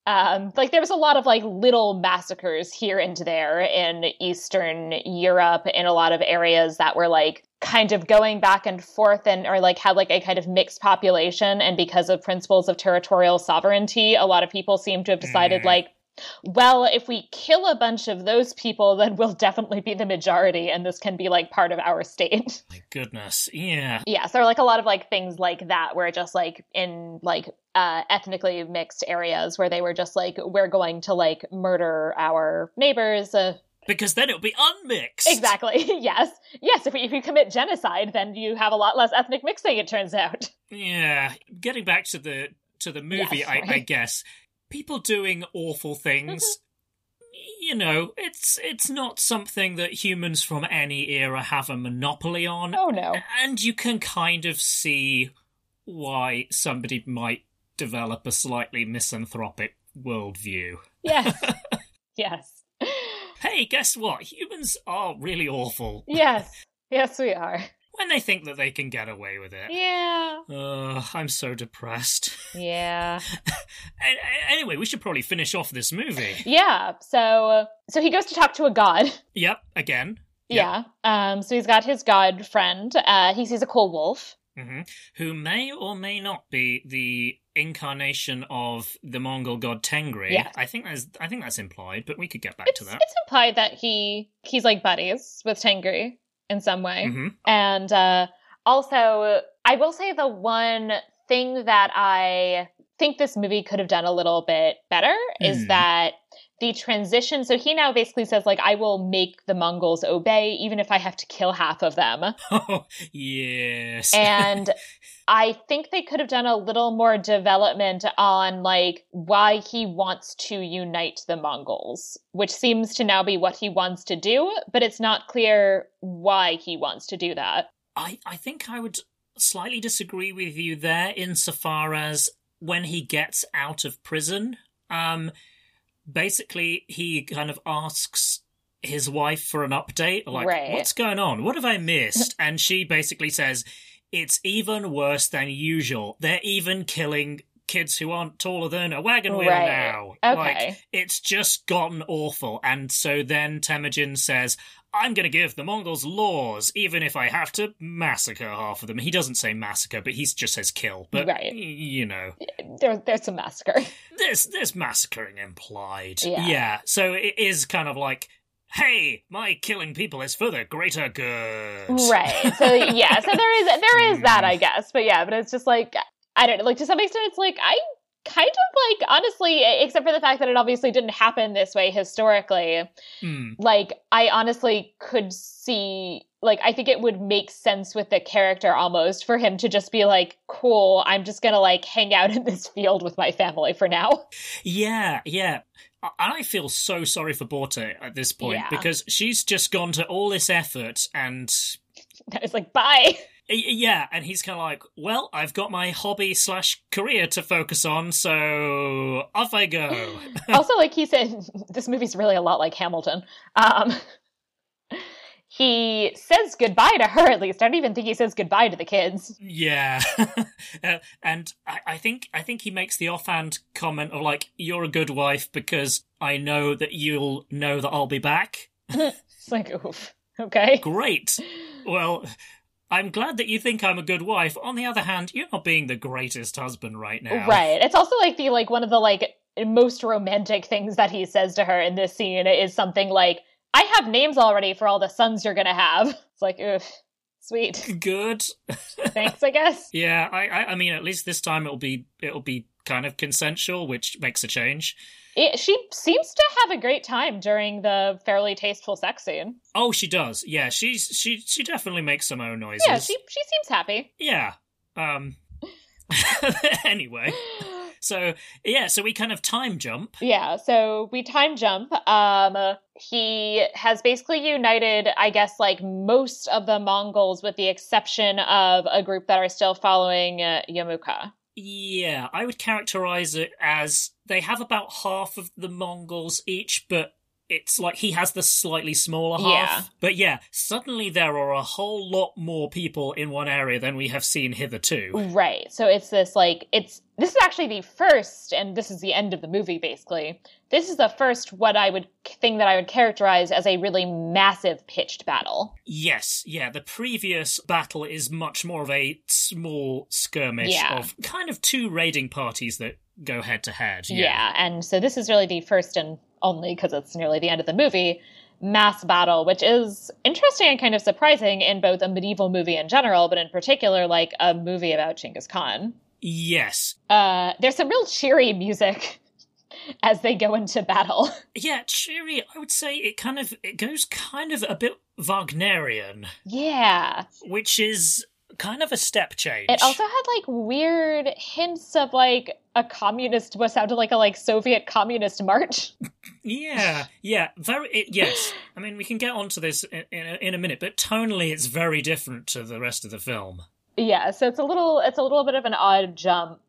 S10: Um, like there was a lot of like little massacres here and there in Eastern Europe in a lot of areas that were like kind of going back and forth and or like had like a kind of mixed population and because of principles of territorial sovereignty a lot of people seem to have decided
S9: Mm.
S10: like well, if we kill a bunch of those people, then we'll definitely be the majority, and this can be like part of our state.
S9: My goodness, yeah.
S10: Yeah, so there are like a lot of like things like that where just like in like uh, ethnically mixed areas where they were just like, we're going to like murder our neighbors. Uh,
S9: because then it'll be unmixed.
S10: Exactly. yes. Yes. If, if you commit genocide, then you have a lot less ethnic mixing. It turns out.
S9: Yeah. Getting back to the to the movie,
S10: Yes,
S9: I,
S10: right.
S9: I guess people doing awful things.
S10: Mm-hmm.
S9: You know, it's it's not something that humans from any era have a monopoly on.
S10: Oh no.
S9: And you can kind of see why somebody might develop a slightly misanthropic worldview.
S10: Yes. yes.
S9: Hey, guess what? Humans are really awful
S10: Yes. Yes, we are.
S9: When they think that they can get away with it.
S10: Yeah.
S9: Uh, I'm so depressed.
S10: Yeah.
S9: Anyway, we should probably finish off this movie.
S10: Yeah. So so he goes to talk to a god.
S9: Yep, again.
S10: Yeah. Um. So he's got his god friend. Uh. He sees a cool wolf.
S9: hmm Who may or may not be the incarnation of the Mongol god Tengri.
S10: Yes.
S9: I think that's I think that's implied, but we could get back
S10: It's
S9: to that.
S10: it's implied that he he's like buddies with Tengri in some way.
S9: hmm
S10: And uh, also, I will say the one thing that I think this movie could have done a little bit better is
S9: Hmm.
S10: that the transition. So he now basically says, like, I will make the Mongols obey, even if I have to kill half of them.
S9: Oh, yes.
S10: And I think they could have done a little more development on like why he wants to unite the Mongols, which seems to now be what he wants to do, but it's not clear why he wants to do that.
S9: I, I think I would slightly disagree with you there insofar as when he gets out of prison, um, basically he kind of asks his wife for an update, like,
S10: Right.
S9: what's going on? What have I missed? and she basically says, it's even worse than usual. They're even killing kids who aren't taller than a wagon wheel
S10: Right.
S9: now.
S10: Okay.
S9: Like, it's just gotten awful. And so then Temujin says, I'm going to give the Mongols laws, even if I have to massacre half of them. He doesn't say massacre, but he just says kill. But,
S10: Right.
S9: you know,
S10: There, there's some massacre.
S9: there's, there's massacring implied.
S10: Yeah.
S9: So it is kind of like, hey, my killing people is for the greater good.
S10: right. So yeah, so there is there is that,
S9: Mm.
S10: I guess. But yeah, but it's just like I don't know, like to some extent it's like I kind of like honestly, except for the fact that it obviously didn't happen this way historically,
S9: Hmm.
S10: like I honestly could see like I think it would make sense with the character almost for him to just be like, cool, I'm just gonna like hang out in this field with my family for now.
S9: Yeah, yeah. I- feel so sorry for Borte at this point
S10: Yeah.
S9: because she's just gone to all this effort and
S10: It's like bye.
S9: Yeah, and he's kind of like, well, I've got my hobby slash career to focus on, so off I go.
S10: also, like he said, this movie's really a lot like Hamilton. Um, he says goodbye to her at least. I don't even think he says goodbye to the kids.
S9: yeah, Uh, and I-, I think I think he makes the offhand comment of like, "You're a good wife because I know that you'll know that I'll be back."
S10: It's like, oof. Okay.
S9: Great. Well. I'm glad that you think I'm a good wife. On the other hand, you're not being the greatest husband right now.
S10: Right. It's also like the like one of the like most romantic things that he says to her in this scene is something like, "I have names already for all the sons you're gonna have." It's like, oof, sweet.
S9: Good.
S10: Thanks, I guess.
S9: Yeah, I, I, I mean, at least this time it'll be it'll be kind of consensual, which makes a change.
S10: It, she seems to have a great time during the fairly tasteful sex scene.
S9: Oh, she does. Yeah, she's she she definitely makes some own noises.
S10: Yeah, she she seems happy.
S9: Yeah. Um. anyway, so yeah, so we kind of time jump.
S10: Yeah, so we time jump. Um he has basically united, I guess, like most of the Mongols with the exception of a group that are still following uh, Jamuka.
S9: Yeah, I would characterize it as they have about half of the Mongols each, but it's like he has the slightly smaller half.
S10: Yeah.
S9: But yeah, suddenly there are a whole lot more people in one area than we have seen hitherto.
S10: Right. So it's this like it's this is actually the first and this is the end of the movie basically. This is the first what I would thing that I would characterize as a really massive pitched battle.
S9: Yes, yeah, the previous battle is much more of a small skirmish
S10: Yeah.
S9: of kind of two raiding parties that go head to head.
S10: Yeah. and so this is really the first and only because it's nearly the end of the movie mass battle, which is interesting and kind of surprising in both a medieval movie in general, but in particular like a movie about Genghis Khan.
S9: Yes.
S10: Uh, there's some real cheery music as they go into battle.
S9: Yeah, cheery, I would say it kind of it goes kind of a bit Wagnerian,
S10: yeah.
S9: which is kind of a step change.
S10: It also had like weird hints of like a communist what sounded like a like Soviet communist march.
S9: Yeah, yeah, very. It, yes, I mean we can get onto this in, in, a, in a minute, but tonally it's very different to the rest of the film.
S10: Yeah, so it's a little it's a little bit of an odd jump.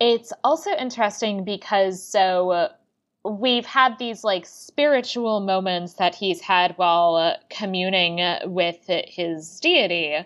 S10: It's also interesting because so uh, we've had these like spiritual moments that he's had while uh, communing with his deity,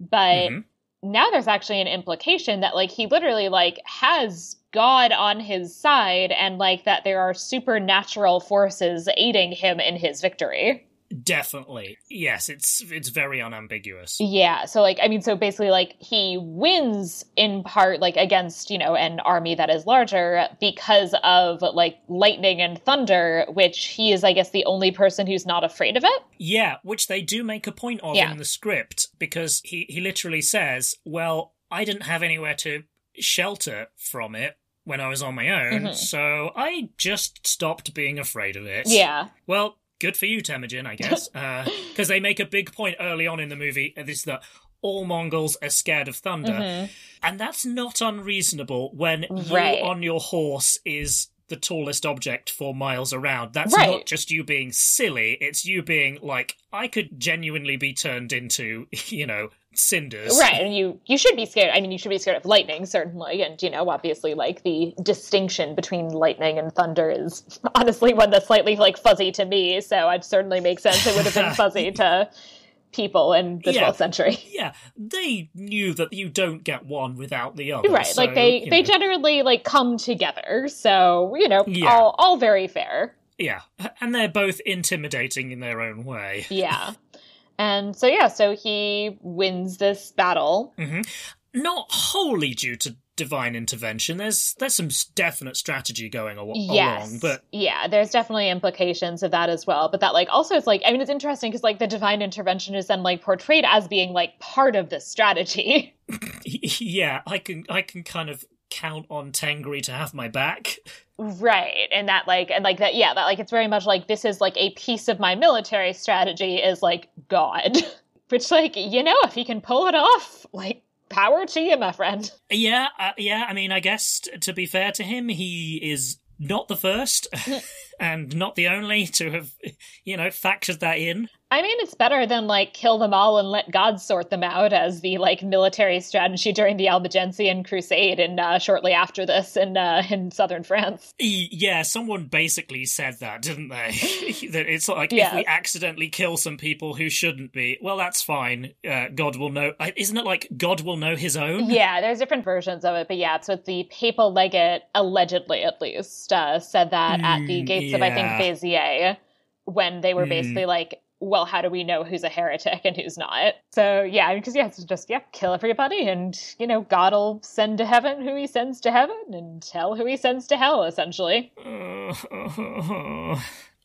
S10: but
S9: Mhm.
S10: Now there's actually an implication that like he literally like has God on his side and like that there are supernatural forces aiding him in his victory.
S9: Definitely, yes. It's it's very unambiguous.
S10: Yeah, so like I mean so basically like he wins in part like against, you know, an army that is larger because of like lightning and thunder, which he is I guess the only person who's not afraid of it.
S9: Yeah, which they do make a point of
S10: Yeah.
S9: in the script because he he literally says, "Well, I didn't have anywhere to shelter from it." When I was on my own,
S10: Mhm.
S9: so I just stopped being afraid of it.
S10: Yeah.
S9: Well, good for you, Temujin, I guess. Because they make a big point early on in the movie uh, this that all Mongols are scared of thunder.
S10: Mhm.
S9: And that's not unreasonable when
S10: Right.
S9: you on your horse is the tallest object for miles around. That's
S10: Right.
S9: not just you being silly, it's you being like, I could genuinely be turned into, you know, cinders.
S10: Right, and you you should be scared. I mean, you should be scared of lightning certainly, and you know, obviously, like the distinction between lightning and thunder is honestly one that's slightly like fuzzy to me. So it certainly makes sense. It would have been fuzzy to people in the
S9: Yeah.
S10: 12th century.
S9: Yeah, they knew that you don't get one without the other.
S10: Right,
S9: so,
S10: like they they
S9: know.
S10: generally like come together. So you know,
S9: Yeah.
S10: all all very fair.
S9: Yeah, and they're both intimidating in their own way.
S10: Yeah, and so yeah, so he wins this battle.
S9: hmm Not wholly due to divine intervention. There's there's some definite strategy going al-
S10: yes.
S9: along, but
S10: yeah, there's definitely implications of that as well. But that like also it's like I mean it's interesting because like the divine intervention is then like portrayed as being like part of the strategy.
S9: yeah, I can I can kind of count on Tengri to have my back.
S10: right. And that like and like that yeah, that like it's very much like this is like a piece of my military strategy is like God. Which like, you know, if he can pull it off, like power to you, my friend.
S9: Yeah, uh, yeah. I mean, I guess t- to be fair to him, he is not the first and not the only to have, you know, factored that in.
S10: I mean, it's better than like kill them all and let God sort them out as the like military strategy during the Albigensian Crusade and uh, shortly after this in uh, in southern France.
S9: Yeah, someone basically said that, didn't they? that it's like
S10: Yeah.
S9: if we accidentally kill some people who shouldn't be, well, that's fine. Uh, God will know. Isn't it like God will know his own?
S10: Yeah, there's different versions of it, but yeah, it's so the papal legate allegedly, at least, uh, said that at the
S9: Mm,
S10: gates of I think
S9: yeah.
S10: Béziers when they were
S9: Mm.
S10: basically like. Well, how do we know who's a heretic and who's not? So yeah, because yeah, it's just yeah, kill everybody, and you know, God'll send to heaven who He sends to heaven, and hell who He sends to hell, essentially.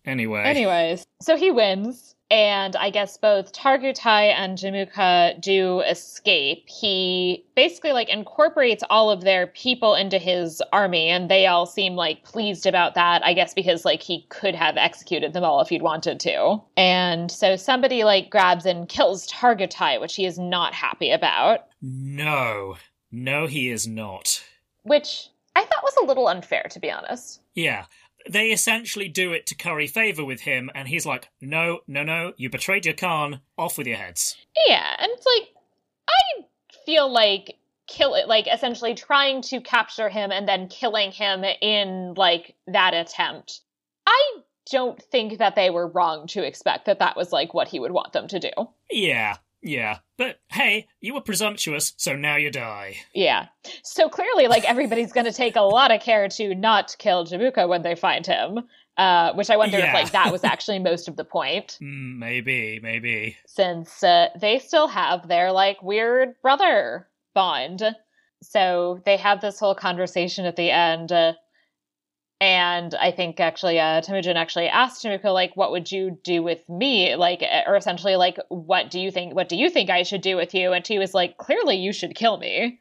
S9: anyway.
S10: Anyways, so he wins, and I guess both Targutai and Jamuka do escape. He basically like incorporates all of their people into his army, and they all seem like pleased about that. I guess because like he could have executed them all if he'd wanted to. And so somebody like grabs and kills Targutai, which he is not happy about,
S9: No. No, he is not.
S10: which I thought was a little unfair, to be honest.
S9: Yeah. They essentially do it to curry favor with him, and he's like, no, no, no, you betrayed your Khan, off with your heads.
S10: Yeah, and it's like I feel like kill it like essentially trying to capture him and then killing him in like that attempt. I don't think that they were wrong to expect that that was like what he would want them to do.
S9: Yeah, yeah. But hey, you were presumptuous, so now you die.
S10: Yeah. So clearly, like, everybody's going to take a lot of care to not kill Jamuka when they find him. Uh, which I wonder if like that was actually most of the point,
S9: Mm, maybe, maybe.
S10: since uh, they still have their like weird brother bond. So they have this whole conversation at the end, uh, and I think actually uh, Temujin actually asked Jamuka like, "What would you do with me?" Like, uh, or essentially like, "What do you think? What do you think I should do with you?" And she was like, "Clearly, you should kill me."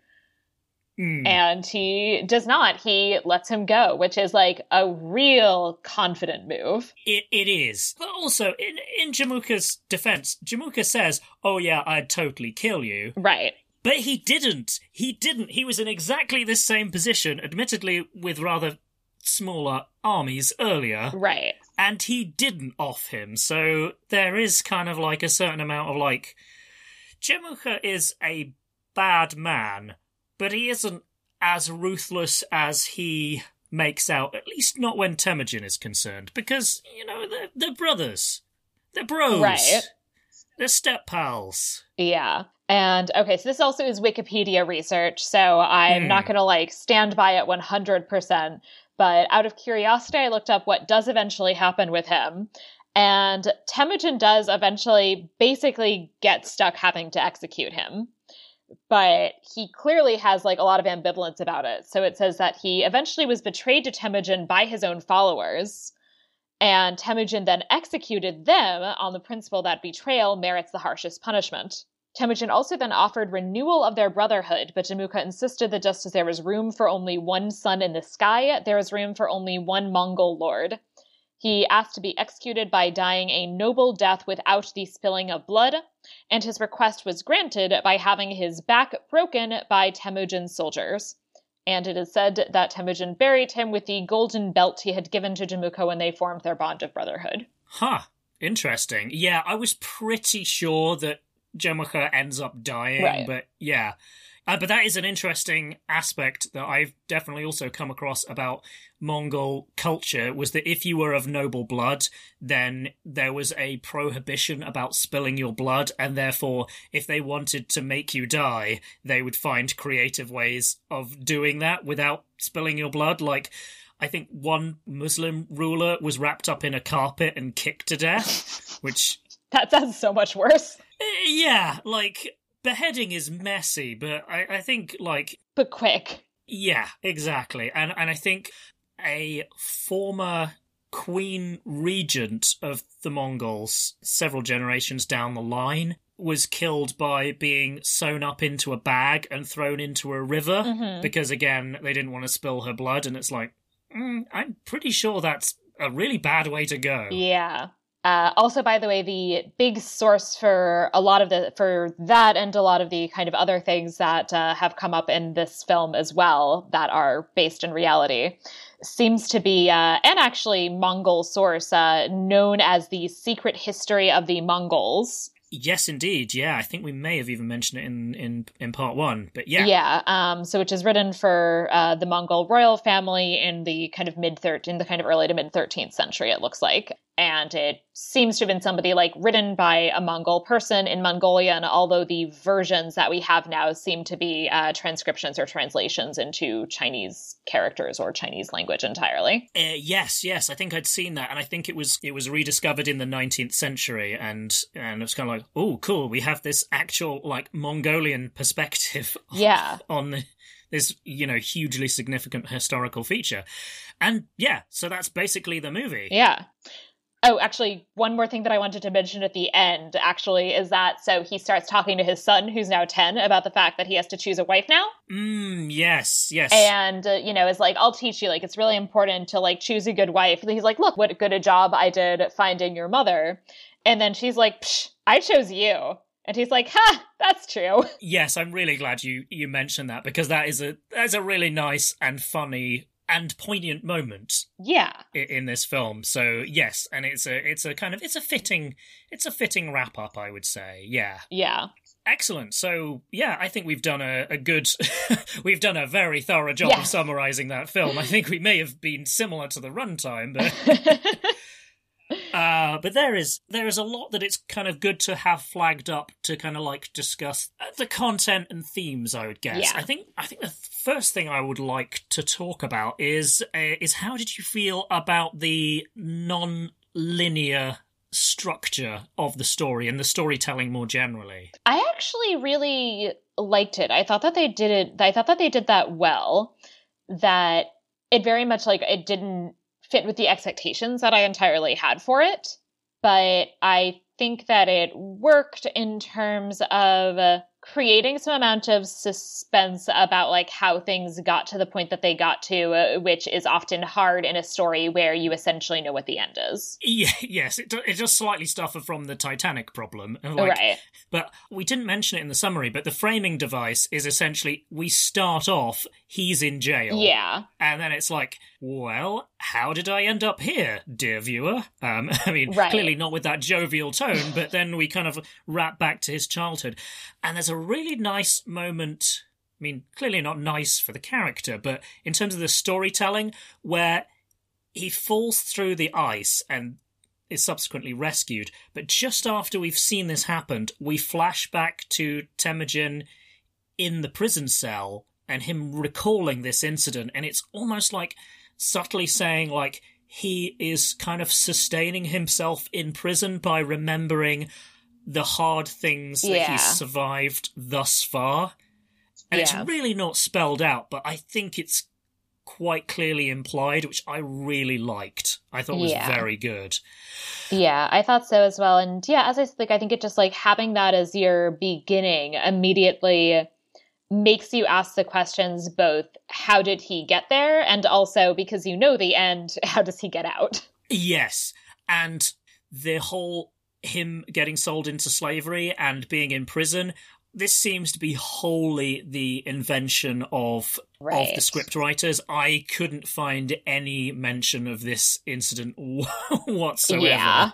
S9: Mm.
S10: and he does not. He lets him go, which is like a real confident move.
S9: It it is. But also, in in Jamuka's defense, Jamuka says, "Oh yeah, I'd totally kill you,"
S10: Right.
S9: but he didn't. He didn't. He was in exactly this same position, admittedly with rather smaller armies earlier,
S10: Right.
S9: and he didn't off him. So there is kind of like a certain amount of like, Jamuka is a bad man, but he isn't as ruthless as he makes out. At least not when Temujin is concerned, because you know they're, they're brothers, they're bros,
S10: Right.
S9: They're step pals.
S10: Yeah. And okay, so this also is Wikipedia research, so I'm
S9: Hmm.
S10: not going to like stand by it 100%. But out of curiosity, I looked up what does eventually happen with him. And Temujin does eventually basically get stuck having to execute him. But he clearly has like a lot of ambivalence about it. So it says that he eventually was betrayed to Temujin by his own followers. And Temujin then executed them on the principle that betrayal merits the harshest punishment. Temujin also then offered renewal of their brotherhood, but Jamuka insisted that just as there was room for only one sun in the sky, there was room for only one Mongol lord. He asked to be executed by dying a noble death without the spilling of blood, and his request was granted by having his back broken by Temujin's soldiers. And it is said that Temujin buried him with the golden belt he had given to Jamuka when they formed their bond of brotherhood.
S9: Huh. Interesting. Yeah, I was pretty sure that Jamuka ends up dying,
S10: Right.
S9: but yeah. Uh, but that is an interesting aspect that I've definitely also come across about Mongol culture was that if you were of noble blood, then there was a prohibition about spilling your blood, and therefore, if they wanted to make you die, they would find creative ways of doing that without spilling your blood. Like, I think one Muslim ruler was wrapped up in a carpet and kicked to death, which
S10: That sounds so much worse.
S9: Yeah, like beheading is messy, but I, I think like
S10: But quick.
S9: yeah, exactly. And and I think a former queen regent of the Mongols several generations down the line was killed by being sewn up into a bag and thrown into a river
S10: Mhm.
S9: because again they didn't want to spill her blood and it's like mm, I'm pretty sure that's a really bad way to go.
S10: Yeah. Uh, also, by the way, the big source for a lot of the for that and a lot of the kind of other things that uh, have come up in this film as well that are based in reality seems to be uh, an actually Mongol source uh, known as the Secret History of the Mongols.
S9: Yes, indeed. Yeah, I think we may have even mentioned it in in in part one. But yeah,
S10: Yeah. Um, so which is written for uh, the Mongol royal family in the kind of mid thir- in the kind of early to mid 13th century, it looks like. And it seems to have been somebody like written by a Mongol person in Mongolian, although the versions that we have now seem to be uh, transcriptions or translations into Chinese characters or Chinese language entirely.
S9: Uh, yes, yes, I think I'd seen that, and I think it was it was rediscovered in the 19th century, and and it's kind of like, oh, cool, we have this actual like Mongolian perspective
S10: Yeah.
S9: on this you know hugely significant historical feature, and yeah, so that's basically the movie.
S10: Yeah. Oh, actually, one more thing that I wanted to mention at the end, actually, is that so he starts talking to his son, who's now 10, about the fact that he has to choose a wife now.
S9: Mm, yes, yes.
S10: And, uh, you know, is like, I'll teach you, like, it's really important to, like, choose a good wife. And he's like, look, what a good a job I did finding your mother. And then she's like, Psh, I chose you. And he's like, ha, that's true.
S9: Yes, I'm really glad you you mentioned that because that is a that's a really nice and funny and poignant moment
S10: Yeah.
S9: i- in this film. So yes, and it's a it's a kind of it's a fitting it's a fitting wrap up, I would say. Yeah.
S10: Yeah.
S9: Excellent. So yeah, I think we've done a, a good we've done a very thorough job
S10: Yeah.
S9: of summarizing that film. I think we may have been similar to the runtime, but Uh, but there is there is a lot that it's kind of good to have flagged up to kind of like discuss uh, the content and themes. I would guess.
S10: Yeah.
S9: I think I think the first thing I would like to talk about is uh, is how did you feel about the non-linear structure of the story and the storytelling more generally?
S10: I actually really liked it. I thought that they did it. I thought that they did that well. That it very much like it didn't fit with the expectations that I entirely had for it, but I think that it worked in terms of creating some amount of suspense about like how things got to the point that they got to uh, which is often hard in a story where you essentially know what the end is
S9: Yeah, yes, it, do- it does slightly suffer from the Titanic problem. Like,
S10: right
S9: But we didn't mention it in the summary, but the framing device is essentially we start off, he's in jail.
S10: yeah
S9: And then it's like, well, how did I end up here, dear viewer? Um, I mean,
S10: Right.
S9: clearly not with that jovial tone, but then we kind of wrap back to his childhood. And there's a really nice moment. I mean, clearly not nice for the character, but in terms of the storytelling, where he falls through the ice and is subsequently rescued. But just after we've seen this happen, we flash back to Temujin in the prison cell and him recalling this incident, and it's almost like subtly saying, like, he is kind of sustaining himself in prison by remembering the hard things that
S10: Yeah.
S9: he's survived thus far. And it's really not spelled out, but I think it's quite clearly implied, which I really liked. I thought was very good.
S10: Yeah, I thought so as well. And yeah, as I said, like I think it just like having that as your beginning immediately makes you ask the questions both how did he get there and also because you know the end, how does he get out?
S9: Yes, and the whole him getting sold into slavery and being in prison. This seems to be wholly the invention of of the script writers. I couldn't find any mention of this incident whatsoever.
S10: Yeah.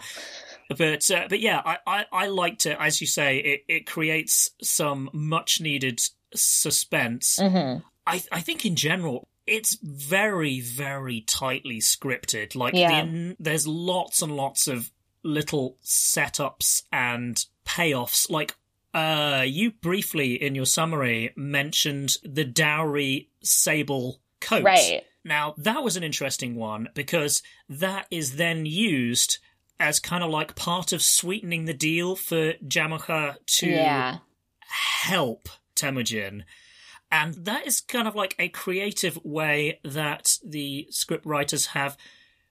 S9: But uh, but yeah, I, I, I liked it. As you say, it, it creates some much needed suspense.
S10: Mm-hmm.
S9: I I think in general it's very very tightly scripted. Like
S10: Yeah.
S9: the, there's lots and lots of little setups and payoffs. Like uh, you briefly in your summary mentioned the dowry sable coat.
S10: Right.
S9: Now that was an interesting one because that is then used as kind of like part of sweetening the deal for Jamuka to
S10: Yeah.
S9: help Temujin. And that is kind of like a creative way that the script writers have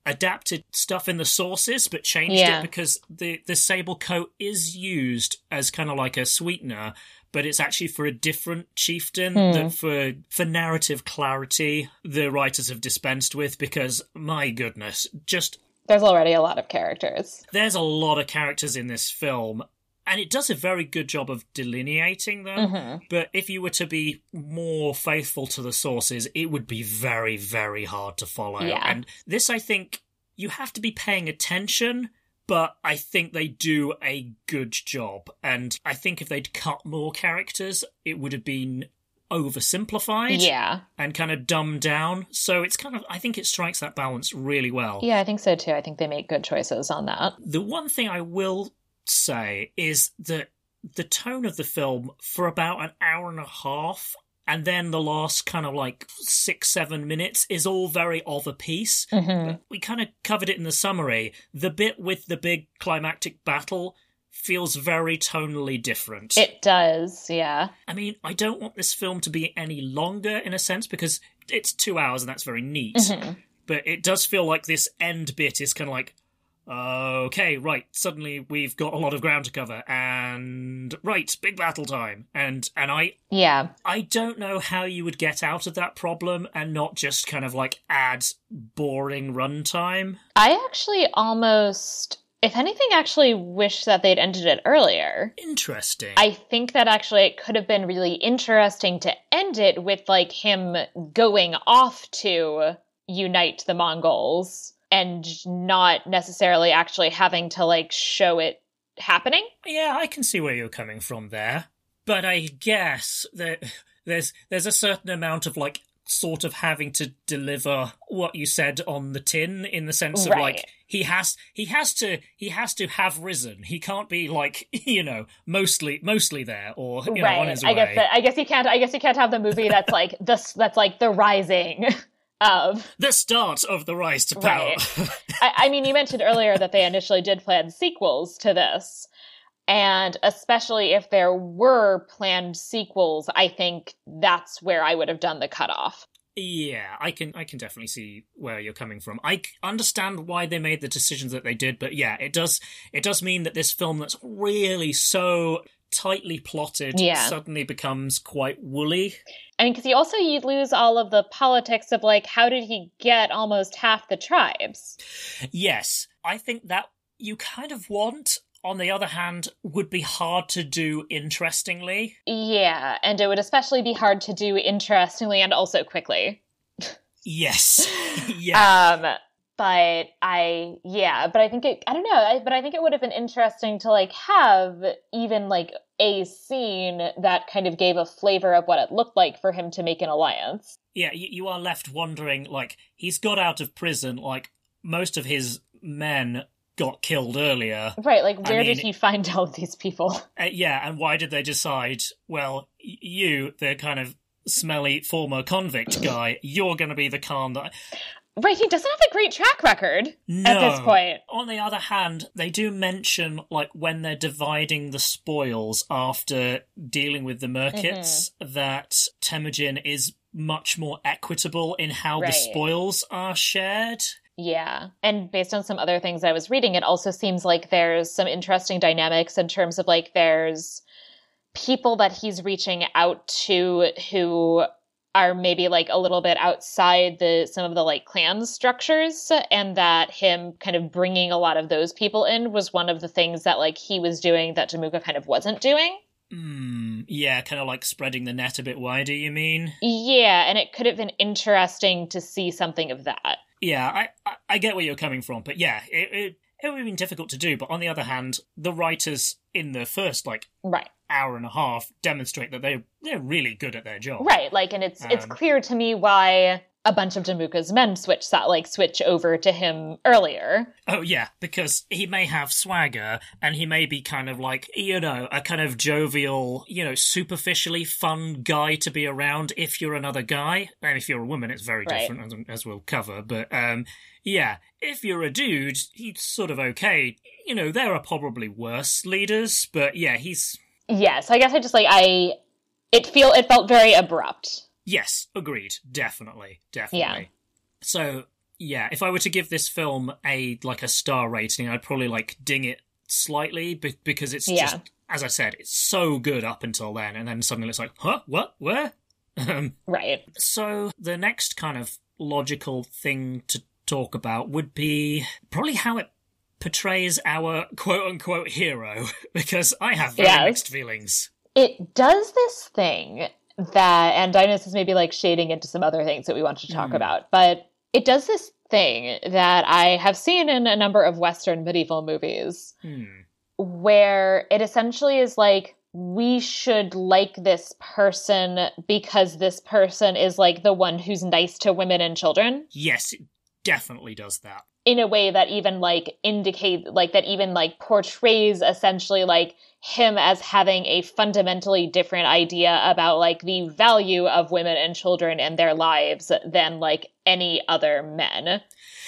S9: adapted stuff in the sources but changed
S10: Yeah.
S9: it because the, the sable coat is used as kind of like a sweetener but it's actually for a different chieftain
S10: hmm.
S9: that for for narrative clarity the writers have dispensed with because my goodness just
S10: There's already a lot of characters.
S9: there's a lot of characters in this film and it does a very good job of delineating them
S10: Mhm.
S9: but if you were to be more faithful to the sources it would be very very hard to follow
S10: Yeah.
S9: and this i think you have to be paying attention but I think they do a good job. And I think if they'd cut more characters, it would have been oversimplified
S10: Yeah.
S9: and kind of dumbed down. So it's kind of, I think it strikes that balance really well.
S10: Yeah, I think so too. I think they make good choices on that.
S9: The one thing I will say is that the tone of the film for about an hour and a half and then the last kind of like six, seven minutes is all very of a piece.
S10: Mhm.
S9: We kind of covered it in the summary. The bit with the big climactic battle feels very tonally different.
S10: It does, yeah.
S9: I mean, I don't want this film to be any longer in a sense because it's two hours and that's very neat.
S10: Mhm.
S9: But it does feel like this end bit is kind of like, okay, right, suddenly we've got a lot of ground to cover and right, big battle time. And and I
S10: Yeah.
S9: I don't know how you would get out of that problem and not just kind of like add boring runtime.
S10: I actually almost, if anything, actually wish that they'd ended it earlier.
S9: Interesting.
S10: I think that actually it could have been really interesting to end it with like him going off to unite the Mongols and not necessarily actually having to like show it happening.
S9: Yeah, I can see where you're coming from there. But I guess that there's there's a certain amount of like sort of having to deliver what you said on the tin in the sense of like he has he has to he has to have risen. He can't be like you know mostly mostly there or you know on his
S10: I
S9: way.
S10: guess that I guess you can't I guess you can't have the movie that's like this that's like the rising of
S9: the start of the rise to power.
S10: Right. I, I mean, you mentioned earlier that they initially did plan sequels to this. And especially if there were planned sequels, I think that's where I would have done the cutoff.
S9: Yeah, I can I can definitely see where you're coming from. I understand why they made the decisions that they did, but yeah, it does it does mean that this film that's really so tightly plotted
S10: Yeah.
S9: suddenly becomes quite woolly.
S10: I mean, because you also you lose all of the politics of like, how did he get almost half the tribes?
S9: Yes, I think that you kind of want on the other hand would be hard to do interestingly.
S10: Yeah, and it would especially be hard to do interestingly and also quickly.
S9: Yes. yeah.
S10: Um, but I, yeah, but I think it, I don't know, I, but I think it would have been interesting to like have even like a scene that kind of gave a flavor of what it looked like for him to make an alliance.
S9: yeah, you, you are left wondering like he's got out of prison like most of his men got killed earlier.
S10: Right, like
S9: I
S10: where did he find all of these people?
S9: Uh, yeah, and why did they decide, well, y- you, the kind of smelly former convict guy, you're going to be the Khan that.
S10: Right, he doesn't have a great track record
S9: No.
S10: at this point.
S9: On the other hand, they do mention, like, when they're dividing the spoils after dealing with the Merkits,
S10: Mm-hmm.
S9: that Temujin is much more equitable in how the spoils are shared.
S10: Yeah. And based on some other things I was reading, it also seems like there's some interesting dynamics in terms of like there's people that he's reaching out to who are maybe like a little bit outside the some of the like clan structures and that him kind of bringing a lot of those people in was one of the things that like he was doing that Jamuka kind of wasn't doing.
S9: Hmm, yeah, kind of like spreading the net a bit wider, you mean?
S10: Yeah, and it could have been interesting to see something of that.
S9: Yeah, I, I, I get where you're coming from, but yeah, it, it it would have been difficult to do. But on the other hand, the writers in the first like
S10: Right.
S9: Hour and a half demonstrate that they they're really good at their job.
S10: Right, like, and it's it's
S9: Um,
S10: clear to me why a bunch of Jamuka's men switch that like switch over to him earlier.
S9: Oh yeah, because he may have swagger and he may be kind of like you know a kind of jovial, you know, superficially fun guy to be around. If you're another guy, and if you're a woman, it's very
S10: Right.
S9: different as, as we'll cover. But um, yeah, if you're a dude, he's sort of okay. You know, there are probably worse leaders, but yeah, he's
S10: Yes, I guess I just like I it feel it felt very abrupt.
S9: Yes, agreed. Definitely, definitely. Yeah. So, yeah, if I were to give this film a like a star rating, I'd probably like ding it slightly be- because it's
S10: Yeah.
S9: just as I said, it's so good up until then, and then suddenly it's like, huh, what, where? Um,
S10: Right.
S9: so the next kind of logical thing to talk about would be probably how it portrays our quote unquote hero, because I have very
S10: Yes.
S9: mixed feelings.
S10: It does this thing that and I know this is maybe like shading into some other things that we want to talk
S9: Hmm.
S10: about, but it does this thing that I have seen in a number of Western medieval movies
S9: Hmm.
S10: where it essentially is like we should like this person because this person is like the one who's nice to women and children
S9: Yes, it definitely does that.
S10: In a way that even like indicate like that even like portrays essentially like him as having a fundamentally different idea about like the value of women and children and their lives than like any other men.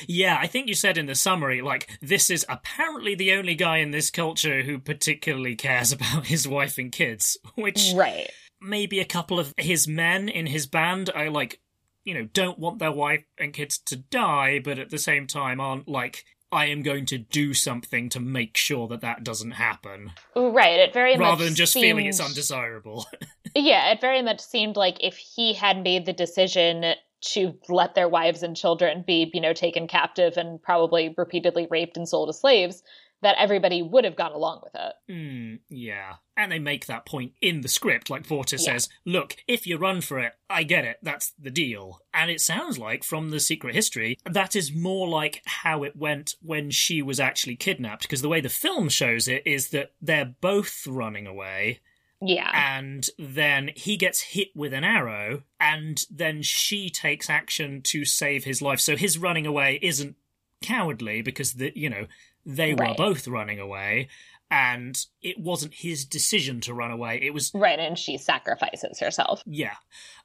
S9: Yeah, I think you said in the summary, like, this is apparently the only guy in this culture who particularly cares about his wife and kids, which
S10: Right.
S9: maybe a couple of his men in his band are like, you know, don't want their wife and kids to die, but at the same time aren't like, I am going to do something to make sure that that doesn't happen,
S10: Right. It very much
S9: rather than just feeling it's undesirable.
S10: Yeah, it very much seemed like if he had made the decision to let their wives and children be, you know, taken captive and probably repeatedly raped and sold as slaves, that everybody would have gone along with it.
S9: Hmm, yeah. And they make that point in the script, like Borte
S10: Yeah.
S9: says, look, if you run for it, I get it, that's the deal. And it sounds like, from the secret history, that is more like how it went when she was actually kidnapped, because the way the film shows it is that they're both running away,
S10: Yeah.
S9: And then he gets hit with an arrow, and then she takes action to save his life. So his running away isn't cowardly because the you know they were
S10: Right.
S9: both running away, and it wasn't his decision to run away. It was
S10: Right, and she sacrifices herself.
S9: yeah,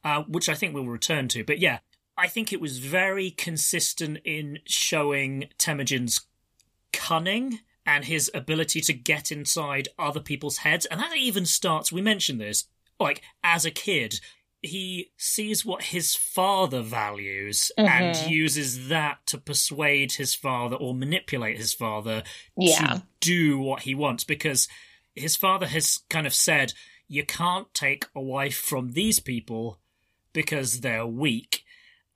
S9: uh, which I think we'll return to. But yeah, I think it was very consistent in showing Temujin's cunning and his ability to get inside other people's heads. And that even starts, we mentioned this, like as a kid. He sees what his father values and
S10: Mhm.
S9: uses that to persuade his father or manipulate his father
S10: Yeah.
S9: to do what he wants because his father has kind of said you can't take a wife from these people because they're weak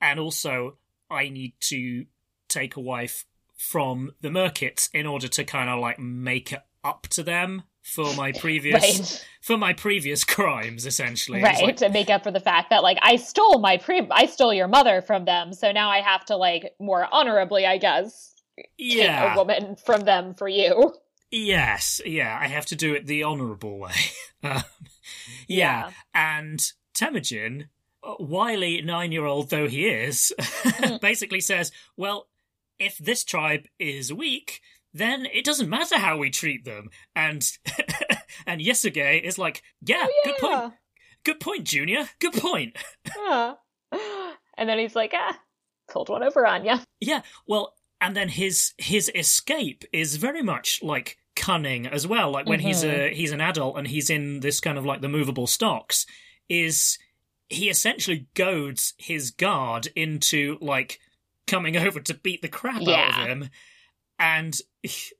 S9: and also i need to take a wife from the merkits in order to kind of like make it up to them for my previous
S10: Right.
S9: for my previous crimes essentially
S10: Right,
S9: like,
S10: to make up for the fact that like I stole my pre I stole your mother from them, so now I have to like more honorably, I guess,
S9: yeah
S10: a woman from them for you.
S9: Yes, yeah, I have to do it the honourable way. um, yeah. and Temujin, uh, wily nine-year-old though he is, basically says, "Well, if this tribe is weak, then it doesn't matter how we treat them." And and Yesugei is like, "Yeah, good point, good point, Junior, good point."
S10: Yeah. And then he's like, ah, pulled one over on ya.
S9: Yeah, well, and then his his escape is very much like cunning as well. Like when he's a he's an adult and he's in this kind of like the movable stocks, is he essentially goads his guard into like coming over to beat the crap out of him, and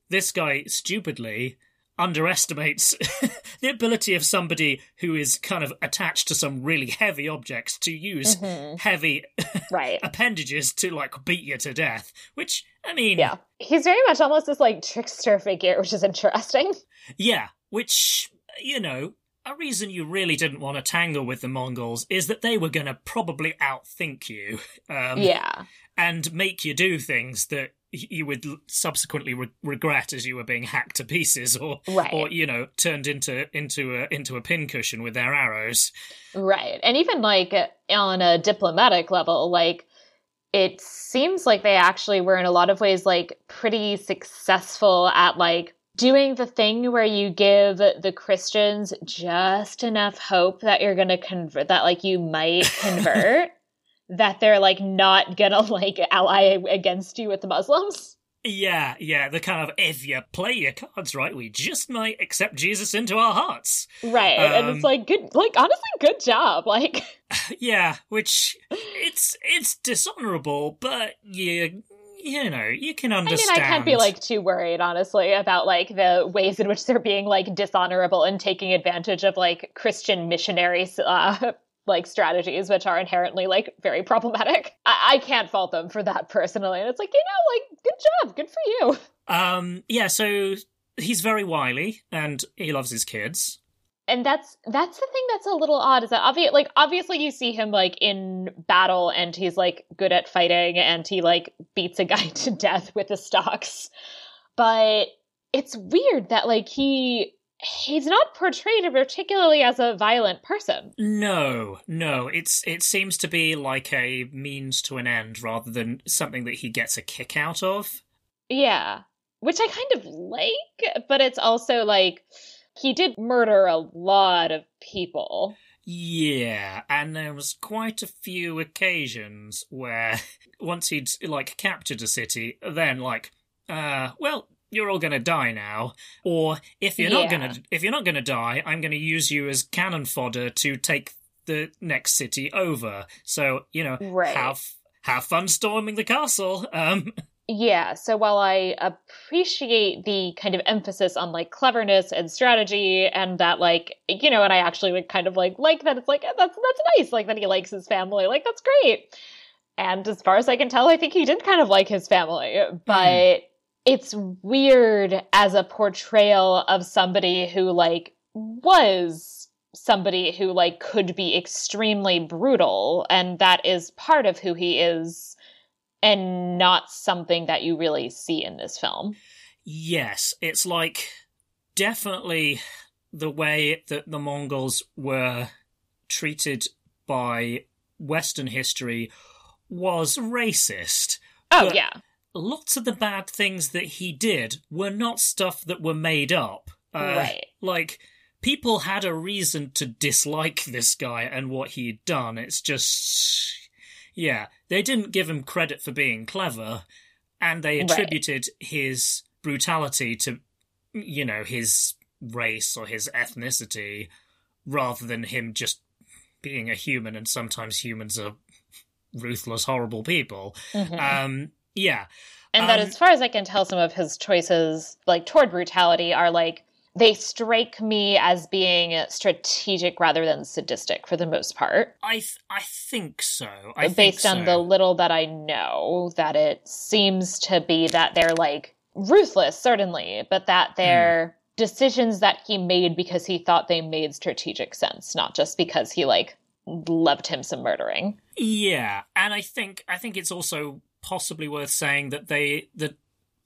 S9: this guy stupidly underestimates the ability of somebody who is kind of attached to some really heavy objects to use
S10: Mhm.
S9: heavy
S10: Right.
S9: appendages to like beat you to death. Which I mean,
S10: Yeah. He's very much almost this like trickster figure, which is interesting.
S9: yeah. Which you know, a reason you really didn't want to tangle with the Mongols is that they were going to probably outthink you, um,
S10: yeah.
S9: and make you do things that you would subsequently re- regret as you were being hacked to pieces, or
S10: Right.
S9: or you know, turned into into a into a pincushion with their arrows.
S10: Right. And even like uh, on a diplomatic level, like it seems like they actually were in a lot of ways like pretty successful at like doing the thing where you give the Christians just enough hope that you're going to convert that like you might convert that they're like not going to like ally against you with the Muslims.
S9: Yeah, yeah, the kind of if you play your cards right, we just might accept Jesus into our hearts.
S10: Right. and
S9: Um,
S10: it's like good like honestly good job. Like
S9: Yeah, which it's it's dishonorable, but you you know you can
S10: I mean,
S9: understand.
S10: I can't be like too worried, honestly, about like the ways in which they're being like dishonorable and taking advantage of like Christian missionaries, uh, like strategies, which are inherently like very problematic. I-, I can't fault them for that personally. And it's like, you know, like good job, good for you.
S9: Um, yeah, so he's very wily and he loves his kids.
S10: And that's that's the thing that's a little odd is that obvious like obviously you see him like in battle and he's like good at fighting and he like beats a guy to death with the stocks. But it's weird that like he he's not portrayed particularly as a violent person.
S9: No, no, it's it seems to be like a means to an end rather than something that he gets a kick out of.
S10: Yeah. Which I kind of like, but it's also like he did murder a lot of people.
S9: Yeah, and there was quite a few occasions where once he'd like captured a city, then like, uh, well, you're all gonna die now, or if you're not gonna if you're not gonna die, I'm gonna use you as cannon fodder to take the next city over. So you know,
S10: Right.
S9: have have fun storming the castle. Um,
S10: Yeah, so while I appreciate the kind of emphasis on like cleverness and strategy and that like you know and I actually would kind of like like that it's like "Eh, that's that's nice like that he likes his family like that's great. And as far as I can tell I think he did kind of like his family, but it's weird as a portrayal of somebody who like was somebody who like could be extremely brutal and that is part of who he is and not something that you really see in this film.
S9: Yes, it's like definitely the way that the Mongols were treated by Western history was racist.
S10: Oh
S9: But
S10: yeah.
S9: Lots of the bad things that he did were not stuff that were made up. Uh,
S10: Right.
S9: Like, people had a reason to dislike this guy and what he'd done. It's just. Yeah, they didn't give him credit for being clever, and they
S10: Right.
S9: attributed his brutality to, you know, his race or his ethnicity rather than him just being a human, and sometimes humans are ruthless, horrible people.
S10: Mhm.
S9: Um, yeah.
S10: and that
S9: um,
S10: as far as I can tell, some of his choices, like toward brutality, are like they strike me as being strategic rather than sadistic for the most part.
S9: I th- I think so. I
S10: based
S9: think
S10: on
S9: so.
S10: the little that I know, that it seems to be that they're like ruthless, certainly, but that they're decisions that he made because he thought they made strategic sense, not just because he like loved him some murdering.
S9: Yeah, and I think I think it's also possibly worth saying that they that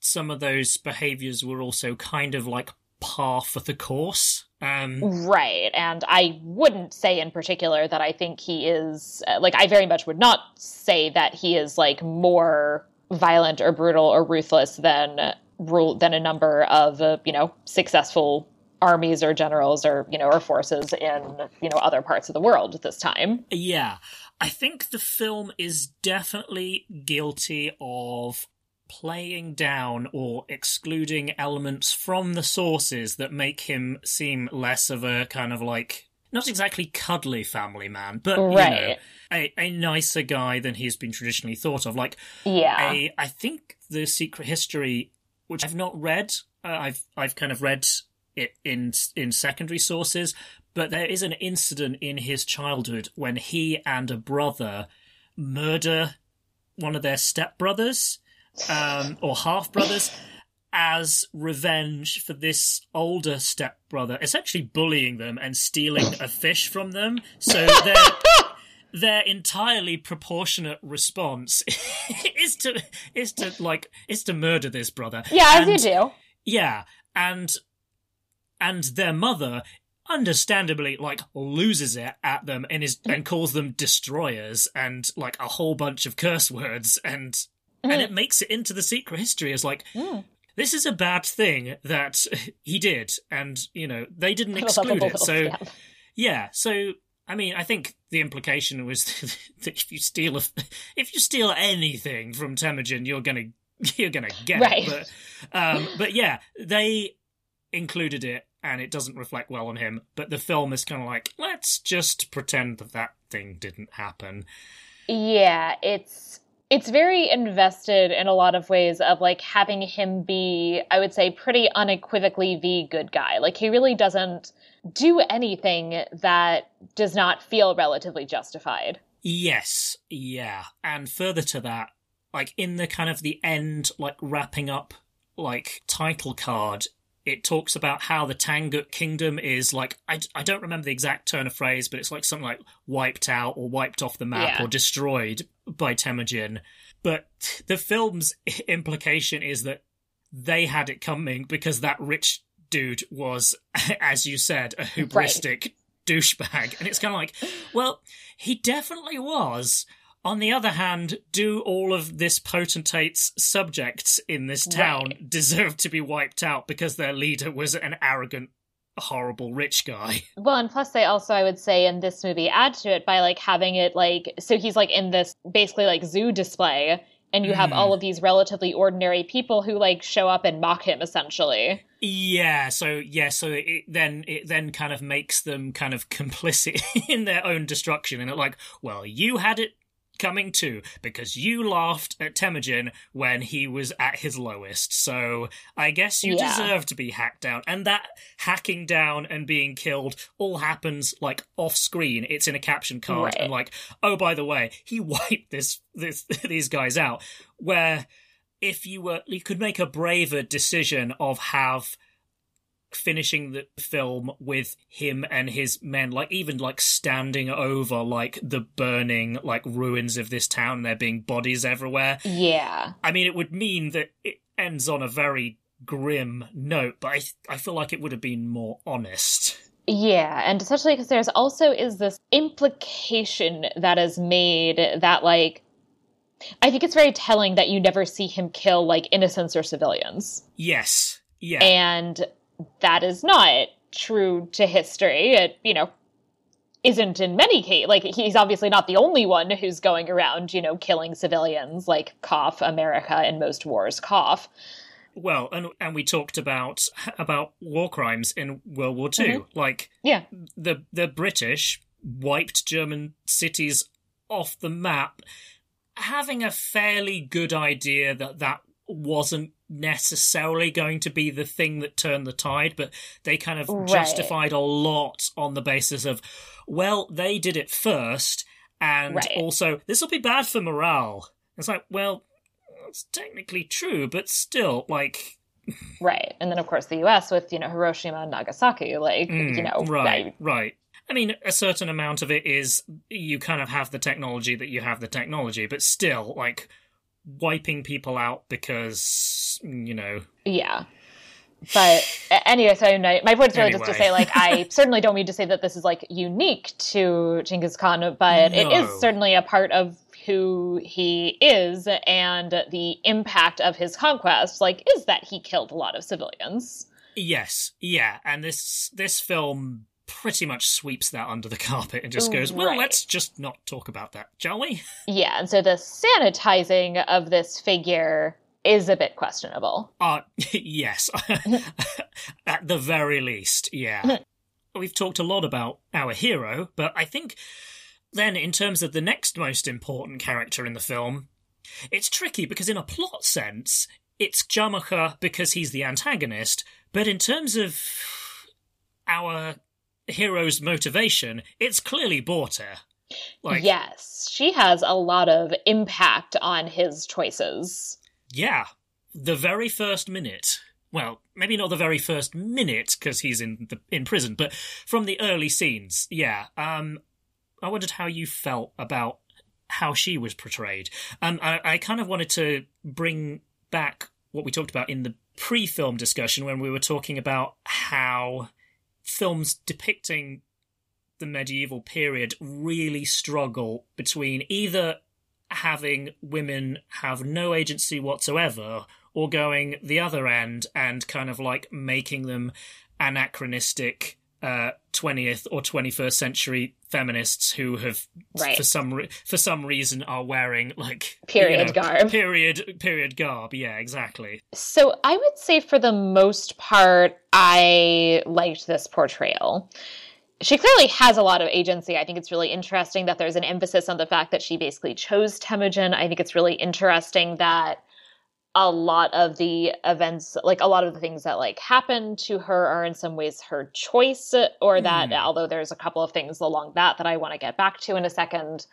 S9: some of those behaviors were also kind of like par for the course. Um,
S10: Right. And I wouldn't say in particular that I think he is, uh, like, I very much would not say that he is, like, more violent or brutal or ruthless than rule than a number of, uh, you know, successful armies or generals or, you know, or forces in, you know, other parts of the world at this time.
S9: Yeah, I think the film is definitely guilty of playing down or excluding elements from the sources that make him seem less of a kind of like not exactly cuddly family man, but you know,
S10: Right.
S9: a, a nicer guy than he's been traditionally thought of. Like
S10: Yeah.
S9: I I think the Secret History, which I've not read, uh, I've I've kind of read it in in secondary sources, but there is an incident in his childhood when he and a brother murder one of their stepbrothers um, or half brothers as revenge for this older stepbrother essentially bullying them and stealing a fish from them. So their their entirely proportionate response is to is to like is to murder this brother.
S10: yeah, as you do.
S9: yeah, and and their mother understandably like loses it at them and is and calls them destroyers and like a whole bunch of curse words and and it makes it into the secret history as like
S10: Mm.
S9: this is a bad thing that he did and you know they didn't exclude it so
S10: scamp.
S9: yeah so i mean i think the implication was that if you steal a, if you steal anything from temujin you're gonna you're gonna get
S10: Right.
S9: it but um but yeah they included it and it doesn't reflect well on him but the film is kind of like let's just pretend that that thing didn't happen
S10: Yeah, it's it's very invested in a lot of ways of like having him be, I would say, pretty unequivocally the good guy. Like he really doesn't do anything that does not feel relatively justified.
S9: Yes, yeah. And further to that, like in the kind of the end, like wrapping up, like title card, it talks about how the Tangut kingdom is like, I, I don't remember the exact turn of phrase, but it's like something like wiped out or wiped off the map
S10: Yeah.
S9: or destroyed by Temujin. But the film's implication is that they had it coming because that rich dude was, as you said, a hubristic douchebag. And it's kind of like, well, he definitely was. On the other hand, do all of this potentate's subjects in this town
S10: Right.
S9: deserve to be wiped out because their leader was an arrogant, horrible rich guy?
S10: Well, and plus they also, I would say, in this movie add to it by like having it like so he's like in this basically like zoo display, and you have
S9: Mm.
S10: all of these relatively ordinary people who like show up and mock him essentially.
S9: Yeah, so yeah, so it then it then kind of makes them kind of complicit in their own destruction, and it like, well, you had it coming too because you laughed at Temujin when he was at his lowest. So I guess you
S10: Yeah.
S9: deserve to be hacked down, and that hacking down and being killed all happens like off screen. It's in a caption card,
S10: Right.
S9: and like, oh by the way, he wiped this this these guys out. Where if you were you could make a braver decision of have finishing the film with him and his men like even like standing over like the burning like ruins of this town and there being bodies everywhere
S10: Yeah.
S9: i mean it would mean that it ends on a very grim note, but I I feel like it would have been more honest.
S10: Yeah, and especially because there's also is this implication that is made that like I think it's very telling that you never see him kill like innocents or civilians.
S9: Yes. Yeah.
S10: And that is not true to history. It, you know, isn't in many cases like he's obviously not the only one who's going around, you know, killing civilians like cough America in most wars cough.
S9: Well, and and we talked about about war crimes in World War II.
S10: Mhm.
S9: Like
S10: Yeah.
S9: the the British wiped German cities off the map, having a fairly good idea that that wasn't necessarily going to be the thing that turned the tide, but they kind of
S10: Right.
S9: justified a lot on the basis of, well, they did it first, and
S10: Right.
S9: also this will be bad for morale. It's like, well, it's technically true, but still, like,
S10: Right. And then of course the US with, you know, Hiroshima and Nagasaki, like,
S9: Mm,
S10: you know,
S9: right,
S10: I-
S9: right. I mean, a certain amount of it is you kind of have the technology that you have the technology, but still, like wiping people out because you know.
S10: Yeah. But anyway, so my, my point is really just to say, like, I certainly don't mean to say that this is like unique to Genghis Khan, but it
S9: No.
S10: is certainly a part of who he is and the impact of his conquest. Like, is that he killed a lot of civilians?
S9: Yes, yeah, and this this film pretty much sweeps that under the carpet and just goes, well,
S10: Right.
S9: let's just not talk about that, shall we?
S10: Yeah, and so the sanitizing of this figure is a bit questionable.
S9: Uh, yes. At the very least, yeah. We've talked a lot about our hero, but I think then, in terms of the next most important character in the film, it's tricky because, in a plot sense, it's Jamuka because he's the antagonist, but in terms of our hero's motivation, it's clearly Borte. Like,
S10: yes, she has a lot of impact on his choices.
S9: Yeah, the very first minute. Well, maybe not the very first minute because he's in the in prison, but from the early scenes, yeah. Um, I wondered how you felt about how she was portrayed. Um, I, I kind of wanted to bring back what we talked about in the pre-film discussion when we were talking about how films depicting the medieval period really struggle between either having women have no agency whatsoever or going the other end and kind of like making them anachronistic uh 20th or 21st century feminists who have
S10: Right.
S9: for some re- for some reason are wearing like
S10: Period
S9: you know,
S10: garb.
S9: period period garb yeah exactly
S10: So I would say for the most part, I liked this portrayal. She clearly has a lot of agency. I think it's really interesting that there's an emphasis on the fact that she basically chose Temujin. I think it's really interesting that a lot of the events, like a lot of the things that like happen to her are in some ways her choice, or that
S9: Hmm.
S10: although there's a couple of things along that that I want to get back to in a second,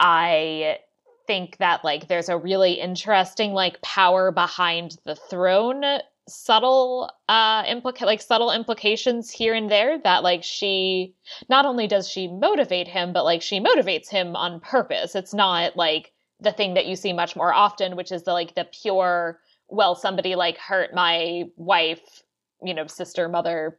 S10: I think that like there's a really interesting like power behind the throne subtle uh implica- like subtle implications here and there that like she not only does she motivate him but like she motivates him on purpose it's not like the thing that you see much more often which is the like the pure well somebody like hurt my wife you know sister mother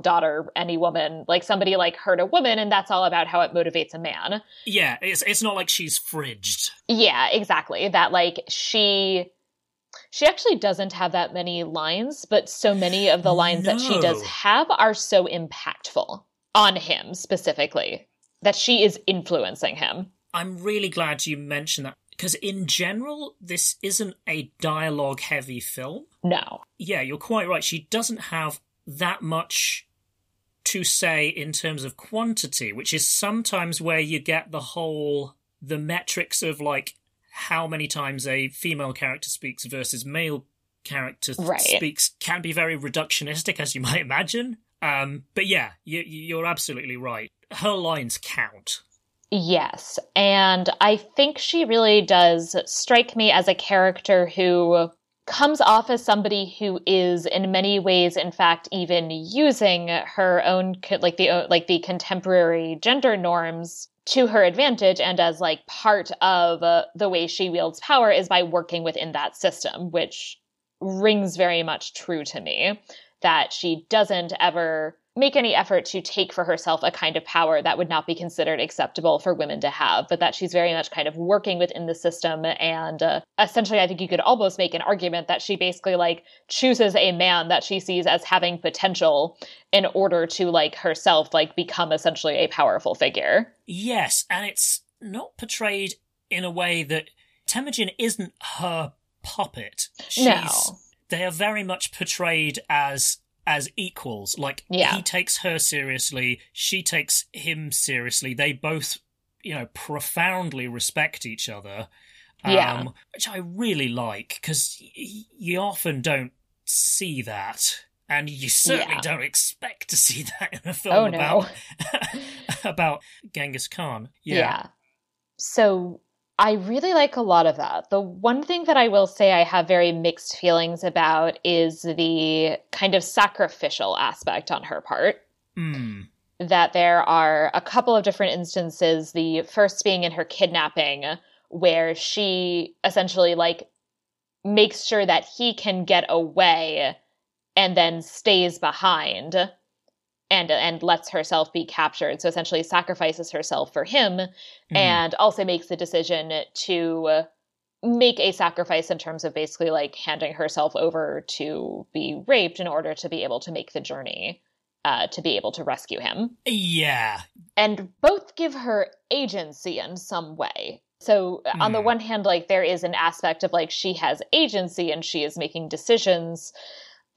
S10: daughter any woman like somebody like hurt a woman and that's all about how it motivates a man
S9: yeah it's it's not like she's fridged
S10: yeah, exactly. That like she she actually doesn't have that many lines, but so many of the lines that she does have are so impactful on him specifically that she is influencing him.
S9: I'm really glad you mentioned that because in general this isn't a dialogue heavy film
S10: No.
S9: yeah, you're quite right. She doesn't have that much to say in terms of quantity, which is sometimes where you get the whole the metrics of like how many times a female character speaks versus male character
S10: Right.
S9: speaks can be very reductionistic, as you might imagine. Um, but yeah, you, you're absolutely right. Her lines count.
S10: Yes, and I think she really does strike me as a character who comes off as somebody who is in many ways in fact even using her own like the like the contemporary gender norms to her advantage and as like part of uh, the way she wields power is by working within that system which rings very much true to me that she doesn't ever make any effort to take for herself a kind of power that would not be considered acceptable for women to have, but that she's very much kind of working within the system. And uh, essentially, I think you could almost make an argument that she basically like chooses a man that she sees as having potential in order to like herself like become essentially a powerful figure.
S9: Yes, and it's not portrayed in a way that Temujin isn't her puppet. She's,
S10: no.
S9: They are very much portrayed as as equals. Like
S10: yeah.
S9: he takes her seriously, she takes him seriously. They both, you know, profoundly respect each other.
S10: Yeah.
S9: Um, which I really like because y- you often don't see that. And you certainly
S10: Yeah.
S9: don't expect to see that in a film
S10: Oh, no.
S9: about about Genghis Khan. Yeah.
S10: So I really like a lot of that. The one thing that I will say I have very mixed feelings about is the kind of sacrificial aspect on her part.
S9: Hmm.
S10: That there are a couple of different instances, the first being in her kidnapping, where she essentially like makes sure that he can get away and then stays behind and and lets herself be captured so essentially sacrifices herself for him and also makes the decision to make a sacrifice in terms of basically like handing herself over to be raped in order to be able to make the journey uh, to be able to rescue him
S9: Yeah.
S10: and both give her agency in some way. So on the
S9: Hmm.
S10: one hand, like there is an aspect of like she has agency and she is making decisions.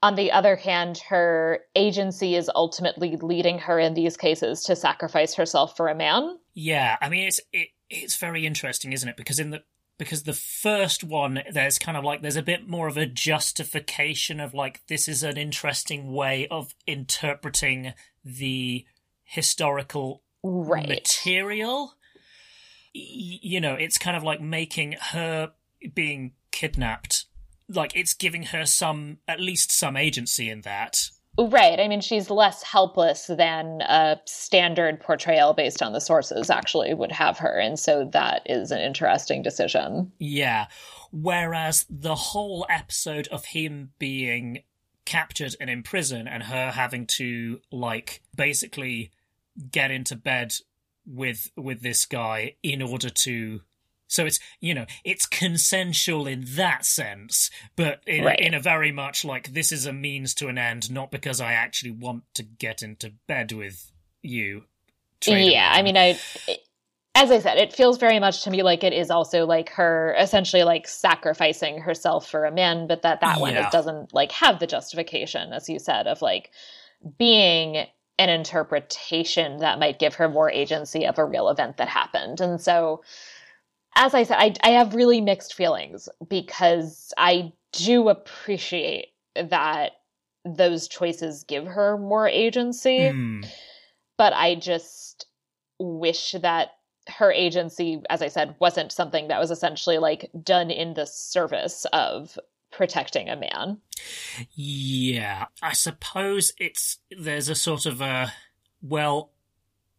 S10: On the other hand, her agency is ultimately leading her in these cases to sacrifice herself for a man.
S9: Yeah, I mean it's it, it's very interesting, isn't it? Because in the because the first one there's kind of like there's a bit more of a justification of like this is an interesting way of interpreting the historical
S10: Right.
S9: material. Y- you know, it's kind of like making her being kidnapped like it's giving her some at least some agency in that.
S10: Right. I mean, she's less helpless than a standard portrayal based on the sources actually would have her. And so that is an interesting decision.
S9: Yeah. Whereas the whole episode of him being captured and in prison and her having to like basically get into bed with with this guy in order to so it's you know it's consensual in that sense but in,
S10: Right.
S9: in a very much like this is a means to an end not because i actually want to get into bed with you
S10: yeah, I mean, I, as I said, it feels very much to me like it is also like her essentially like sacrificing herself for a man, but that that one
S9: Yeah.
S10: is, doesn't like have the justification, as you said, of like being an interpretation that might give her more agency of a real event that happened. And so, as I said, I, I have really mixed feelings because I do appreciate that those choices give her more agency
S9: Hmm.
S10: but I just wish that her agency, as I said, wasn't something that was essentially like done in the service of protecting a man.
S9: Yeah, I suppose it's there's a sort of a well,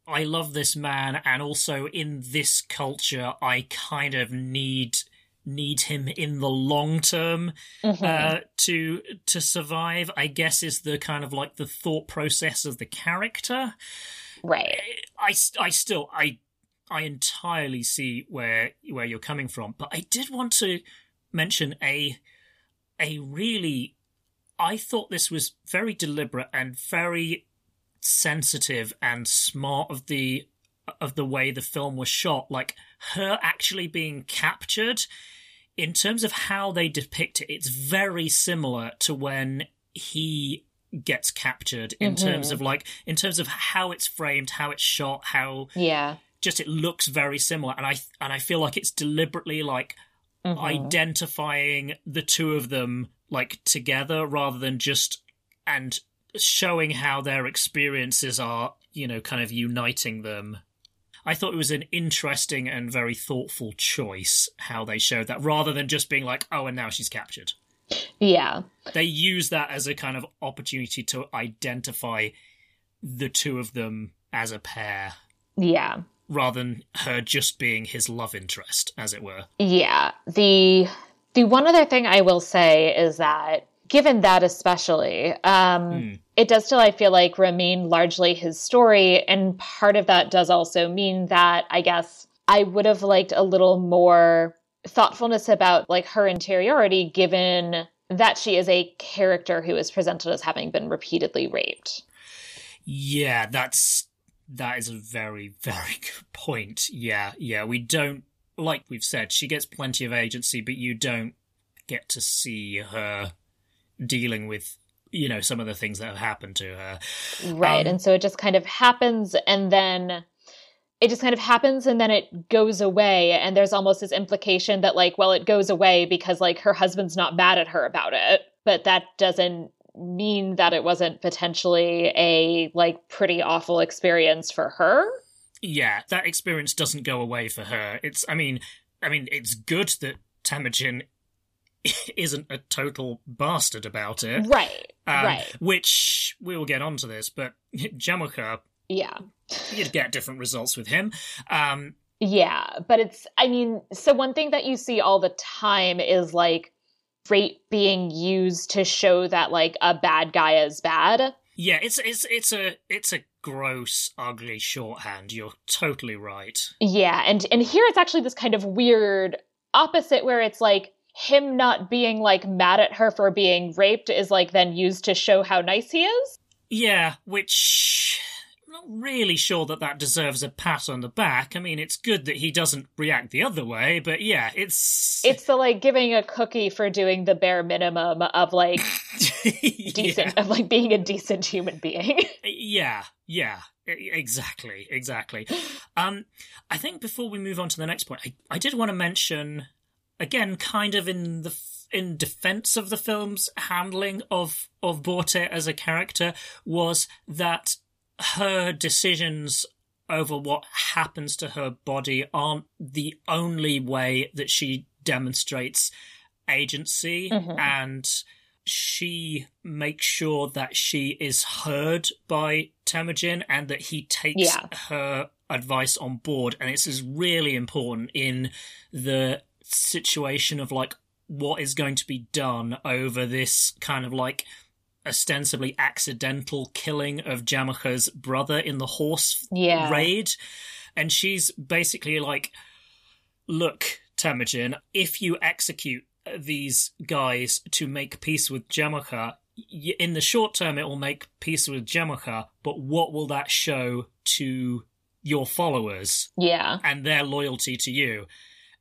S9: I love this man, and also in this culture, I kind of need need him in the long term
S10: Mhm.
S9: uh, to to survive. I guess is the kind of like the thought process of the character.
S10: right.
S9: I, I still I I entirely see where where you're coming from, but I did want to mention a a really I thought this was very deliberate and very sensitive and smart of the of the way the film was shot like her actually being captured in terms of how they depict it it's very similar to when he gets captured in
S10: Mhm.
S9: terms of like in terms of how it's framed how it's shot how
S10: Yeah.
S9: just it looks very similar and i and i feel like it's deliberately like
S10: Mhm.
S9: identifying the two of them like together rather than just and showing how their experiences are you know kind of uniting them i thought it was an interesting and very thoughtful choice how they showed that rather than just being like oh and now she's captured
S10: Yeah.
S9: they use that as a kind of opportunity to identify the two of them as a pair
S10: Yeah.
S9: rather than her just being his love interest as it were
S10: Yeah. The The one other thing I will say is that, given that especially, um,
S9: Hmm.
S10: it does still, I feel like, remain largely his story. And part of that does also mean that I guess I would have liked a little more thoughtfulness about like her interiority, given that she is a character who is presented as having been repeatedly raped.
S9: Yeah, that's that is a very very good point. Yeah, yeah, we don't like we've said she gets plenty of agency, but you don't get to see her dealing with you know some of the things that have happened to her.
S10: Right.
S9: Um,
S10: and so it just kind of happens and then it just kind of happens and then it goes away and there's almost this implication that like well it goes away because like her husband's not mad at her about it but that doesn't mean that it wasn't potentially a like pretty awful experience for her
S9: Yeah, that experience doesn't go away for her. It's I mean, I mean it's good that Temujin isn't a total bastard about it.
S10: right
S9: Um,
S10: right
S9: Which we will get onto this, but Jamuka,
S10: yeah
S9: you'd get different results with him. Um,
S10: Yeah, but it's, I mean, so one thing that you see all the time is like rape being used to show that like a bad guy is bad.
S9: yeah, it's it's it's a it's a gross, ugly shorthand. You're totally right.
S10: Yeah, and and here it's actually this kind of weird opposite where it's like him not being like mad at her for being raped is like then used to show how nice he is.
S9: Yeah, which I'm not really sure that that deserves a pat on the back. I mean, it's good that he doesn't react the other way, but yeah, it's
S10: It's the like giving a cookie for doing the bare minimum of like decent of like being a decent human being.
S9: Yeah, yeah, exactly, exactly. Um, I think before we move on to the next point, I, I did want to mention again, kind of in the in defense of the film's handling of of Borte as a character, was that her decisions over what happens to her body aren't the only way that she demonstrates agency
S10: Mhm.
S9: and she makes sure that she is heard by Temujin and that he takes
S10: Yeah.
S9: her advice on board. And this is really important in the situation of like what is going to be done over this kind of like ostensibly accidental killing of Jamuka's brother in the horse
S10: Yeah.
S9: raid. And she's basically like, look, Temujin, if you execute these guys to make peace with Jamuka, in the short term it will make peace with Jamacha, but what will that show to your followers
S10: yeah.
S9: and their loyalty to you?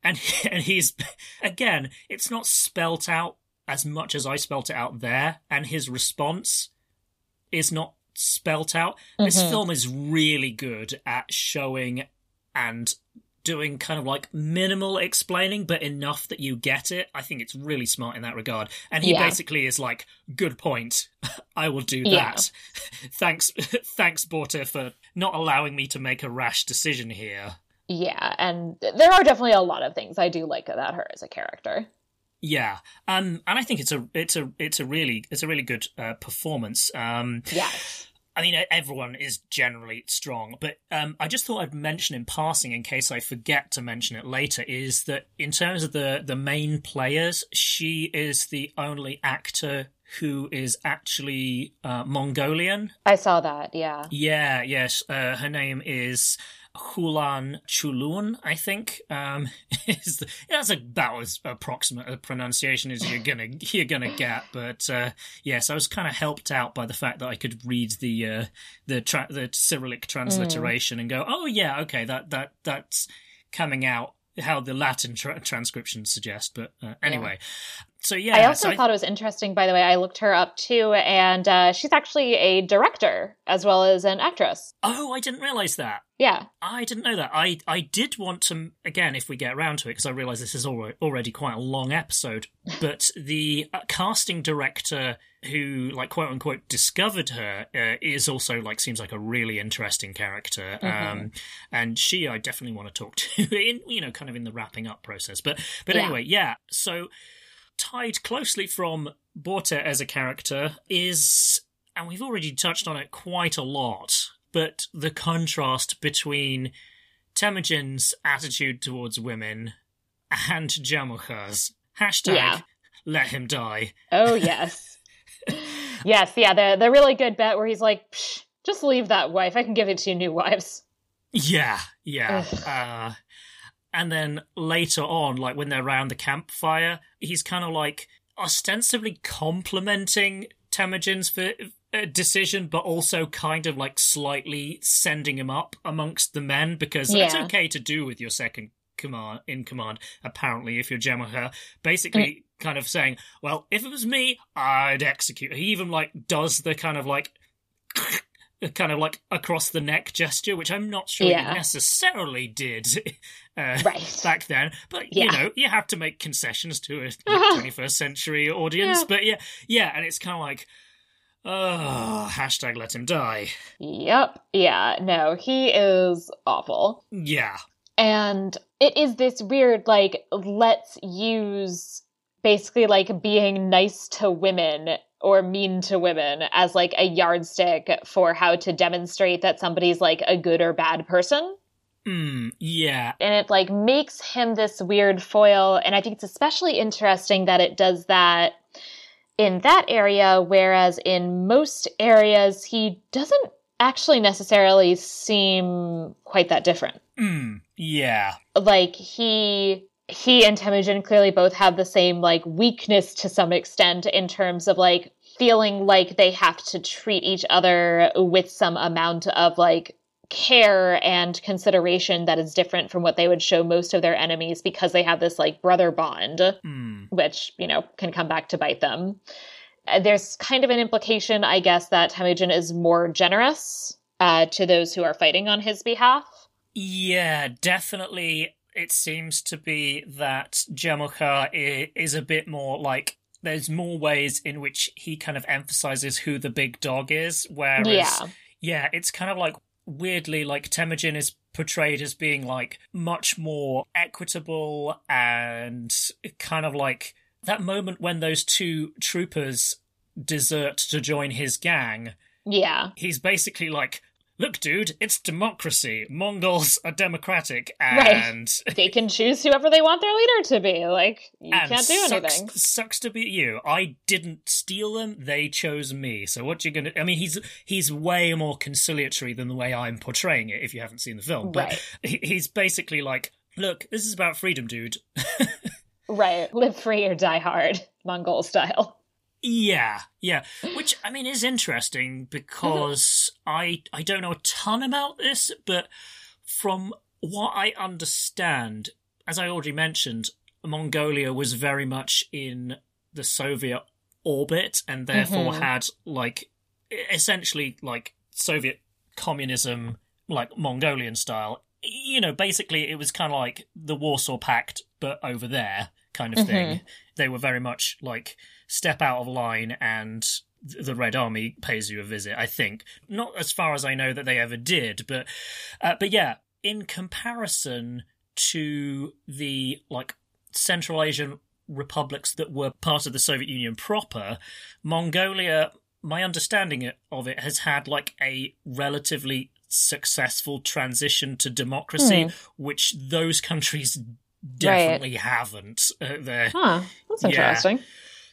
S9: And and he's again, it's not spelt out as much as I spelt it out there, and his response is not spelt out. This
S10: Mhm.
S9: film is really good at showing and doing kind of like minimal explaining, but enough that you get it. I think it's really smart in that regard. And he
S10: Yeah.
S9: basically is like, "Good point. I will do
S10: Yeah.
S9: that. thanks, thanks, Borta, for not allowing me to make a rash decision here."
S10: Yeah, and there are definitely a lot of things I do like about her as a character.
S9: Yeah, um, and I think it's a it's a it's a really it's a really good uh, performance. Um,
S10: Yes.
S9: I mean, everyone is generally strong, but um, I just thought I'd mention in passing, in case I forget to mention it later, is that in terms of the the main players, she is the only actor who is actually uh, Mongolian.
S10: I saw that, yeah.
S9: Yeah, yes. Uh, her name is Hulan Chulun, I think. Um, is the, that's about as approximate a pronunciation as you're gonna you're gonna get. But uh, yes, I was kind of helped out by the fact that I could read the uh, the tra- the Cyrillic transliteration and go, oh yeah, okay, that that that's coming out how the Latin tra- transcription suggests. But uh, anyway, so yeah,
S10: I also
S9: so
S10: thought it was interesting, by the way. I looked her up too, and uh, she's actually a director as well as an actress.
S9: oh, I didn't realize that.
S10: Yeah.
S9: I didn't know that. I I did want to again, if we get around to it, because I realise this is alre- already quite a long episode. But the uh, casting director who, like, quote unquote, discovered her uh, is also like seems like a really interesting character. Um, and she, I definitely want to talk to in you know, kind of in the wrapping up process. But but
S10: Yeah.
S9: anyway, yeah. So tied closely from Borte as a character is, and we've already touched on it quite a lot, but the contrast between Temujin's attitude towards women and Jamuka's. Hashtag
S10: Yeah.
S9: let him die.
S10: Oh yes, yes, yeah. The the really good bet where he's like, Psh, just leave that wife. I can give it to new wives.
S9: Yeah, yeah. Uh, and then later on, like when they're around the campfire, he's kind of like ostensibly complimenting Temujin's for uh, decision, but also kind of like slightly sending him up amongst the men because it's okay to do with your second command in command. Apparently, if you're Jamuka, basically kind of saying, "Well, if it was me, I'd execute." He even like does the kind of like. Kind of like across the neck gesture, which I'm not sure
S10: Yeah.
S9: he necessarily did uh,
S10: Right.
S9: back then. But you know, you have to make concessions to a like,
S10: Uh-huh.
S9: 21st century audience.
S10: Yeah.
S9: But yeah, yeah, and it's kind of like, oh, hashtag let him die.
S10: Yep. Yeah. No, he is awful.
S9: Yeah,
S10: And it is this weird, like, let's use basically like being nice to women or mean to women as like a yardstick for how to demonstrate that somebody's like a good or bad person.
S9: mm, yeah,
S10: And it like makes him this weird foil. And I think it's especially interesting that it does that in that area, whereas in most areas, he doesn't actually necessarily seem quite that different
S9: mm, yeah,
S10: like he he and Temujin clearly both have the same like weakness to some extent in terms of like feeling like they have to treat each other with some amount of like care and consideration that is different from what they would show most of their enemies because they have this like brother bond
S9: mm,
S10: which you know can come back to bite them. Uh, there's kind of an implication i guess that Temujin is more generous uh, to those who are fighting on his behalf.
S9: Yeah, definitely. It seems to be that Jamuka is a bit more like. There's more ways in which he kind of emphasizes who the big dog is, whereas
S10: yeah
S9: yeah, it's kind of like weirdly like Temujin is portrayed as being like much more equitable and kind of like that moment when those two troopers desert to join his gang.
S10: yeah
S9: He's basically like, "Look, dude, it's democracy. Mongols are democratic,
S10: Right.
S9: and
S10: they can choose whoever they want their leader to be. Like you can't do
S9: sucks,
S10: anything.
S9: Sucks to be you. I didn't steal them; they chose me. So what you gonna? I mean, he's he's way more conciliatory than the way I'm portraying it. If you haven't seen the film, but
S10: Right.
S9: he- he's basically like, "Look, this is about freedom, dude."
S10: Right. Live free or die hard, Mongol style.
S9: Yeah, yeah. Which I mean is interesting because I I don't know a ton about this, but from what I understand, as I already mentioned, Mongolia was very much in the Soviet orbit and therefore
S10: Mhm.
S9: had like essentially like Soviet communism like Mongolian style. You know, basically it was kind of like the Warsaw Pact but over there kind of thing. They were very much like step out of line and the Red Army pays you a visit, I think. Not as far as I know that they ever did, but uh, but yeah, in comparison to the like Central Asian republics that were part of the Soviet Union proper, Mongolia, my understanding of it has had like a relatively successful transition to democracy, which those countries definitely haven't. Uh, they're
S10: Huh. That's
S9: Yeah.
S10: interesting.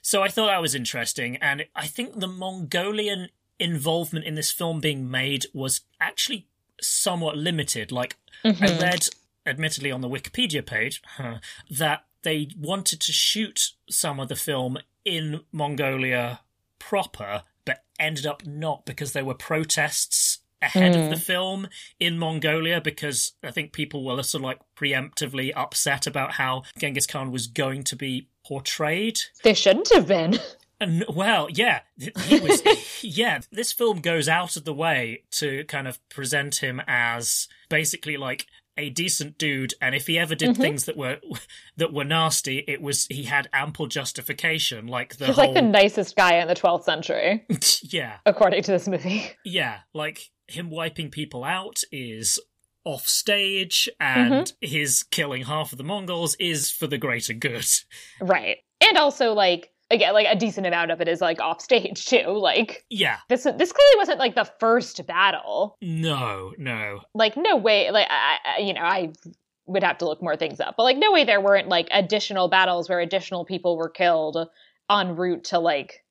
S9: so I thought that was interesting, and I think the Mongolian involvement in this film being made was actually somewhat limited. Like I
S10: Mhm.
S9: read, admittedly, on the Wikipedia page huh, that they wanted to shoot some of the film in Mongolia proper, but ended up not because there were protests ahead of
S10: Hmm.
S9: the film in Mongolia because I think people were sort of like preemptively upset about how Genghis Khan was going to be portrayed.
S10: They shouldn't have been.
S9: And well, yeah, he was. yeah, this film goes out of the way to kind of present him as basically like a decent dude, and if he ever did
S10: Mhm.
S9: things that were that were nasty, it was he had ample justification, like the
S10: He's
S9: whole
S10: like the nicest guy in the 12th century,
S9: yeah,
S10: according to this movie.
S9: yeah, like him wiping people out is off stage, mm-hmm. and his killing half of the Mongols is for the greater good.
S10: Right. And also, like, again, like a decent amount of it is like off stage too. Like
S9: Yeah,
S10: this, this clearly wasn't like the first battle.
S9: no, no,
S10: Like, no way. Like, I, I you know, I would have to look more things up. But like no way there weren't like additional battles where additional people were killed en route to like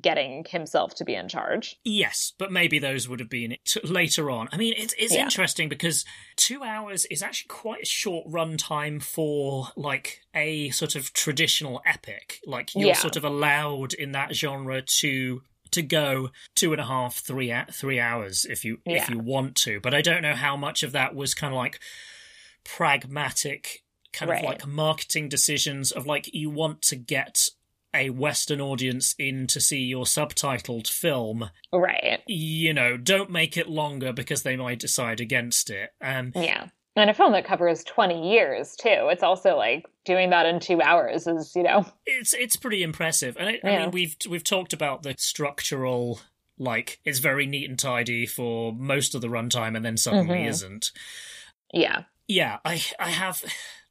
S10: getting himself to be in charge.
S9: Yes, but maybe those would have been t- later on. I mean, it's it's
S10: Yeah.
S9: interesting because two hours is actually quite a short run time for like a sort of traditional epic. Like you're
S10: Yeah.
S9: sort of allowed in that genre to to go two and a half, three three hours if you if you want to. But I don't know how much of that was kind of like pragmatic kind
S10: Right.
S9: of like marketing decisions of like you want to get a western audience in to see your subtitled film
S10: Right.
S9: you know don't make it longer because they might decide against it um
S10: Yeah. And a film that covers 20 years too. It's also like doing that in 2 hours is, you know.
S9: it's it's pretty impressive and I, I mean we've we've talked about the structural like it's very neat and tidy for most of the runtime and then suddenly
S10: Mhm.
S9: isn't
S10: Yeah.
S9: yeah i i have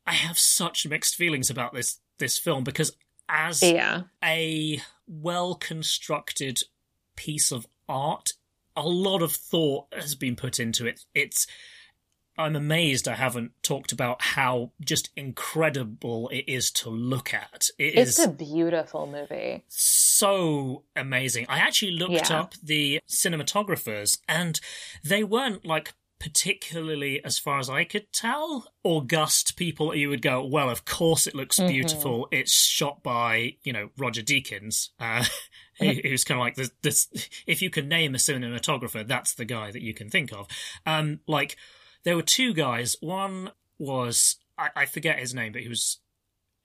S9: i have such mixed feelings about this this film because as
S10: Yeah.
S9: a well constructed piece of art. A lot of thought has been put into it. It's I'm amazed I haven't talked about how just incredible it is to look at. It
S10: It's
S9: is
S10: a beautiful movie.
S9: so amazing. I actually looked
S10: Yeah.
S9: up the cinematographers and they weren't like particularly as far as I could tell august people you would go well of course it looks beautiful. It's shot by you know Roger Deakins uh who's kind of like this, this if you can name a cinematographer that's the guy that you can think of. Um like there were two guys. One was I, I forget his name but he was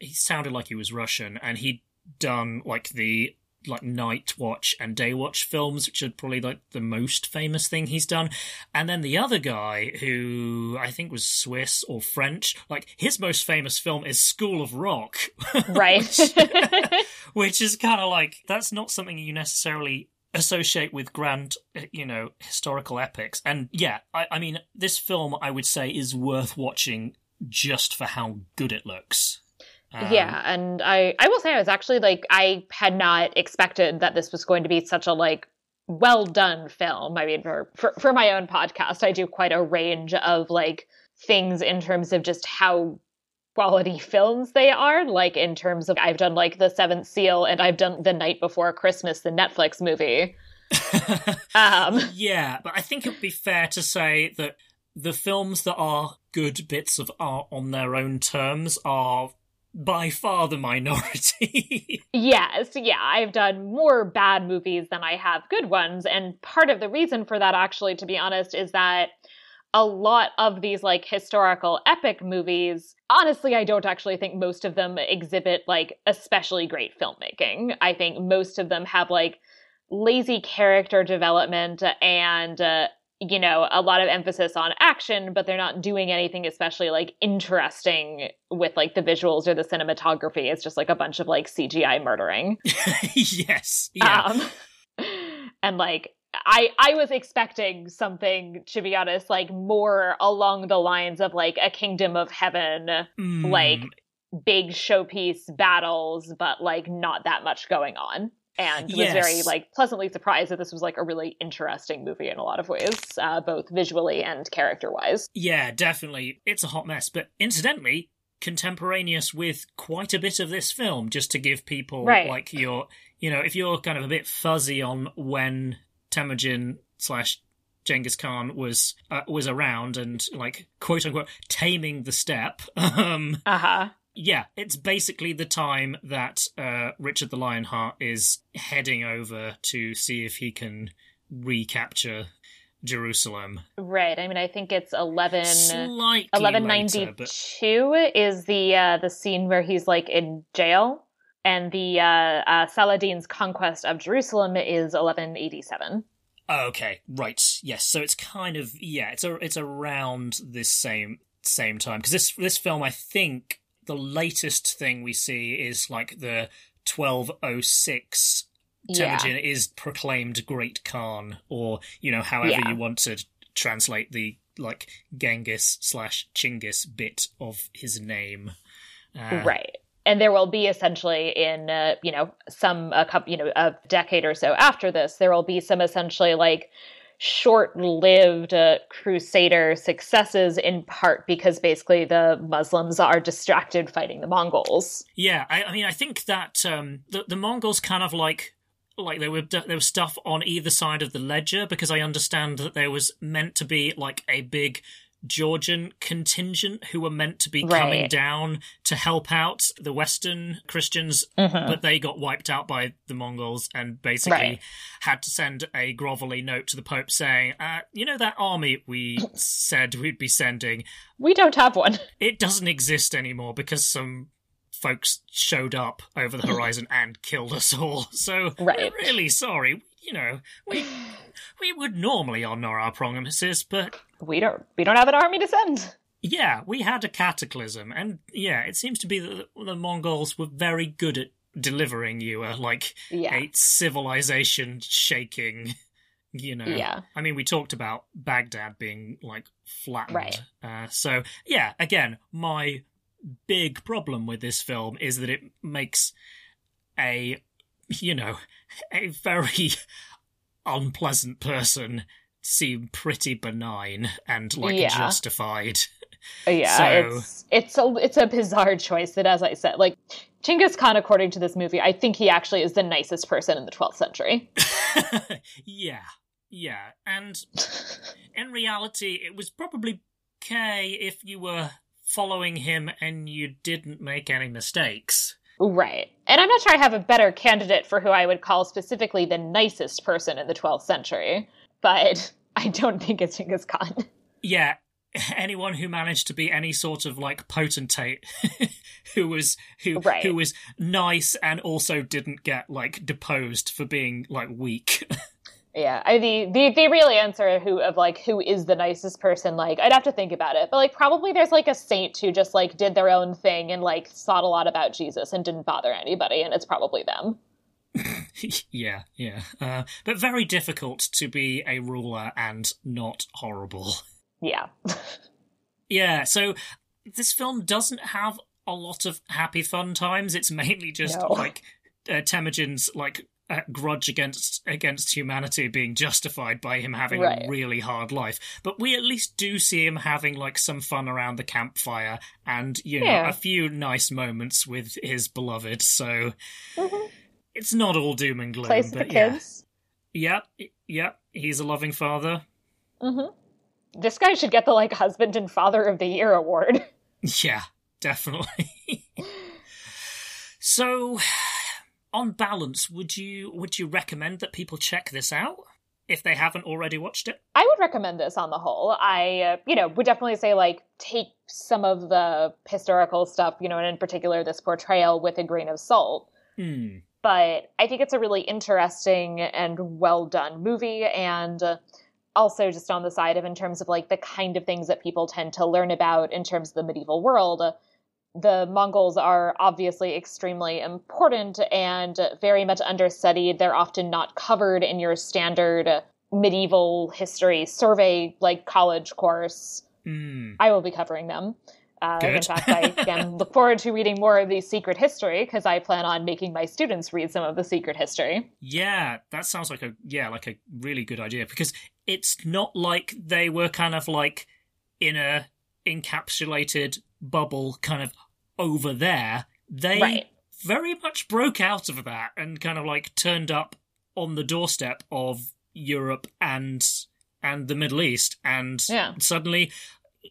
S9: he sounded like he was Russian and he'd done like the like night watch and day watch films which are probably like the most famous thing he's done. And then the other guy who i think was swiss or french like his most famous film is school of rock.
S10: Right.
S9: which is kind of like that's not something you necessarily associate with grand you know historical epics. And yeah I, I mean this film i would say is worth watching just for how good it looks Um,
S10: yeah, and I I will say I was actually like I had not expected that this was going to be such a like well done film. I mean for for for my own podcast, I do quite a range of like things in terms of just how quality films they are like in terms of I've done like The Seventh Seal and I've done The Night Before Christmas the Netflix movie. Um
S9: yeah, but I think it would be fair to say that the films that are good bits of art on their own terms are by far the minority.
S10: Yes, yeah, I've done more bad movies than I have good ones. And part of the reason for that, actually, to be honest, is that a lot of these like historical epic movies, honestly, I don't actually think most of them exhibit like especially great filmmaking. I think most of them have like lazy character development and, uh, you know, a lot of emphasis on action, but they're not doing anything especially like interesting with like the visuals or the cinematography. It's just like a bunch of like CGI murdering.
S9: yes. Yeah.
S10: Um, and like I I was expecting something to be honest, like more along the lines of like a Kingdom of Heaven,
S9: Mm,
S10: like big showpiece battles, but like not that much going on. And was very like pleasantly surprised that this was like a really interesting movie in a lot of ways, uh, both visually and character wise.
S9: yeah, definitely. It's a hot mess, but incidentally, contemporaneous with quite a bit of this film, just to give people
S10: Right.
S9: like your, you know, if you're kind of a bit fuzzy on when Temujin slash Genghis Khan was uh, was around and like quote unquote taming the steppe. Um,
S10: Uh huh.
S9: Yeah, it's basically the time that uh, Richard the Lionheart is heading over to see if he can recapture Jerusalem.
S10: Right. I mean, I think it's eleven.
S9: Slightly
S10: Eleven
S9: later, but
S10: is the uh, the scene where he's like in jail, and the uh, uh, Saladin's conquest of Jerusalem is eleven eighty seven.
S9: Oh, okay, right, yes. So it's kind of yeah, it's a, it's around this same same time because this this film, I think, the latest thing we see is like the twelve oh six.
S10: Yeah.
S9: Temujin is proclaimed Great Khan, or you know, however
S10: Yeah.
S9: you want to translate the like Genghis slash Chinggis bit of his name. Uh,
S10: Right. And there will be essentially in uh, you know some a couple you know a decade or so after this, there will be some essentially like short lived uh, crusader successes in part because basically the Muslims are distracted fighting the Mongols.
S9: Yeah, I, I mean, I think that um, the, the Mongols kind of like like there were there was stuff on either side of the ledger because I understand that there was meant to be like a big Georgian contingent who were meant to be right. coming down to help out the Western Christians, mm-hmm. but they got wiped out by the Mongols and basically right. had to send a grovelly note to the Pope saying, uh, "You know that army we said we'd be sending?
S10: We don't have one.
S9: It doesn't exist anymore because some." Folks showed up over the horizon and killed us all. So right. we're really sorry. You know, we we would normally honour our promises, but
S10: we don't we don't have an army to send.
S9: Yeah, we had a cataclysm, and yeah, it seems to be that the Mongols were very good at delivering you a like yeah. a civilization shaking. You know,
S10: yeah.
S9: I mean, we talked about Baghdad being like flattened.
S10: Right.
S9: Uh, so yeah, again, my big problem with this film is that it makes a you know a very unpleasant person seem pretty benign and like yeah. justified.
S10: Uh, yeah, so... it's it's a it's a bizarre choice that, as I said, like Genghis Khan, according to this movie, I think he actually is the nicest person in the 12th century.
S9: yeah, yeah, and in reality, it was probably okay if you were following him and you didn't make any mistakes.
S10: Right. And I'm not sure I have a better candidate for who I would call specifically the nicest person in the 12th century, but I don't think it's Genghis Khan.
S9: Yeah. Anyone who managed to be any sort of like potentate who was who right. who was nice and also didn't get like deposed for being like weak.
S10: Yeah, I, the, the the real answer who of like who is the nicest person, like I'd have to think about it, but like probably there's like a saint who just like did their own thing and like thought a lot about Jesus and didn't bother anybody, and it's probably them.
S9: yeah, yeah, uh, but very difficult to be a ruler and not horrible.
S10: Yeah,
S9: yeah. So this film doesn't have a lot of happy fun times. It's mainly just no. like uh, Temujin's like grudge against against humanity being justified by him having right. a really hard life but we at least do see him having like some fun around the campfire and you know yeah. a few nice moments with his beloved so mm-hmm. it's not all doom and gloom
S10: Plays
S9: but
S10: the kids.
S9: yeah yeah yeah he's a loving father
S10: mm-hmm. this guy should get the like husband and father of the year award
S9: yeah definitely so on balance, would you would you recommend that people check this out if they haven't already watched it?
S10: I would recommend this on the whole. I, uh, you know, would definitely say like take some of the historical stuff, you know, and in particular this portrayal with a grain of salt.
S9: Hmm.
S10: But I think it's a really interesting and well done movie, and uh, also just on the side of in terms of like the kind of things that people tend to learn about in terms of the medieval world the Mongols are obviously extremely important and very much understudied. They're often not covered in your standard medieval history survey like college course.
S9: Mm.
S10: I will be covering them. Uh, in fact, I again look forward to reading more of the secret history because I plan on making my students read some of the secret history.
S9: Yeah, that sounds like a yeah, like a really good idea because it's not like they were kind of like in a encapsulated bubble kind of over there. They right. very much broke out of that and kind of like turned up on the doorstep of Europe and and the Middle East and
S10: yeah.
S9: suddenly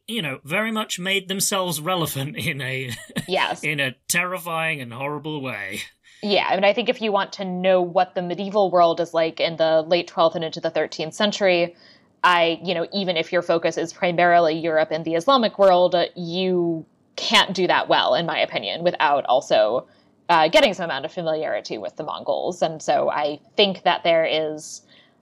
S9: you know very much made themselves relevant in a
S10: yes
S9: in a terrifying and horrible way
S10: yeah, I mean, I think if you want to know what the medieval world is like in the late 12th and into the 13th century, I, you know, even if your focus is primarily Europe and the Islamic world, you can't do that well, in my opinion, without also uh, getting some amount of familiarity with the Mongols. And so I think that there is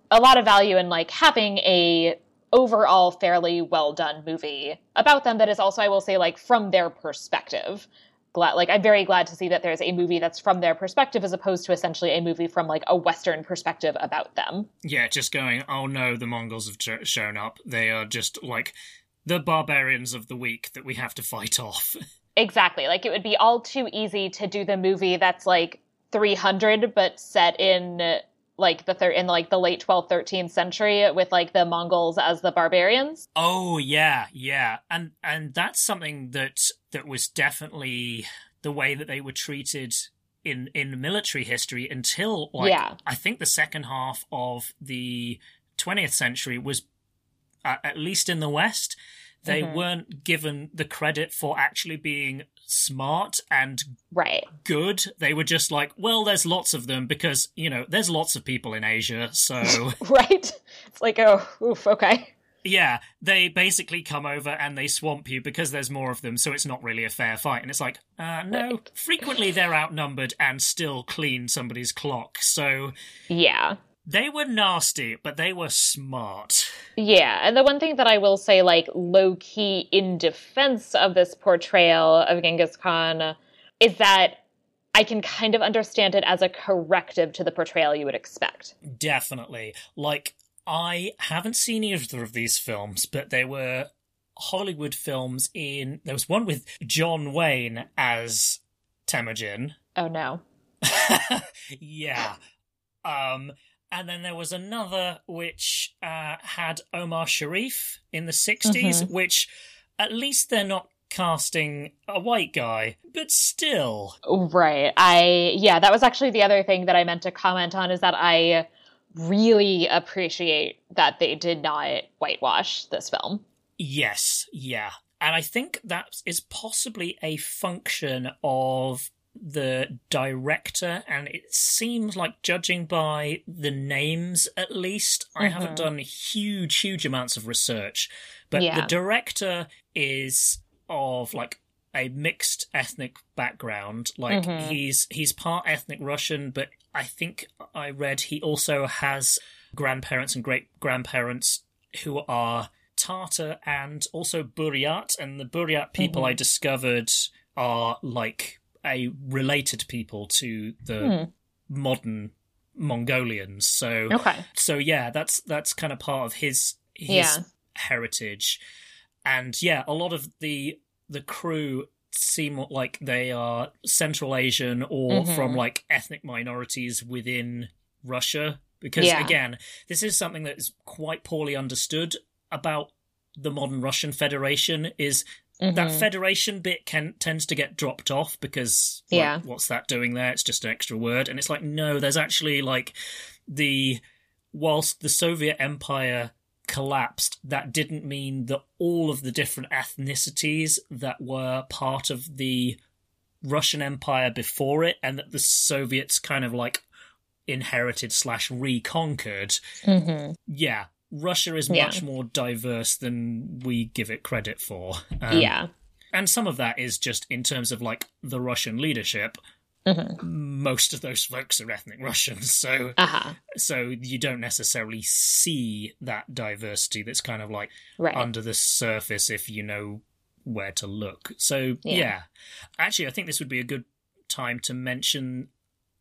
S10: a lot of value in like having a overall fairly well done movie about them that is also, I will say, like from their perspective. Glad, like I'm very glad to see that there's a movie that's from their perspective as opposed to essentially a movie from like a Western perspective about them.
S9: Yeah, just going, oh no, the Mongols have shown up. They are just like the barbarians of the week that we have to fight off.
S10: exactly. Like it would be all too easy to do the movie that's like 300 but set in like the third in like the late 12th 13th century with like the mongols as the barbarians
S9: oh yeah yeah and and that's something that that was definitely the way that they were treated in in military history until like
S10: Yeah.
S9: i think the second half of the 20th century was at least in the west they
S10: Mhm.
S9: weren't given the credit for actually being smart and
S10: right
S9: good they were just like well there's lots of them because you know there's lots of people in asia so
S10: right it's like oh oof okay
S9: Yeah, they basically come over and they swamp you because there's more of them, so it's not really a fair fight. And it's like, uh, no. Frequently they're outnumbered and still clean somebody's clock. So
S10: yeah
S9: they were nasty, but they were smart.
S10: Yeah, and the one thing that I will say, like low key in defense of this portrayal of Genghis Khan, is that I can kind of understand it as a corrective to the portrayal you would expect.
S9: Definitely. Like, I haven't seen either of these films, but they were Hollywood films in. There was one with John Wayne as Temujin.
S10: Oh no.
S9: yeah. Um, and then there was another which uh, had Omar Sharif in the 60s,
S10: Mhm.
S9: which at least they're not casting a white guy, but still.
S10: Right. I yeah, that was actually the other thing that I meant to comment on is that I really appreciate that they did not whitewash this film.
S9: Yes, yeah. And I think that is possibly a function of the director, and it seems like, judging by the names at least, I haven't
S10: Mhm.
S9: done huge, huge amounts of research, but
S10: Yeah.
S9: the director is of like a mixed ethnic background. Like
S10: Mhm.
S9: he's he's part ethnic Russian, but I think I read he also has grandparents and great grandparents who are Tartar and also Buryat, and the Buryat people
S10: Mhm.
S9: I discovered are like a related people to the
S10: Hmm.
S9: modern Mongolians. So
S10: Okay.
S9: so yeah, that's that's kind of part of his his
S10: Yeah.
S9: heritage, and yeah, a lot of the the crew seem like they are Central Asian or
S10: Mhm.
S9: from like ethnic minorities within Russia. Because
S10: Yeah.
S9: again, this is something that is quite poorly understood about the modern Russian Federation. Is that
S10: Mhm.
S9: federation bit can tends to get dropped off because like,
S10: Yeah.
S9: what's that doing there it's just an extra word and it's like no there's actually like the whilst the soviet empire collapsed that didn't mean that all of the different ethnicities that were part of the russian empire before it and that the soviets kind of like inherited slash reconquered
S10: Mhm.
S9: yeah russia is
S10: Yeah.
S9: much more diverse than we give it credit for Um,
S10: yeah.
S9: and some of that is just in terms of like the Russian leadership.
S10: Mhm.
S9: Most of those folks are ethnic Russians, so
S10: Uh-huh.
S9: so you don't necessarily see that diversity that's kind of like
S10: Right.
S9: under the surface if you know where to look. So
S10: Yeah.
S9: yeah. Actually I think this would be a good time to mention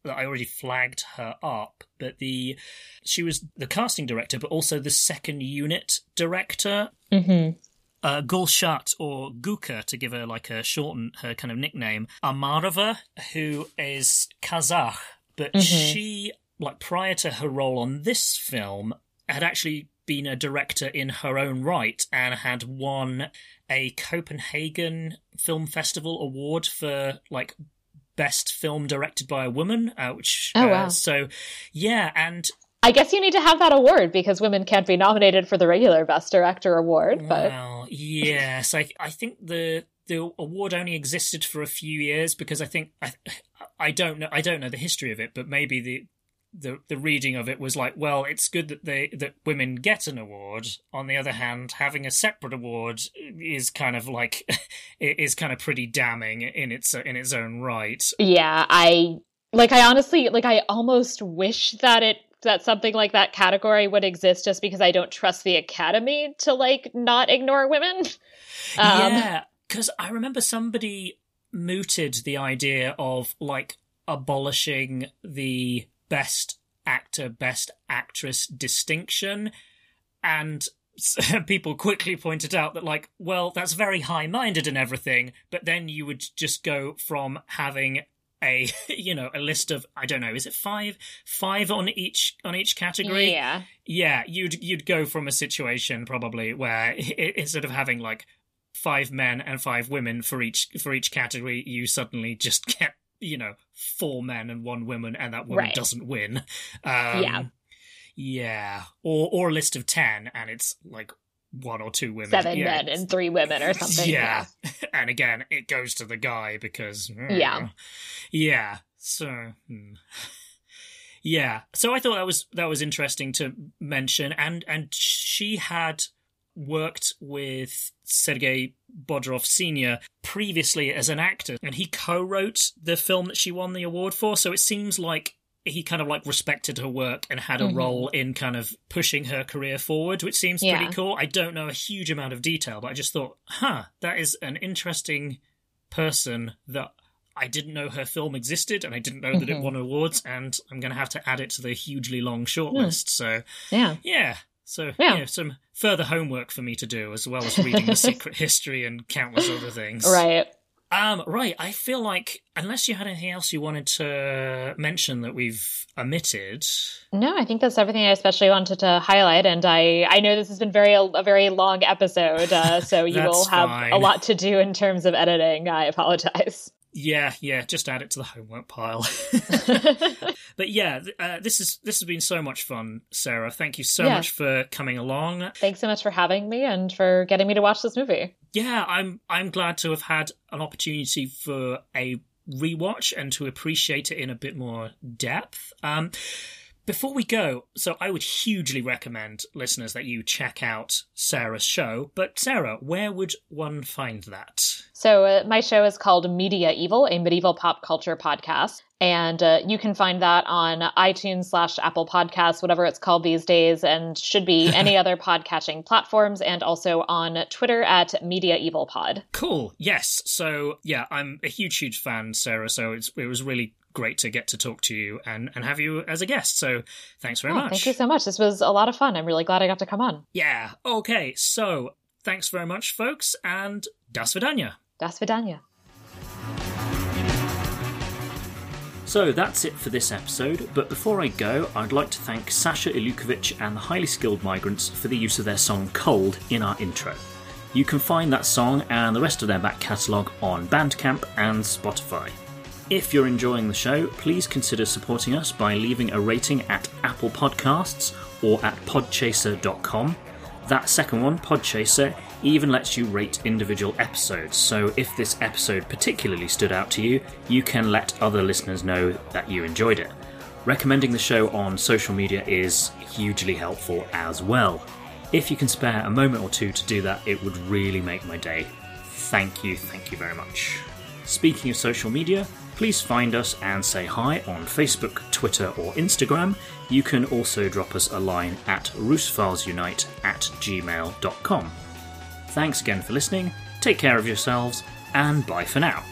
S9: I already flagged her up, but the she was the casting director but also the second unit director
S10: Mhm.
S9: uh, Gulshat or Guka, to give her like a shorten her kind of nickname, Omarova, who is Kazakh, but
S10: Mhm.
S9: she, like prior to her role on this film, had actually been a director in her own right and had won a Copenhagen Film Festival award for like best film directed by a woman, uh, which
S10: Oh,
S9: uh,
S10: wow.
S9: so yeah, and
S10: I guess you need to have that award because women can't be nominated for the regular Best Director award. But
S9: Well, yes, I I think the the award only existed for a few years because I think I I don't know I don't know the history of it, but maybe the the the reading of it was like, well, it's good that they that women get an award. On the other hand, having a separate award is kind of like it is kind of pretty damning in its in its own right.
S10: yeah, I like. I honestly like. I almost wish that it that something like that category would exist, just because I don't trust the Academy to like not ignore women. Um,
S9: yeah, because I remember somebody mooted the idea of like abolishing the best actor, best actress distinction, and people quickly pointed out that like, well, that's very high-minded and everything, but then you would just go from having a you know a list of I don't know is it five five on each on each category
S10: Yeah.
S9: yeah you'd you'd go from a situation probably where i- instead of having like five men and five women for each for each category you suddenly just get you know four men and one woman and that woman
S10: Right.
S9: doesn't win um,
S10: Yeah.
S9: yeah or or a list of 10 and it's like one or two women
S10: Seven
S9: Yeah,
S10: men and three women or something.
S9: yeah. and again, it goes to the guy because.
S10: Yeah.
S9: Yeah. So. hmm. Yeah. So I thought that was that was interesting to mention, and and she had worked with Sergei Bodrov Sr. previously as an actor, and he co-wrote the film that she won the award for. So it seems like he kind of like respected her work and had a
S10: Mhm.
S9: role in kind of pushing her career forward, which seems
S10: Yeah.
S9: pretty cool. I don't know a huge amount of detail, but I just thought, huh, that is an interesting person that I didn't know her film existed and I didn't know that it
S10: Mhm.
S9: won awards, and I'm going to have to add it to the hugely long shortlist. So,
S10: Yeah.
S9: yeah. So,
S10: Yeah.
S9: some further homework for me to do, as well as reading The Secret History and countless other things.
S10: Right.
S9: Um, right. I feel like, unless you had anything else you wanted to mention that we've omitted.
S10: No, I think that's everything I especially wanted to highlight. And I, I know this has been very a very long episode, uh, so you will have
S9: fine.
S10: a lot to do in terms of editing. I apologize.
S9: Yeah, yeah, just add it to the homework pile. but yeah, uh, this is this has been so much fun, Sarah. Thank you so
S10: Yeah.
S9: much for coming along.
S10: Thanks so much for having me and for getting me to watch this movie.
S9: Yeah, I'm I'm glad to have had an opportunity for a rewatch and to appreciate it in a bit more depth. Um, before we go, so I would hugely recommend listeners that you check out Sarah's show. But Sarah, where would one find that?
S10: So, uh, my show is called Media Evil, a medieval pop culture podcast. And uh, you can find that on iTunes slash Apple Podcasts, whatever it's called these days, and should be any other podcatching platforms, and also on Twitter at Media Evil Pod.
S9: Cool. Yes. So yeah, I'm a huge, huge fan, Sarah. So it's, it was really great to get to talk to you and, and have you as a guest. So thanks very
S10: Oh,
S9: much.
S10: Thank you so much. This was a lot of fun. I'm really glad I got to come on.
S9: Yeah. Okay. So thanks very much, folks, and das vidanya.
S10: Das Vidanya.
S9: So that's it for this episode, but before I go, I'd like to thank Sasha Ilukovic and the Highly Skilled Migrants for the use of their song Cold in our intro. You can find that song and the rest of their back catalogue on Bandcamp and Spotify. If you're enjoying the show, please consider supporting us by leaving a rating at Apple Podcasts or at podchaser.com. That second one, Podchaser, even lets you rate individual episodes, so if this episode particularly stood out to you, you can let other listeners know that you enjoyed it. Recommending the show on social media is hugely helpful as well. If you can spare a moment or two to do that, it would really make my day. Thank you, thank you very much. Speaking of social media, please find us and say hi on Facebook, Twitter, or Instagram. You can also drop us a line at roosefilеsunite at gmail.com. Thanks again for listening, take care of yourselves, and bye for now.